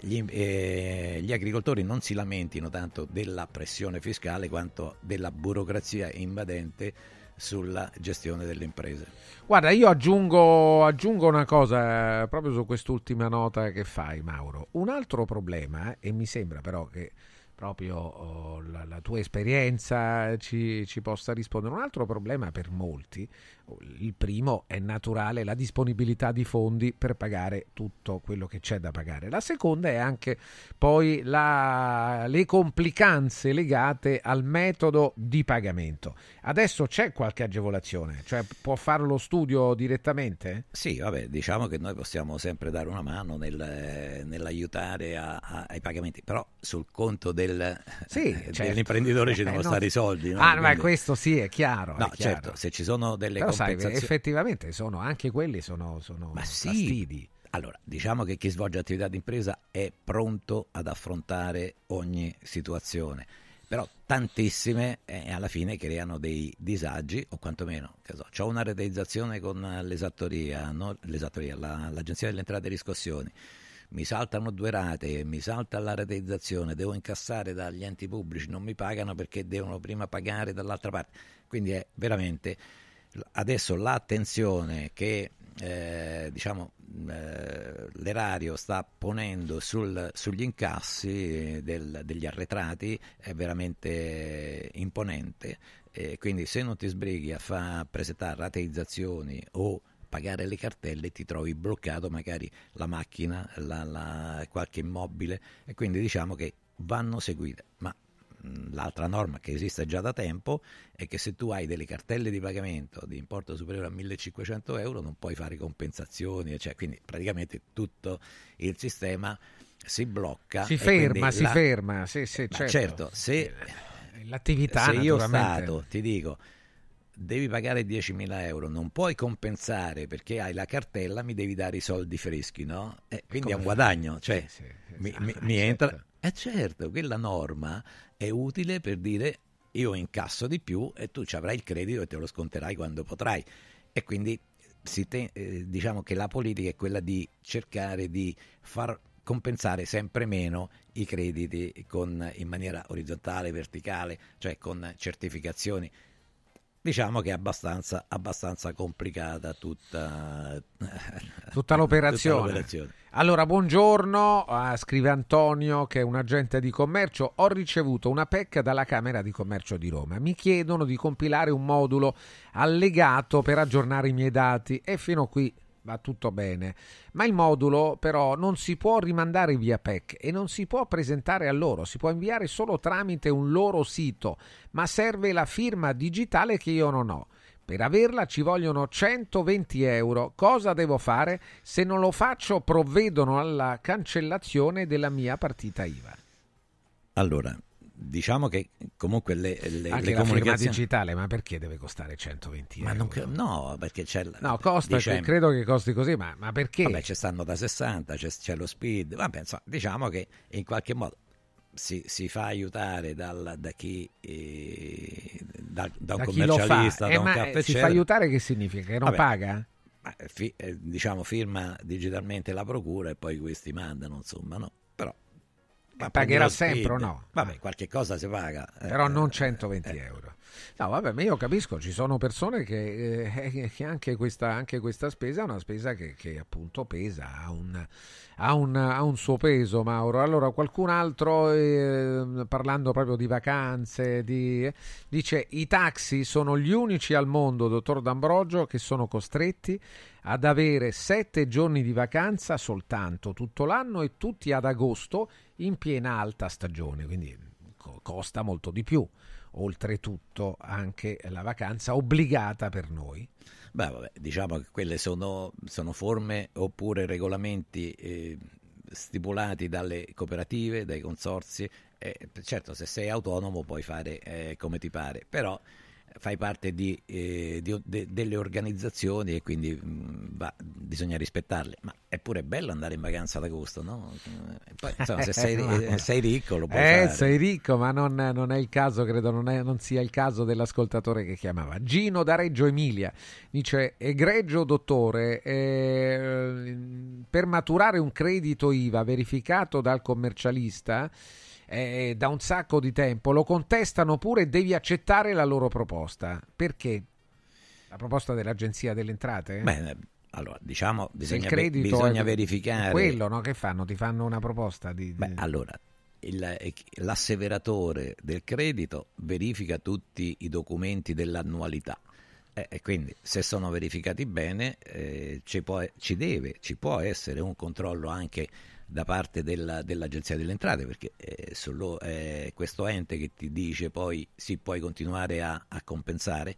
gli, eh, gli agricoltori non si lamentino tanto della pressione fiscale quanto della burocrazia invadente sulla gestione delle imprese. Guarda, io aggiungo, aggiungo una cosa eh, proprio su quest'ultima nota che fai, Mauro. Un altro problema, eh, e mi sembra però che proprio oh, la, la tua esperienza ci, ci possa rispondere, un altro problema per molti, oh, il primo è naturale la disponibilità di fondi per pagare tutto quello che c'è da pagare. La seconda è anche poi la- le complicanze legate al metodo di pagamento. Adesso c'è qualche agevolazione, cioè può fare lo studio direttamente? Sì, vabbè, diciamo che noi possiamo sempre dare una mano nel, nell'aiutare a- a- ai pagamenti, però sul conto del, Sì, eh, certo. dell'imprenditore ci Eh, devono no. stare i soldi. no? Ah, ma Quindi- questo sì, è chiaro. No, è chiaro. certo, se ci sono delle Però sai, compensazioni... effettivamente sono, anche quelli sono, sono Ma sì. fastidi. Allora, diciamo che chi svolge attività di impresa è pronto ad affrontare ogni situazione, però tantissime eh, alla fine creano dei disagi o quantomeno, che so, ho una rateizzazione con eh, l'esattoria, no? l'esattoria la- l'agenzia delle entrate e riscossioni, mi saltano due rate, mi salta la rateizzazione, devo incassare dagli enti pubblici, non mi pagano perché devono prima pagare dall'altra parte, quindi è veramente adesso l'attenzione che eh, diciamo eh, l'erario sta ponendo sul- sugli incassi eh, del- degli arretrati è veramente imponente. E quindi se non ti sbrighi a far presentare rateizzazioni o pagare le cartelle ti trovi bloccato magari la macchina, la- la- qualche immobile e quindi diciamo che vanno seguite. Ma l'altra norma che esiste già da tempo è che se tu hai delle cartelle di pagamento di importo superiore a 1500 euro non puoi fare compensazioni, cioè, quindi praticamente tutto il sistema si blocca. Si ferma, si la- ferma, sì, sì, Ma certo. certo, se, L'attività, se io. Stato ti dico devi pagare 10.000 euro, non puoi compensare perché hai la cartella, mi devi dare i soldi freschi, no? Eh, quindi è un Come guadagno, cioè Sì, sì, mi, esatto, mi- mi certo. entra... Eh certo, quella norma è utile per dire io incasso di più e tu ci avrai il credito e te lo sconterai quando potrai. E quindi si te- eh, diciamo che la politica è quella di cercare di far compensare sempre meno i crediti con- in maniera orizzontale, verticale, cioè con certificazioni. Diciamo che è abbastanza, abbastanza complicata tutta, *laughs* Tutta l'operazione. l'operazione. Allora, buongiorno, ah, scrive Antonio che è un agente di commercio. Ho ricevuto una PEC dalla Camera di Commercio di Roma. Mi chiedono di compilare un modulo allegato per aggiornare i miei dati e fino a qui va tutto bene. Ma il modulo però non si può rimandare via PEC e non si può presentare a loro, si può inviare solo tramite un loro sito, ma serve la firma digitale che io non ho. Per averla ci vogliono 120 euro. Cosa devo fare? Se non lo faccio, provvedono alla cancellazione della mia partita IVA. Allora, diciamo che comunque le, le, Anche le la comunicazioni... digitale, ma perché deve costare 120 Ma euro? cre- no, perché c'è... il- No, costa, dicembre. credo che costi così, ma, ma perché? Vabbè, ci stanno da 60, c'è, c'è lo speed, vabbè, insomma, diciamo che in qualche modo si, si fa aiutare dal- da chi, eh, da, da un Da commercialista, Eh, da un ma, eh, caffè, si fa aiutare che significa? Che non Vabbè, paga? eh, fi- eh, diciamo firma digitalmente la procura e poi questi mandano, insomma, no? Ma pagherà sempre o no? Vabbè, qualche cosa si paga. eh. Però non 120 euro. No, vabbè, ma io capisco, ci sono persone che, eh, *laughs* che anche, questa, anche questa spesa è una spesa che, che appunto pesa, ha un, ha, un, ha un suo peso, Mauro. Allora, qualcun altro, eh, parlando proprio di vacanze, di- dice i taxi sono gli unici al mondo, dottor D'Ambrogio, che sono costretti ad avere sette giorni di vacanza soltanto tutto l'anno e tutti ad agosto in piena alta stagione, quindi co- costa molto di più. Oltretutto anche la vacanza obbligata per noi. Beh, vabbè, diciamo che quelle sono, sono forme oppure regolamenti eh, stipulati dalle cooperative, dai consorzi. Eh, certo, se sei autonomo puoi fare eh, come ti pare, però fai parte di, eh, di- de- delle organizzazioni e quindi mh, va- bisogna rispettarle. Ma è pure bello andare in vacanza ad agosto, no? Poi, insomma, se sei, *laughs* eh, sei ricco lo puoi Eh, fare. sei ricco, ma non, non è il caso, credo non, è- non sia il caso dell'ascoltatore che chiamava. Gino da Reggio Emilia dice: Egregio dottore, eh, per maturare un credito IVA verificato dal commercialista eh, da un sacco di tempo lo contestano pure e devi accettare la loro proposta. Perché? La proposta dell'Agenzia delle Entrate? Beh, allora, diciamo, bisogna, bisogna è- verificare. Quello, no? Che fanno? Ti fanno una proposta di... Beh, allora, il- l'asseveratore del credito verifica tutti i documenti dell'annualità. Eh, E quindi se sono verificati bene eh, ci, può, ci deve, ci può essere un controllo anche da parte della- dell'Agenzia delle Entrate perché è solo è questo ente che ti dice poi si puoi continuare a, a compensare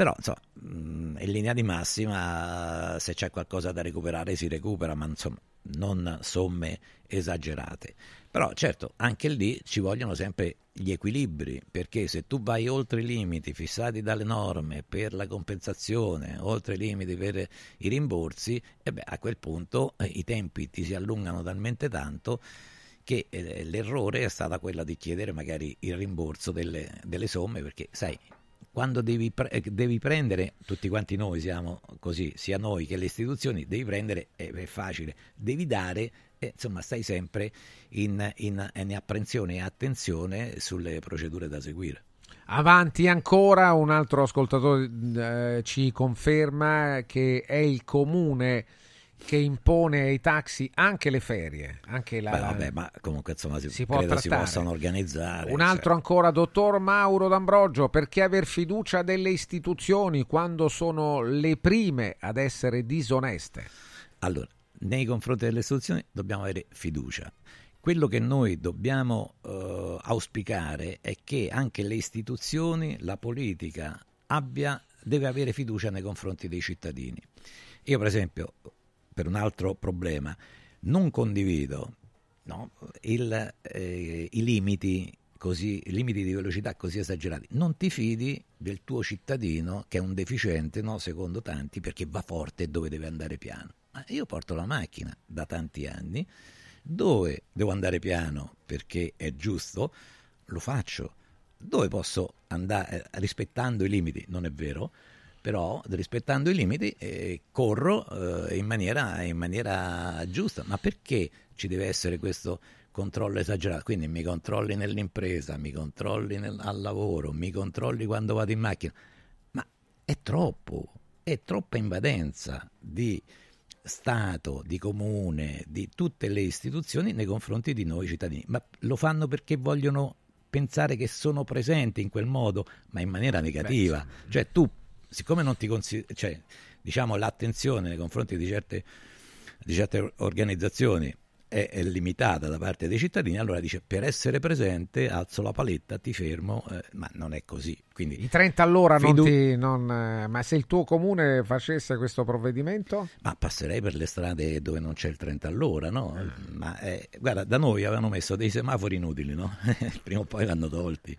però insomma mh, in linea di massima se c'è qualcosa da recuperare si recupera ma insomma non somme esagerate. Però certo anche lì ci vogliono sempre gli equilibri perché se tu vai oltre i limiti fissati dalle norme per la compensazione oltre i limiti per i rimborsi e beh, a quel punto eh, i tempi ti si allungano talmente tanto che eh, l'errore è stata quella di chiedere magari il rimborso delle, delle somme perché sai quando devi, pre- eh, devi prendere, tutti quanti noi siamo così, sia noi che le istituzioni, devi prendere, eh, è facile, devi dare, e insomma stai sempre in, in- in apprensione e attenzione sulle procedure da seguire. Avanti ancora, un altro ascoltatore eh, ci conferma che è il comune che impone ai taxi anche le ferie, anche la, Beh, vabbè, ma comunque insomma si, si si possano organizzare. Un altro ancora, dottor Mauro D'Ambrogio, perché aver fiducia delle istituzioni quando sono le prime ad essere disoneste? Allora, nei confronti delle istituzioni dobbiamo avere fiducia. Quello che noi dobbiamo eh, auspicare è che anche le istituzioni, la politica, abbia, deve avere fiducia nei confronti dei cittadini. Io, per esempio, per un altro problema, non condivido no, il, eh, i limiti così, limiti di velocità così esagerati. Non ti fidi del tuo cittadino che è un deficiente, no, secondo tanti, perché va forte dove deve andare piano. Ma io porto la macchina da tanti anni, dove devo andare piano perché è giusto, lo faccio. Dove posso andare eh, rispettando i limiti, non è vero, però rispettando i limiti eh, corro eh, in, maniera, in maniera giusta. Ma perché ci deve essere questo controllo esagerato? Quindi mi controlli nell'impresa, mi controlli nel- al lavoro, mi controlli quando vado in macchina. Ma è troppo, è troppa invadenza di Stato, di comune, di tutte le istituzioni nei confronti di noi cittadini. Ma lo fanno perché vogliono pensare che sono presenti in quel modo, ma in maniera negativa. Cioè tu, siccome non ti consideri, cioè, diciamo l'attenzione nei confronti di certe, di certe organizzazioni è, limitata da parte dei cittadini, allora dice per essere presente alzo la paletta, ti fermo, eh, ma non è così. Quindi I 30 all'ora non Fidu- ti... non, eh, ma se il tuo comune facesse questo provvedimento? Ma passerei per le strade dove non c'è il 30 all'ora, no? Ah. Ma eh, guarda, da noi avevano messo dei semafori inutili, no? *laughs* Prima o poi l'hanno tolti.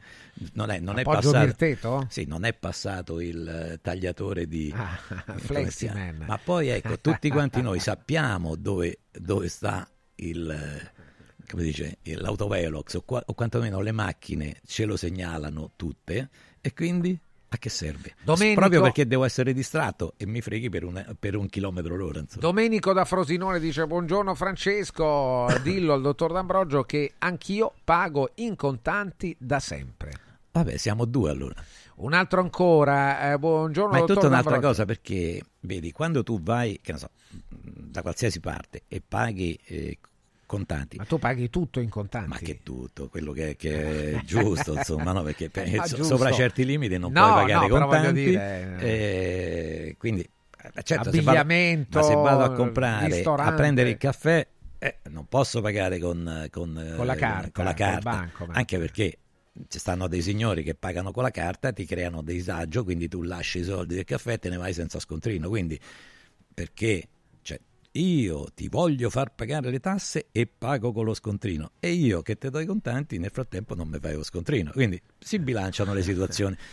Non è, non è passato. Sì, non è passato il eh, tagliatore di Ah, *laughs* Fleximan. Ma poi ecco, tutti quanti noi sappiamo dove, dove sta il come dice, l'autovelox o, qua- o quantomeno le macchine ce lo segnalano tutte e quindi A che serve? Domenico- Proprio perché devo essere distratto e mi freghi per, un- per un chilometro l'ora. Insomma. Domenico da Frosinone dice buongiorno Francesco, *laughs* dillo al dottor D'Ambrogio che anch'io pago in contanti da sempre. Vabbè, siamo due allora. Un altro ancora, eh, buongiorno Ma è tutta un'altra D'Ambrogio. cosa perché, vedi, quando tu vai, che ne so, da qualsiasi parte e paghi eh, contanti. Ma tu paghi tutto in contanti? Ma che tutto, quello che, che *laughs* è giusto, insomma, no? perché per- *laughs* Ah, so- sopra certi limiti non No, puoi pagare no, contanti. dire, eh, quindi, eh, certo, se vado- Abbigliamento, ma se vado a comprare, a prendere il caffè, eh, non posso pagare con, con, eh, Con la carta, con la carta. bancomat. anche perché ci stanno dei signori che pagano con la carta, ti creano disagio, quindi tu lasci i soldi del caffè e te ne vai senza scontrino. Quindi, perché io ti voglio far pagare le tasse e pago con lo scontrino, e io che ti do i contanti nel frattempo non mi fai lo scontrino. Quindi si bilanciano le situazioni. *laughs*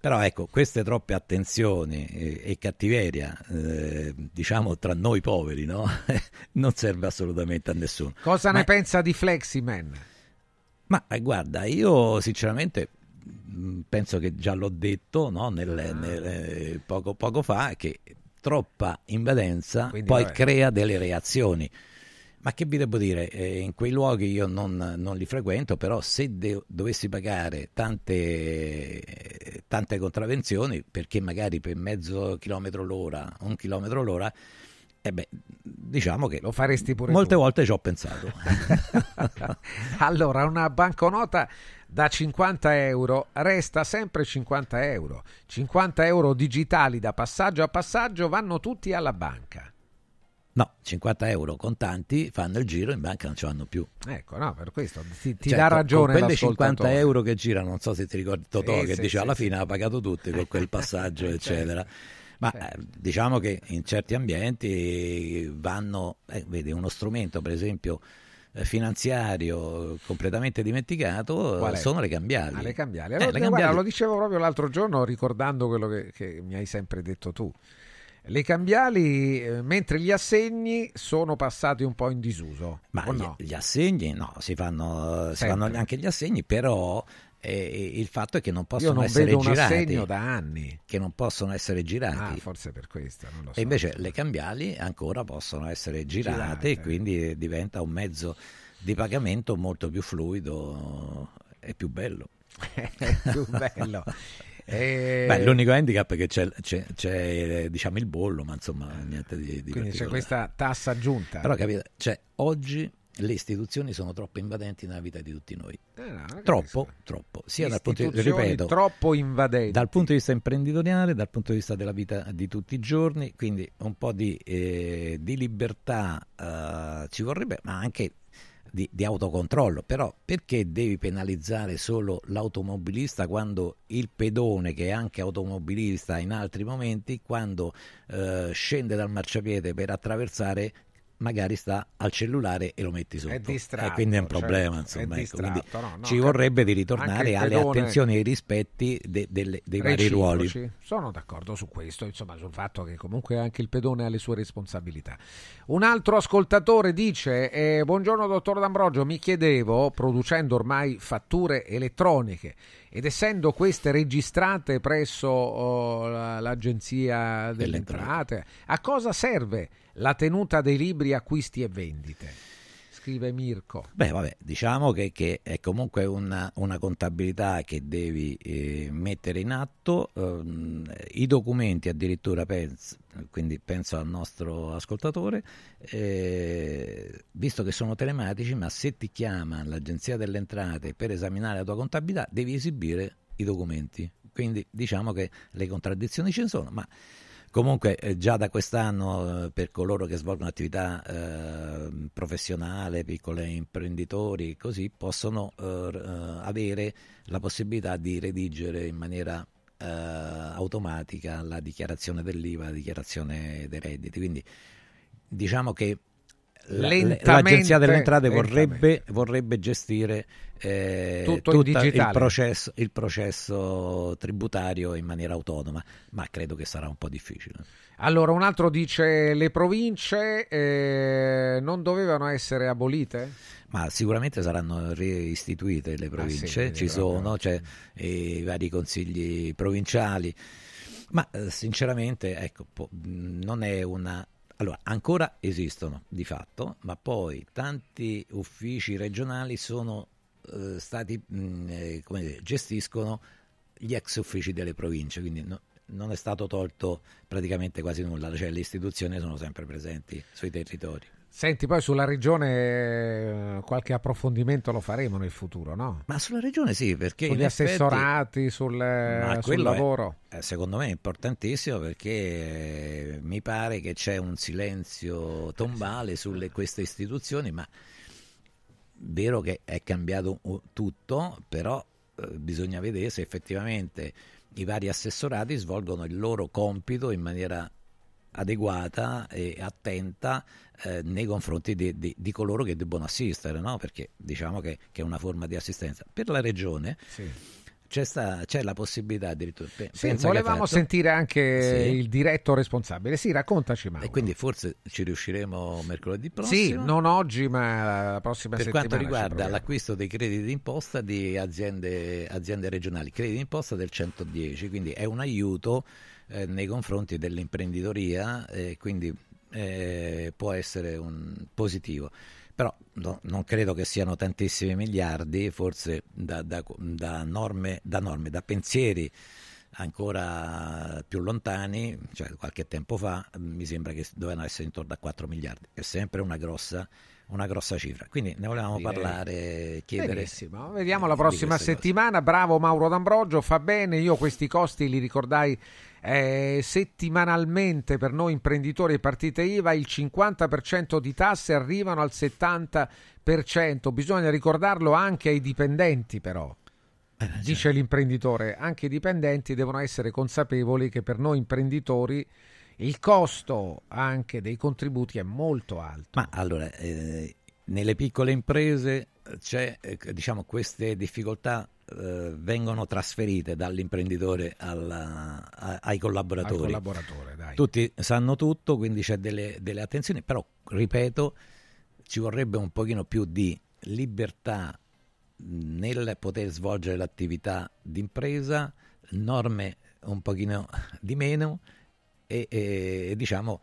Però ecco, queste troppe attenzioni e, e cattiveria, eh, diciamo tra noi poveri, no? *laughs* non serve assolutamente a nessuno. Cosa Ma- ne pensa di Fleximan? ma eh, guarda, io sinceramente mh, penso che già l'ho detto no, nel- Ah. nel- eh, poco, poco fa che troppa invadenza Quindi, poi vabbè. crea delle reazioni. Ma che vi devo dire? Eh, in quei luoghi io non, non li frequento, però se de- dovessi pagare tante, tante contravvenzioni, perché magari per mezzo chilometro l'ora, un chilometro l'ora, eh beh, diciamo che Lo faresti pure molte tu. volte ci ho pensato. *laughs* allora, una banconota da 50 euro resta sempre 50 euro. 50 euro digitali da passaggio a passaggio vanno tutti alla banca. No, 50 euro contanti fanno il giro, in banca non ce l'hanno più. Ecco, no, per questo ti, ti Cioè, dà ragione con quelle 50 l'ascoltatore. euro che girano, non so se ti ricordi Totò Sì, che sì, diceva sì, alla fine ha pagato tutti con quel *laughs* passaggio, Certo. eccetera. Ma eh, diciamo che in certi ambienti vanno, eh, vedi, uno strumento per esempio finanziario completamente dimenticato eh, sono le cambiali. Ah, le cambiali. Eh, Allora, le guarda, cambiali- lo dicevo proprio l'altro giorno ricordando quello che, che mi hai sempre detto tu. Le cambiali, eh, mentre gli assegni sono passati un po' in disuso. Ma gli, no? gli assegni, no, si fanno, si fanno anche gli assegni, però eh, il fatto è che non possono non essere girati. da anni. Che non possono essere girati. Ah, forse per questo, non lo so. E invece le cambiali ancora possono essere girate, Girate. e quindi diventa un mezzo di pagamento molto più fluido e più bello. *laughs* È più bello. E- *laughs* Beh, l'unico handicap è che c'è, c'è- c'è, eh, diciamo il bollo, ma insomma niente di, di Quindi c'è questa tassa aggiunta. Però capite, cioè, oggi le istituzioni sono troppo invadenti nella vita di tutti noi. Eh, no, non troppo, troppo. Sia dal punto di ripeto, troppo invadenti. dal punto di vista imprenditoriale, dal punto di vista della vita di tutti i giorni, quindi un po' di, eh, di libertà eh, ci vorrebbe, ma anche di, di autocontrollo. Però perché devi penalizzare solo l'automobilista quando il pedone, che è anche automobilista in altri momenti, quando eh, scende dal marciapiede per attraversare magari sta al cellulare e lo metti sotto È distratto, e quindi è un problema è insomma ecco, quindi no, no, ci vorrebbe di ritornare alle attenzioni e ai rispetti de- delle- dei vari ruoli Reciproci. Sono d'accordo su questo, insomma, sul fatto che comunque anche il pedone ha le sue responsabilità. Un altro ascoltatore dice: eh, Buongiorno, dottor D'Ambrogio. Mi chiedevo, producendo ormai fatture elettroniche ed essendo queste registrate presso oh, la- l'Agenzia delle Entrate, a cosa serve la tenuta dei libri acquisti e vendite? Scrive Mirko. Beh, vabbè, diciamo che, che è comunque una, una contabilità che devi eh, mettere in atto. ehm, I documenti addirittura, penso, quindi penso al nostro ascoltatore, eh, visto che sono telematici, ma se ti chiama l'Agenzia delle Entrate per esaminare la tua contabilità, devi esibire i documenti. Quindi diciamo che le contraddizioni ci sono, ma Comunque eh, già da quest'anno eh, per coloro che svolgono attività eh, professionale, piccoli imprenditori, così possono eh, eh, avere la possibilità di redigere in maniera automatica la dichiarazione dell'IVA, la dichiarazione dei redditi. Quindi diciamo che l'Agenzia delle Entrate vorrebbe, vorrebbe gestire eh, Tutto il processo, il processo tributario in maniera autonoma, ma credo che sarà un po' difficile. Allora, un altro dice le province eh, non dovevano essere abolite? Ma sicuramente saranno reistituite le province, Ah, quindi ci sono, c'è i vari consigli provinciali, ma eh, sinceramente ecco, non è una... Allora, ancora esistono di fatto, ma poi tanti uffici regionali sono eh, stati, mh, eh, come dire, gestiscono gli ex uffici delle province, quindi no- non è stato tolto praticamente quasi nulla, cioè le istituzioni sono sempre presenti sui territori. Senti, poi sulla regione eh, qualche approfondimento lo faremo nel futuro, no? Ma sulla regione sì, perché Sugli in effetti- assessorati, sul, Ma sul quello è- lavoro. eh, secondo me è importantissimo perché eh, mi pare che c'è un silenzio tombale sulle queste istituzioni, ma vero che è cambiato uh, tutto, però eh, bisogna vedere se effettivamente i vari assessorati svolgono il loro compito in maniera adeguata e attenta eh, nei confronti di, di- di coloro che debbono assistere, no? perché diciamo che, che è una forma di assistenza. Per la regione c'è, sta- c'è la possibilità addirittura... pe- Sì, volevamo fatto- sentire anche Sì. il diretto responsabile. Sì, raccontaci, Mauro. E quindi forse ci riusciremo mercoledì prossimo. Sì, non oggi, ma la prossima per settimana. quanto ci riguarda l'acquisto dei crediti d'imposta di aziende, aziende regionali, crediti d'imposta del 110, quindi è un aiuto eh, nei confronti dell'imprenditoria e quindi eh, può essere un positivo. Però no- non credo che siano tantissimi miliardi, forse da, da- da norme, da norme, da pensieri ancora più lontani, cioè qualche tempo fa, mi sembra che dovevano essere intorno a 4 miliardi, è sempre una grossa, una grossa cifra. Quindi ne volevamo Direi. parlare, chiedere. Benissimo, vediamo la di prossima queste cose. settimana. Bravo Mauro D'Ambrogio, fa bene. Io questi costi li ricordai eh, settimanalmente per noi imprenditori e partite IVA. Il 50% di tasse arrivano al 70%. Bisogna ricordarlo anche ai dipendenti, però. Dice l'imprenditore, anche i dipendenti devono essere consapevoli che per noi imprenditori il costo anche dei contributi è molto alto. Ma allora, eh, nelle piccole imprese c'è, eh, diciamo, queste difficoltà eh, vengono trasferite dall'imprenditore alla- a- ai collaboratori. Al collaboratore, dai. Tutti sanno tutto, quindi c'è delle, delle attenzioni, però ripeto, ci vorrebbe un pochino più di libertà nel poter svolgere l'attività d'impresa, norme un pochino di meno e, e, diciamo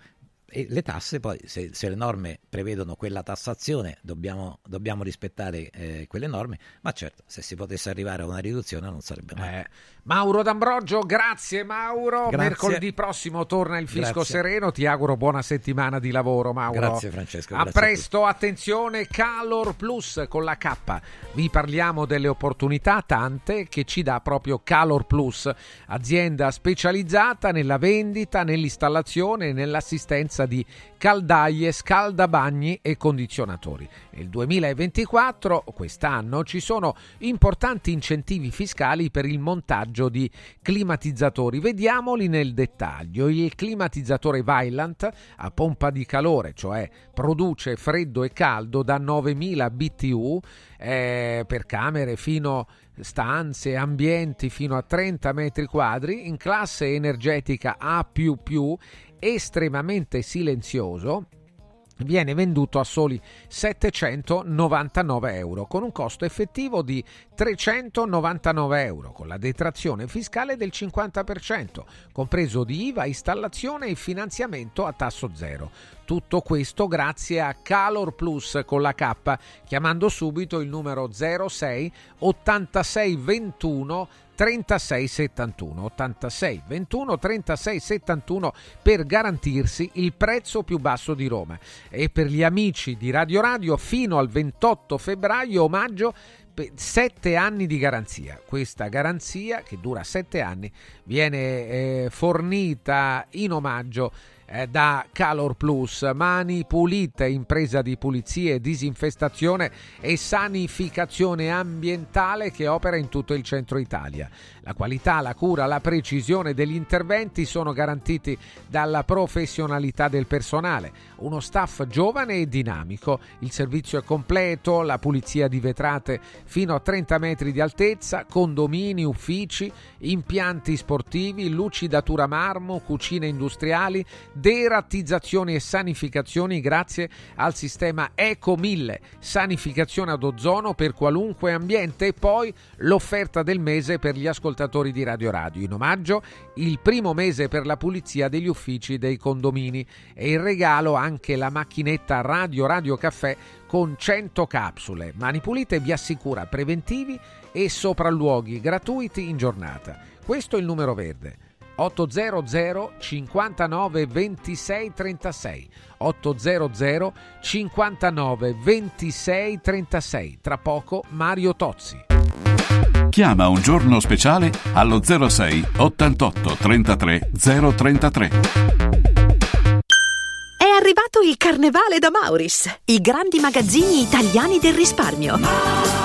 e le tasse poi se, se le norme prevedono quella tassazione dobbiamo, dobbiamo rispettare eh, quelle norme ma certo se si potesse arrivare a una riduzione non sarebbe male Eh, Mauro D'Ambrogio, grazie Mauro. Grazie. Mercoledì prossimo torna il fisco Grazie. sereno. Ti auguro buona settimana di lavoro, Mauro. Grazie, Francesco, A grazie a presto, attenzione, Calor Plus con la K. Vi parliamo delle opportunità tante che ci dà proprio Calor Plus, azienda specializzata nella vendita, nell'installazione e nell'assistenza di caldaie, scaldabagni e condizionatori. Nel 2024, quest'anno, ci sono importanti incentivi fiscali per il montaggio di climatizzatori. Vediamoli nel dettaglio. Il climatizzatore Vylant a pompa di calore, cioè produce freddo e caldo da 9000 BTU eh, per camere fino stanze, ambienti fino a 30 metri quadri in classe energetica A++, estremamente silenzioso viene venduto a soli 799 euro con un costo effettivo di 399 euro con la detrazione fiscale del 50% compreso di IVA, installazione e finanziamento a tasso zero. Tutto questo grazie a Calor Plus con la K chiamando subito il numero 06 86 21 36 71 86 21 36 71 per garantirsi il prezzo più basso di Roma e per gli amici di Radio Radio fino al 28 febbraio omaggio per sette anni di garanzia. Questa garanzia, che dura sette anni, viene eh, fornita in omaggio da Calor Plus. Mani pulite, impresa di pulizie, disinfestazione e sanificazione ambientale che opera in tutto il centro Italia. La qualità, la cura, la precisione degli interventi sono garantiti dalla professionalità del personale, uno staff giovane e dinamico. Il servizio è completo, la pulizia di vetrate fino a 30 metri di altezza, condomini, uffici, impianti sportivi, lucidatura marmo, cucine industriali, derattizzazioni e sanificazioni grazie al sistema Eco 1000, sanificazione ad ozono per qualunque ambiente e poi l'offerta del mese per gli ascoltatori di Radio Radio. In omaggio il primo mese per la pulizia degli uffici dei condomini e in regalo anche la macchinetta Radio Radio Caffè con 100 capsule. Mani Pulite vi assicura preventivi e sopralluoghi gratuiti in giornata. Questo è il numero verde. 800 59 26 36 800 59 26 36 tra poco Mario Tozzi Chiama un giorno speciale allo 06 88 33 033 È arrivato il carnevale da Mauris, i grandi magazzini italiani del risparmio.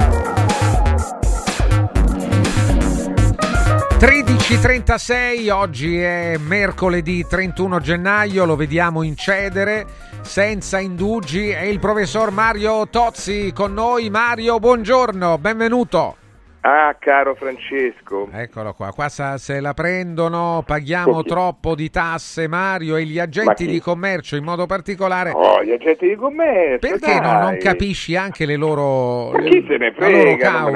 13.36, oggi è mercoledì 31 gennaio, lo vediamo incedere senza indugi. È il professor Mario Tozzi con noi. Mario, buongiorno, benvenuto. Ah, caro Francesco. Eccolo qua, qua se la prendono, paghiamo troppo di tasse, Mario, e gli agenti di commercio in modo particolare. Oh, gli agenti di commercio. Perché non, non capisci anche le loro, Ma chi se ne la loro frega? Non me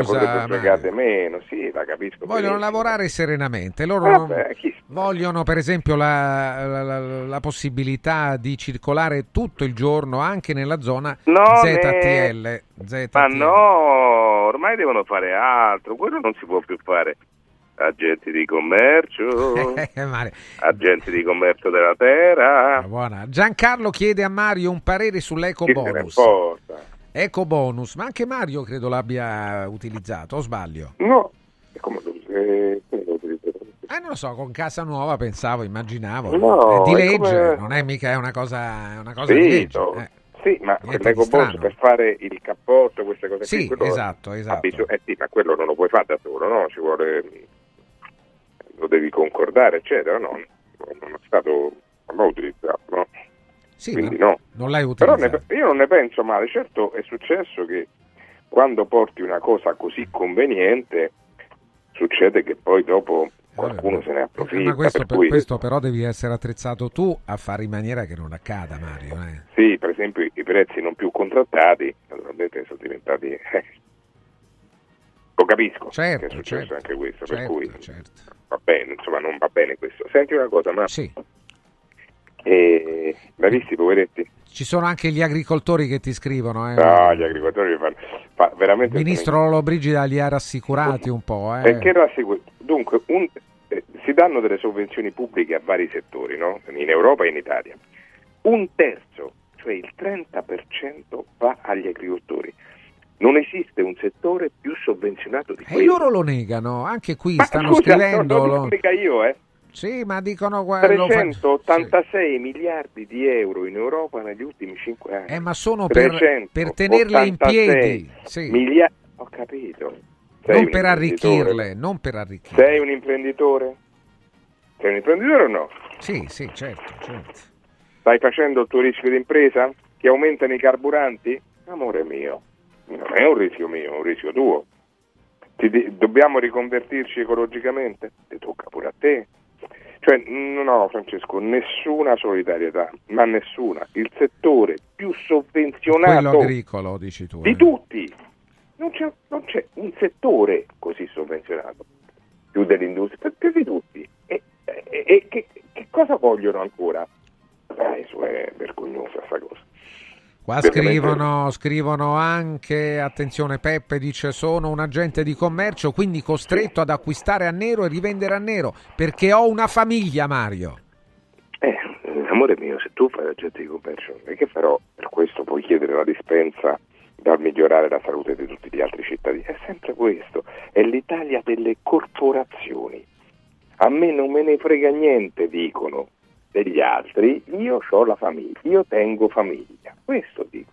ne causa? meno, sì, la capisco. Vogliono benissimo. lavorare serenamente. Loro Vabbè, non- vogliono, per esempio, la, la- la- la possibilità di circolare tutto il giorno anche nella zona No, ZTL. ne- ZTL. Ma no, ormai devono fare altro, quello non si può più fare. Agenti di commercio, *laughs* Eh, agenti di commercio della terra. Buona. Giancarlo chiede a Mario un parere sull'eco bonus. Eco bonus, ma anche Mario credo l'abbia utilizzato, o sbaglio? No, è come eh, lo utilizzate? Eh, non lo so, con casa nuova pensavo, immaginavo. No, è di legge, come- non è mica è una cosa, è una cosa Sì, di legge. no. eh. Sì, ma bonus strano. per fare il cappotto, queste cose Sì, qui, esatto, esatto. bisogno- eh sì, ma quello non lo puoi fare da solo, no? Ci vuole, lo devi concordare, eccetera, no? Non è stato, non l'ho utilizzato, no? Sì, Quindi no. non l'hai Però utilizzato. ne- io non ne penso male, certo è successo che quando porti una cosa così conveniente succede che poi dopo qualcuno se ne approfitta. Ma questo, per per cui- questo però devi essere attrezzato tu a fare in maniera che non accada, Mario. eh. Sì, per esempio i prezzi non più contrattati, naturalmente sono diventati... eh, lo capisco, Certo, che è successo certo, anche questo, per certo, cui va bene, insomma non va bene questo. Senti una cosa, ma... Sì. Eh, l'hai visti poveretti? Ci sono anche gli agricoltori che ti scrivono. Eh. No, gli agricoltori fanno... fa- veramente... Il ministro Lolo Brigida li ha rassicurati un po'. Eh. Perché rassicur- Dunque, un- eh, si danno delle sovvenzioni pubbliche a vari settori, no? in Europa e in Italia. Un terzo, cioè il 30% va agli agricoltori. Non esiste un settore più sovvenzionato di E quello. loro lo negano, anche qui Ma stanno scusa, scrivendo. non lo mica io, eh. Sì, ma dicono guarda, lo fa- 386 miliardi di euro in Europa negli ultimi 5 anni. Eh, ma sono per, per tenerle in 386 piedi, sì. milia- Ho capito. Non per arricchirle, non per arricchirle. Sei un imprenditore? Sei un imprenditore o no? Sì, sì, certo, certo. Stai facendo il tuo rischio d'impresa? Che aumentano i carburanti? Amore mio, non è un rischio mio, è un rischio tuo. Ti di- dobbiamo riconvertirci ecologicamente? Ti tocca pure a te. Cioè, no, Francesco, nessuna solidarietà, ma nessuna. Il settore più Quello sovvenzionato agricolo, dici tu. di eh. tutti. Non c'è, non c'è un settore così sovvenzionato, più dell'industria, più di tutti. E, e- e che, che cosa vogliono ancora? Dai, su, è vergognosa sta cosa. Qua scrivono, scrivono anche, attenzione Peppe dice sono un agente di commercio quindi costretto ad acquistare a nero e rivendere a nero perché ho una famiglia Mario. Eh, amore mio, se tu fai agente di commercio, e che farò per questo puoi chiedere la dispensa dal migliorare la salute di tutti gli altri cittadini? È sempre questo, è l'Italia delle corporazioni. A me non me ne frega niente, dicono degli altri, io ho la famiglia, io tengo famiglia, questo dico.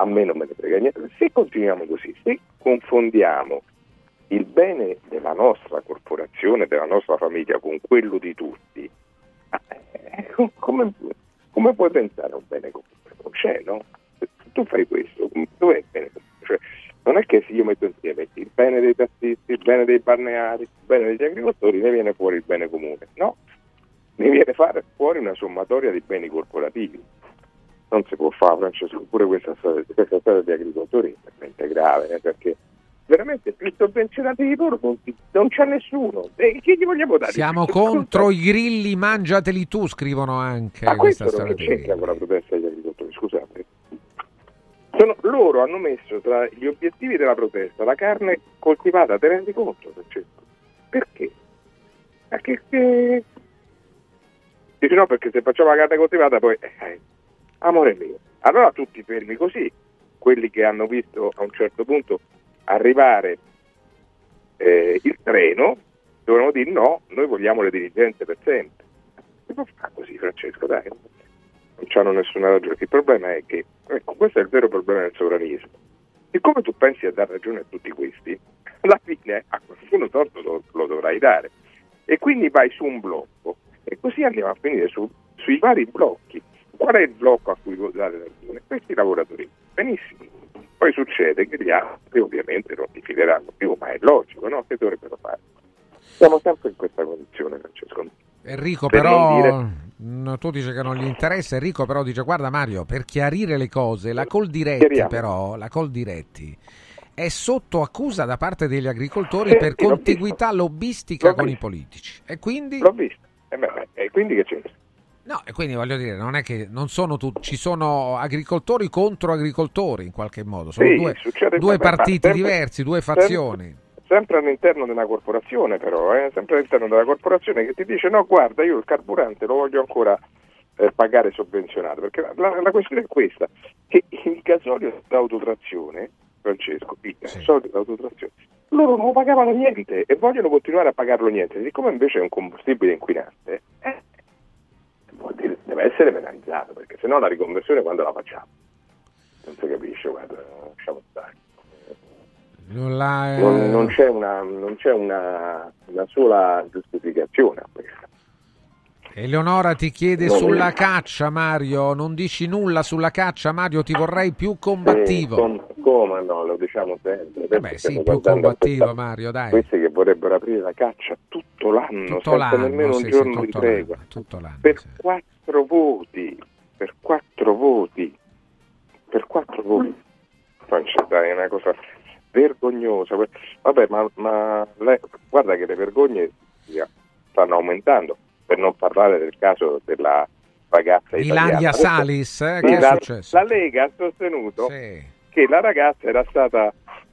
A me non me ne frega niente. Se continuiamo così, se confondiamo il bene della nostra corporazione, della nostra famiglia con quello di tutti, eh, come, come puoi pensare a un bene comune? Non c'è, no? Tu fai questo, dov'è il bene? Cioè, non è che se io metto insieme il bene dei tassisti, il bene dei balneari, il bene degli agricoltori, ne viene fuori il bene comune. No, ne viene fare fuori una sommatoria di beni corporativi. Non si può fare, Francesco, pure questa storia, questa storia degli agricoltori è veramente grave, eh, perché veramente più sovvenzionati di loro non, c'è nessuno. E che gli vogliamo dare? Siamo contro i grilli, mangiateli tu, scrivono anche Ma questa questo non c'entra con la protesta. Sono- loro hanno messo tra gli obiettivi della protesta la carne coltivata, te rendi conto, Francesco? Perché? Perché. Dici no, perché se facciamo la carne coltivata poi... eh, amore mio. Allora tutti fermi così, quelli che hanno visto a un certo punto arrivare eh, il treno, dovevano dire no, noi vogliamo le dirigenze per sempre. Si può fare così, Francesco, dai. Non c'hanno nessuna ragione. Il problema è che, ecco, questo è il vero problema del sovranismo. Siccome tu pensi a dare ragione a tutti questi, alla fine a qualcuno torto lo, lo dovrai dare. E quindi vai su un blocco. E così andiamo a finire su- sui vari blocchi. Qual è il blocco a cui vuoi dare ragione? Questi lavoratori. Benissimo. Poi succede che gli altri ovviamente non ti fideranno più, ma è logico, no? Che dovrebbero fare? Siamo sempre in questa condizione, Francesco. Enrico Per però, tu dici che non gli interessa, Enrico però dice guarda Mario, per chiarire le cose, la Coldiretti Chiariamo. però, la Coldiretti è sotto accusa da parte degli agricoltori Sì, per contiguità lobbistica con i politici. E quindi... L'ho visto. E, beh, e quindi che c'entra? No, e quindi voglio dire, non è che non sono tutti, ci sono agricoltori contro agricoltori in qualche modo, sono Sì, due, due partiti diversi, due fazioni. Sempre all'interno della corporazione, però, eh, sempre all'interno della corporazione che ti dice: no, guarda, io il carburante lo voglio ancora eh, pagare sovvenzionato. Perché la, la- questione è questa: che il gasolio d'autotrazione, Francesco, il gasolio d'autotrazione, loro non lo pagavano niente e vogliono continuare a pagarlo niente. Siccome invece è un combustibile inquinante, eh, dire, deve essere penalizzato, perché sennò la riconversione quando la facciamo? Non si capisce, guarda, lasciamo stare. Non la- eh, Non, non c'è, una, non c'è una, una sola giustificazione a questo. Eleonora ti chiede sulla caccia, Mario. Non dici nulla sulla caccia, Mario. Ti vorrei più combattivo. Sì, com- come no, lo diciamo sempre. Vabbè, Adesso sì, più combattivo, Mario, dai. Questi che vorrebbero aprire la caccia tutto l'anno, Tutto l'anno, nemmeno sì, un sì, giorno di tutto tregua. l'anno, tutto l'anno, per quattro voti, per quattro voti, per quattro voti. Francesco, dai, è una cosa vergognosa. Vabbè, ma, ma lei- guarda che le vergogne sia- stanno aumentando, per non parlare del caso della ragazza. Ilaria Salis, eh, Sì, che è la, successo? la Lega ha sostenuto che la ragazza era stata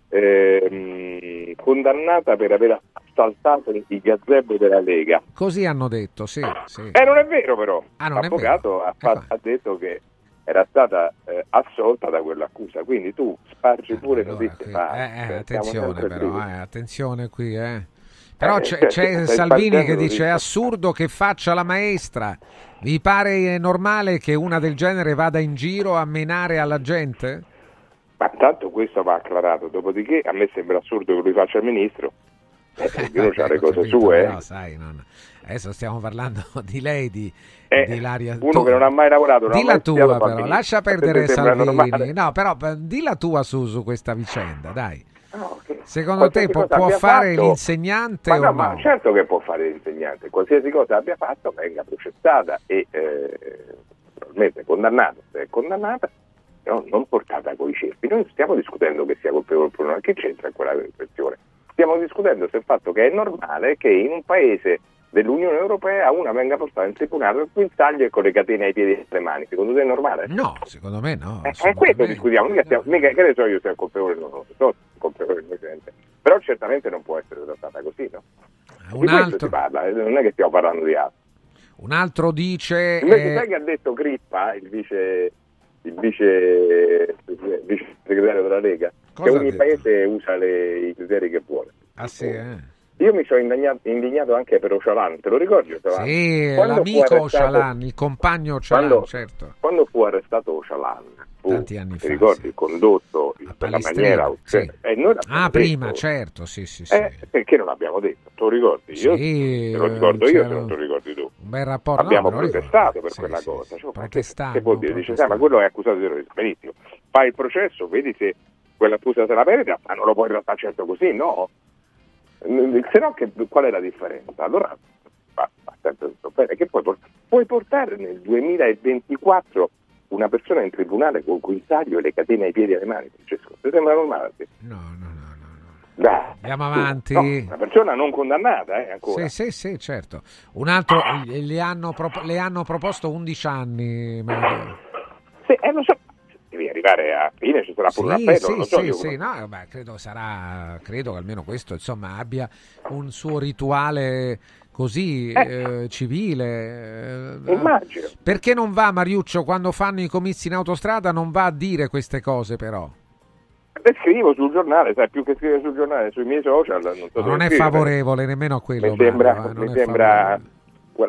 ehm, condannata per aver assaltato i gazebo della Lega. Così hanno detto, sì. sì. Eh, non è vero però. Ah, è L'avvocato ha, fa- ha detto che era stata eh, assolta da quell'accusa, quindi tu spargi pure notizie Eh, false. eh, Siamo attenzione sempre però, eh, attenzione qui, eh. Però Eh, c'è, cioè, c'è Salvini che dice è notizie. assurdo che faccia la maestra. Vi pare normale che una del genere vada in giro a menare alla gente? Ma tanto questo va acclarato, dopodiché a me sembra assurdo che lui faccia il ministro. *laughs* Eh, ognuno ha le Ho cose capito, sue. eh. però, sai, non- Adesso stiamo parlando *laughs* di lei, di, Eh, di Ilaria. uno che non ha mai lavorato, non Di la tua però, lascia perdere Salvini. No, però eh, di la tua su, su questa vicenda, dai. No, che- Secondo te qualsiasi può, fare fatto- l'insegnante Ma no, no? ma certo che può fare l'insegnante, qualsiasi cosa abbia fatto venga processata e eh, probabilmente condannata, se è condannata, no, non portata coi cerchi. Noi stiamo discutendo che sia colpevole oppure no, che c'entra quella questione? Stiamo discutendo sul fatto che è normale che in un paese dell'Unione Europea una venga portata in tribunale con il taglio e con le catene ai piedi e alle mani. Secondo te è normale? No, secondo me no. Eh, È questo discutiamo, mica, stiamo, mica che ne so io è colpevole o no, non so è colpevole innocente. Però certamente non può essere trattata così, no? Di Un questo altro, si parla, eh, non è che stiamo parlando di altro. un altro dice... Invece eh, sai che ha detto Crippa, il vice, il vice, vice segretario della Lega? Cosa che ogni paese usa le- i criteri che vuole. ah sì, eh. Io mi sono indignato, indignato anche per Ocalan, te lo ricordi Ocalan? Sì, Quando l'amico Ocalan, il compagno Ocalan, quando, certo. quando fu arrestato Ocalan, fu, Tanti anni ti fa, ricordi, condotto in quella maniera... sì. e l'abbiamo Ah, prima, detto. certo, sì, sì, sì. Eh, perché non l'abbiamo detto? Te lo ricordi? Io Sì, te lo ricordo io se non te lo ricordi tu. Un bel rapporto. no, Abbiamo ricordo. protestato per Sì, quella sì, cosa. sì, Cioè, protestato, che vuol dire? Dice, ma quello è accusato di terrorismo. Benissimo. Fai il processo, vedi se quella accusa se la merita, ma non lo puoi trattare certo così, no? Mm, Se no, che- qual è la differenza? Allora va, va sempre bene. Che puoi, port- puoi portare nel 2024 una persona in tribunale con il taglio e le catene ai piedi e alle mani, Francesco? Ti sembra normale? No, no, no. Dai, Andiamo avanti. No, una persona non condannata, eh, ancora. Sì, sì, sì, certo. Un altro, le hanno, le hanno proposto 11 anni. Mario. Sì, eh, lo so. Devi arrivare a fine, ci sarà pure un Sì, appello, sì, so sì, sì, come- no, beh, credo sarà, credo che almeno questo insomma abbia un suo rituale così eh, civile. eh, Immagino. Perché non va Mariuccio quando fanno i comizi in autostrada non va a dire queste cose però? Le scrivo sul giornale, sai, più che scrivere sul giornale, sui miei social, non so No, non è scrivere. favorevole nemmeno a quello. Mi sembra, Mario, eh, mi sembra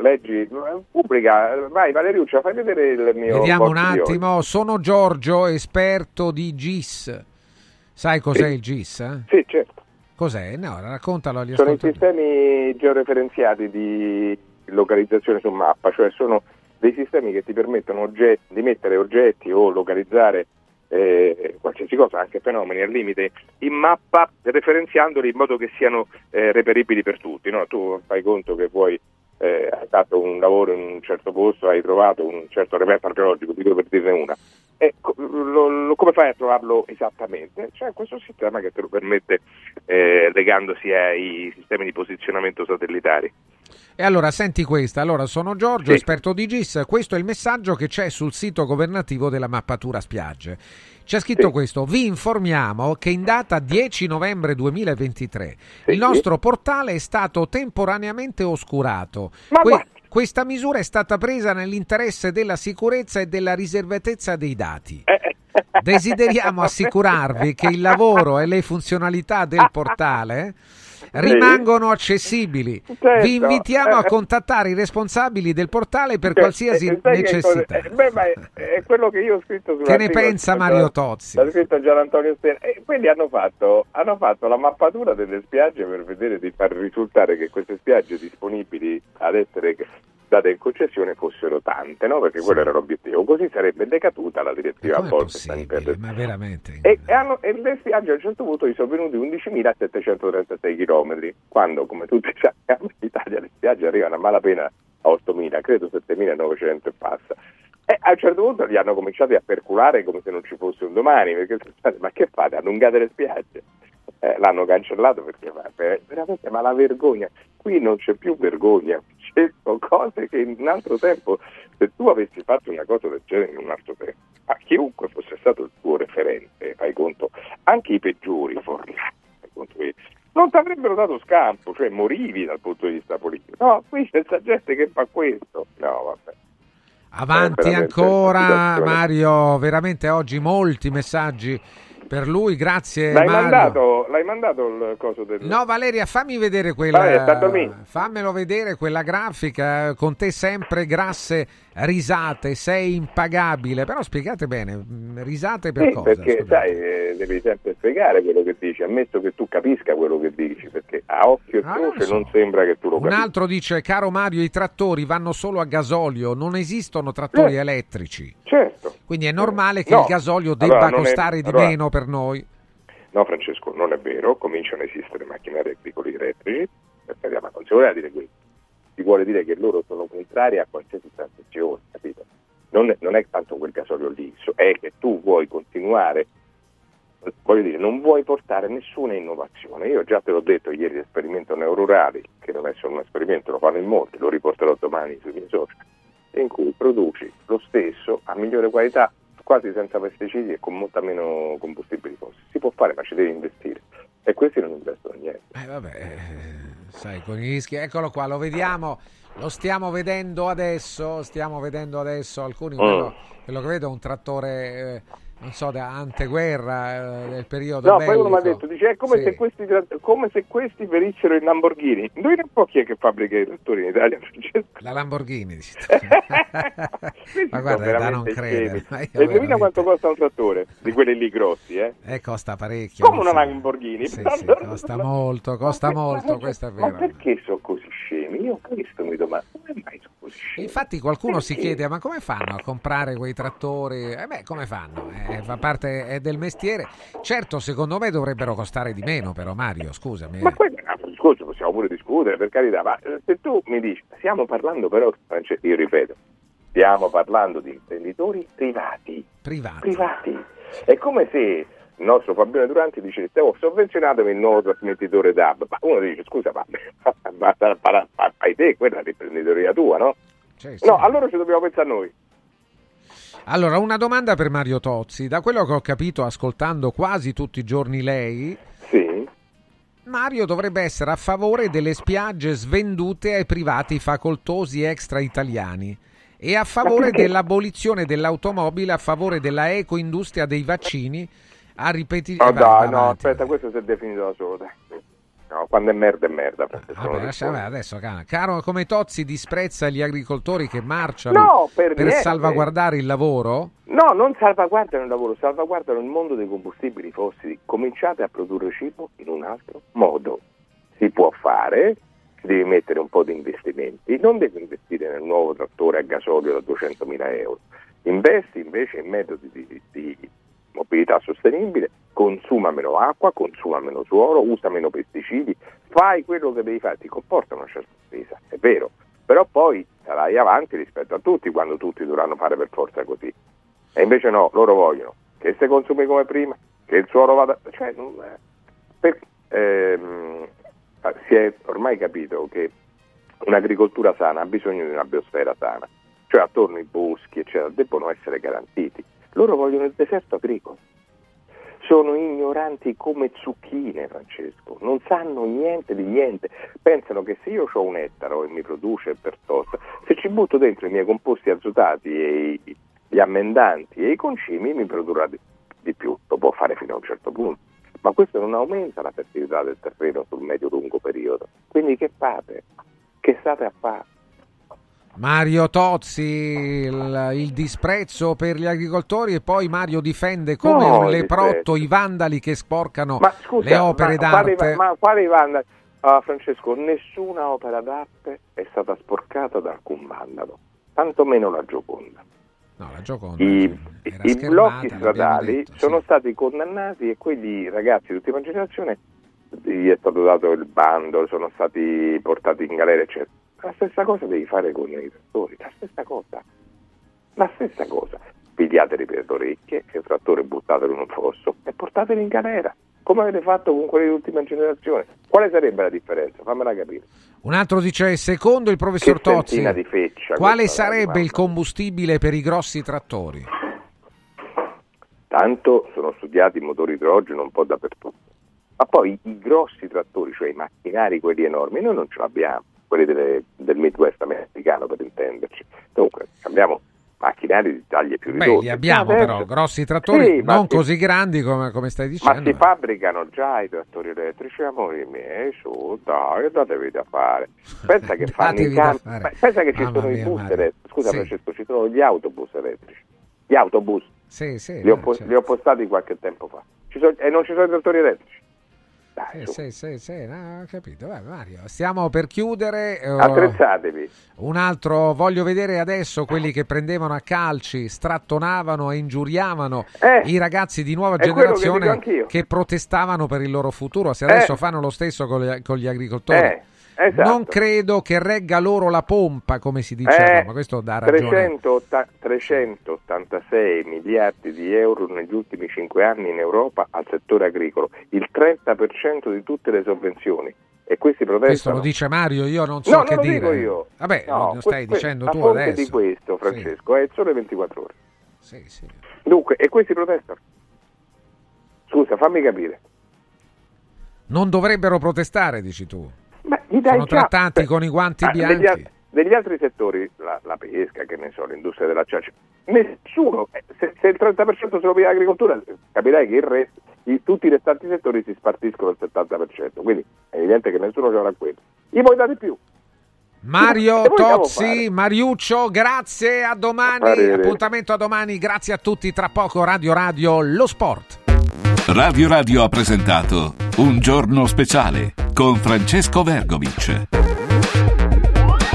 leggi, pubblica, vai Valeriuccia, fai vedere il mio Vediamo un attimo, sono Giorgio, esperto di GIS. Sai cos'è Sì. il GIS? eh? Sì, certo. Cos'è? No, raccontalo agli Sono i sistemi georeferenziati di localizzazione su mappa, cioè sono dei sistemi che ti permettono oggetti- di mettere oggetti o localizzare eh, qualsiasi cosa, anche fenomeni al limite, in mappa referenziandoli in modo che siano eh, reperibili per tutti. no? Tu fai conto che vuoi eh, hai fatto un lavoro in un certo posto, hai trovato un certo reperto archeologico, dico per dirne una. E lo- lo- come fai a trovarlo esattamente? C'è questo sistema che te lo permette eh, legandosi ai sistemi di posizionamento satellitari. E allora senti questa, allora sono Giorgio, Sì. esperto di GIS, questo è il messaggio che c'è sul sito governativo della mappatura spiagge. C'è scritto questo, vi informiamo che in data 10 novembre 2023 il nostro portale è stato temporaneamente oscurato. Que- questa misura è stata presa nell'interesse della sicurezza e della riservatezza dei dati. *laughs* Desideriamo assicurarvi che il lavoro e le funzionalità del *laughs* portale rimangono accessibili. Certo. Vi invitiamo a contattare i responsabili del portale per qualsiasi Eh, che necessità. eh, beh, è, quello che io ho scritto Che ne pensa Mario Tozzi? L'ha scritto Gian Antonio Stella. E quelli hanno fatto, hanno fatto la mappatura delle spiagge per vedere di far risultare che queste spiagge disponibili ad essere date in concessione fossero tante, no? perché quello era l'obiettivo. Così sarebbe decaduta la direttiva Bolkestein per? Ma veramente? e, e hanno- e le spiagge a un certo punto gli sono venuti 11.736 km, quando come tutti *laughs* sappiamo in Italia le spiagge arrivano a malapena a 8.000, credo 7.900 e passa. E a un certo punto li hanno cominciati a perculare come se non ci fosse un domani, perché *laughs* ma che fate? Allungate le spiagge? Eh, l'hanno cancellato perché ma, per- veramente, ma la vergogna, qui non c'è più vergogna, sono cose che in un altro tempo, se tu avessi fatto una cosa del genere in un altro tempo, a chiunque fosse stato il tuo referente, fai conto, anche i peggiori fornati, fai conto che non ti avrebbero dato scampo, cioè morivi dal punto di vista politico. No, qui c'è gente che fa questo. No, vabbè. Avanti Eh, ancora. Mario, veramente oggi molti messaggi per lui, grazie L'hai mandato, l'hai mandato il coso del... No Valeria, fammi vedere quella Vabbè, sta a dormire. fammelo vedere quella grafica con te sempre grasse risate, sei impagabile, però spiegate bene, mh, risate per Sì, cosa? perché Scusate. sai, eh, devi sempre spiegare quello che dici, ammesso che tu capisca quello che dici, perché a occhio e Ah, non croce so. non sembra che tu lo Un capisca. altro dice, caro Mario, i trattori vanno solo a gasolio, non esistono trattori Eh. elettrici. Certo. Quindi è normale che No. il gasolio debba Allora, non è- costare di allora- meno per noi. No, Francesco, non è vero, cominciano a esistere macchinari agricoli elettrici, per carità, ma non si vuole dire questo, si vuole dire che loro sono contrari a qualsiasi transizione, capito? Non non è tanto quel gasolio lì, è che tu vuoi continuare, voglio dire, non vuoi portare nessuna innovazione. Io già te l'ho detto ieri, l'esperimento Neururali, che non è solo un esperimento, lo fanno in molti, lo riporterò domani sui miei social, in cui produci lo stesso a migliore qualità, quasi senza pesticidi e con molta meno combustibili fossili. Si può fare, ma ci devi investire. E questi non investono niente. Eh, vabbè, eh, sai, con i rischi, eccolo qua, lo vediamo, lo stiamo vedendo adesso, stiamo vedendo adesso alcuni, Mm. quello, quello che vedo è un trattore, eh, non so, da anteguerra eh, del periodo No, poi uno mi ha bellico. detto, dice, è come, Sì. se questi, come se questi venissero in Lamborghini. Noi un po' chi è che fabbrica i trattori in Italia, *laughs* Francesco? La Lamborghini, dici. *laughs* Ma guarda, da non credere. ma *laughs* E indovina quanto costa un trattore di quelli lì grossi, eh? Eh, costa parecchio. Come una. Lamborghini. Sì, sì, non- costa molto, costa Ma- molto, ma- questo è Ma vero. perché sono così? Io questo mi domando, come mai sono così scemi? Infatti qualcuno si Perché? chiede ma come fanno a comprare quei trattori? Eh beh, come fanno? Eh, fa parte è del mestiere. Certo, secondo me dovrebbero costare di meno però Mario, scusami. Ma eh. poi, ah, scusa, possiamo pure discutere, per carità, ma eh, se tu mi dici, stiamo parlando però, io ripeto, stiamo parlando di imprenditori privati. Privati. Privati. È come se il nostro Fabione Duranti dicesse, oh, sovvenzionatemi il nuovo trasmettitore DAB. Ma uno dice, scusa, *laughs* ma, ma, ma- ma- fai te, quella è l'imprenditoria tua, no? Sì, sì. No, allora ci dobbiamo pensare noi. Allora, una domanda per Mario Tozzi. Da quello che ho capito ascoltando quasi tutti i giorni lei, Sì. Mario dovrebbe essere a favore delle spiagge svendute ai privati facoltosi extra italiani e a favore dell'abolizione dell'automobile, a favore della ecoindustria dei vaccini a ripeti- No, vai, vai no, avanti. aspetta, questo si è definito da solo, dai. No, quando è merda è merda. Francesco, Vabbè, vabbè, adesso, cara, caro, come Tozzi disprezza gli agricoltori che marciano No, per niente. salvaguardare il lavoro? No, non salvaguardano il lavoro, salvaguardano il mondo dei combustibili fossili. Cominciate a produrre cibo in un altro modo. Si può fare, devi mettere un po' di investimenti, non devi investire nel nuovo trattore a gasolio da 200.000 euro. Investi invece in metodi di, di mobilità sostenibile, consuma meno acqua, consuma meno suolo, usa meno pesticidi, fai quello che devi fare, ti comporta una certa spesa, è vero, però poi sarai avanti rispetto a tutti quando tutti dovranno fare per forza così. E invece no, loro vogliono che si consumi come prima, che il suolo vada... Cioè, per- ehm, si è ormai capito che un'agricoltura sana ha bisogno di una biosfera sana, cioè attorno ai boschi, eccetera, debbono essere garantiti. Loro vogliono il deserto agricolo. Sono ignoranti come zucchine, Francesco, non sanno niente di niente. Pensano che se io ho un ettaro e mi produce per tosta, se ci butto dentro i miei composti azotati e gli ammendanti e i concimi mi produrrà di, di più. Lo può fare fino a un certo punto. Ma questo non aumenta la fertilità del terreno sul medio-lungo periodo. Quindi che fate? Che state a fare? Mario Tozzi, il, il disprezzo per gli agricoltori e poi Mario difende come No, un leprotto disprezzo. i vandali che sporcano Ma scusa, le opere ma d'arte. Ma quali vandali? Ah, Francesco, nessuna opera d'arte è stata sporcata da alcun vandalo, tantomeno la Gioconda. No, la Gioconda I, i blocchi stradali detto, sì. sono stati condannati e quegli ragazzi di ultima generazione gli è stato dato il bando, sono stati portati in galera, eccetera. La stessa cosa devi fare con i trattori, la stessa cosa. La stessa cosa. Pigliateli per le orecchie, il trattore buttatelo in un fosso e portateli in galera, come avete fatto con quelli di ultima generazione. Quale sarebbe la differenza? Fammela capire. Un altro dice, secondo il professor Che Tozzi, feccia quale sarebbe il combustibile per i grossi trattori? Tanto sono studiati i motori idrogeno un po' dappertutto. Ma poi i grossi trattori, cioè i macchinari, quelli enormi, noi non ce l'abbiamo, quelli delle- del Midwest americano per intenderci. Dunque, abbiamo macchinari di taglie più ridotte. Beh, li abbiamo Adesso- però, grossi trattori, Sì, ma non si- così grandi come, come stai Ma dicendo. si fabbricano già i trattori elettrici, amori miei, su, dai, datevi da fare. Pensa che *laughs* fanno i. Beh, pensa che ci Mamma sono i mia, bus Mario. elettrici. Scusa Sì. Francesco, ci sono gli autobus elettrici. Gli autobus, Sì, sì, li ho, no, po- certo. li ho postati qualche tempo fa. Sono- e non ci sono i trattori elettrici. Sì, sì, sì, sì, no, ho capito. Vai, Mario, stiamo per chiudere. eh, Attrezzatevi. Un altro, voglio vedere adesso quelli che prendevano a calci, strattonavano e ingiuriavano Eh, i ragazzi di nuova che generazione anch'io. che, protestavano per il loro futuro. Se adesso Eh. fanno lo stesso con gli, con gli agricoltori, Eh, esatto. non credo che regga loro la pompa, come si dice a Eh, Roma. Questo dà ragione. 380 386 miliardi di euro negli ultimi 5 anni in Europa al settore agricolo, il 30% di tutte le sovvenzioni. E questi Questo protestano. lo dice Mario, io non so no, che non lo dire. dico io. Vabbè, No, lo stai que- dicendo a tu adesso. di questo, Francesco, è il sole 24 ore. Sì, sì. Dunque, e questi protestano. Scusa, fammi capire. Non dovrebbero protestare, dici tu. Beh, gli dai Sono già- con i guanti ah, bianchi. Degli, degli altri settori, la, la pesca, che ne so, l'industria dell'acciaio, nessuno, eh, se, se il 30% se lo piglia l'agricoltura, capirai che il resto, i- tutti i restanti settori si spartiscono il 70%, quindi è evidente che nessuno ce l'avrà quello. Gli puoi dare più. Mario *laughs* Tozzi? Mariuccio, grazie a domani. Appuntamento a domani. Grazie a tutti. Tra poco Radio Radio Lo Sport. Radio Radio ha presentato Un giorno speciale con Francesco Vergovic.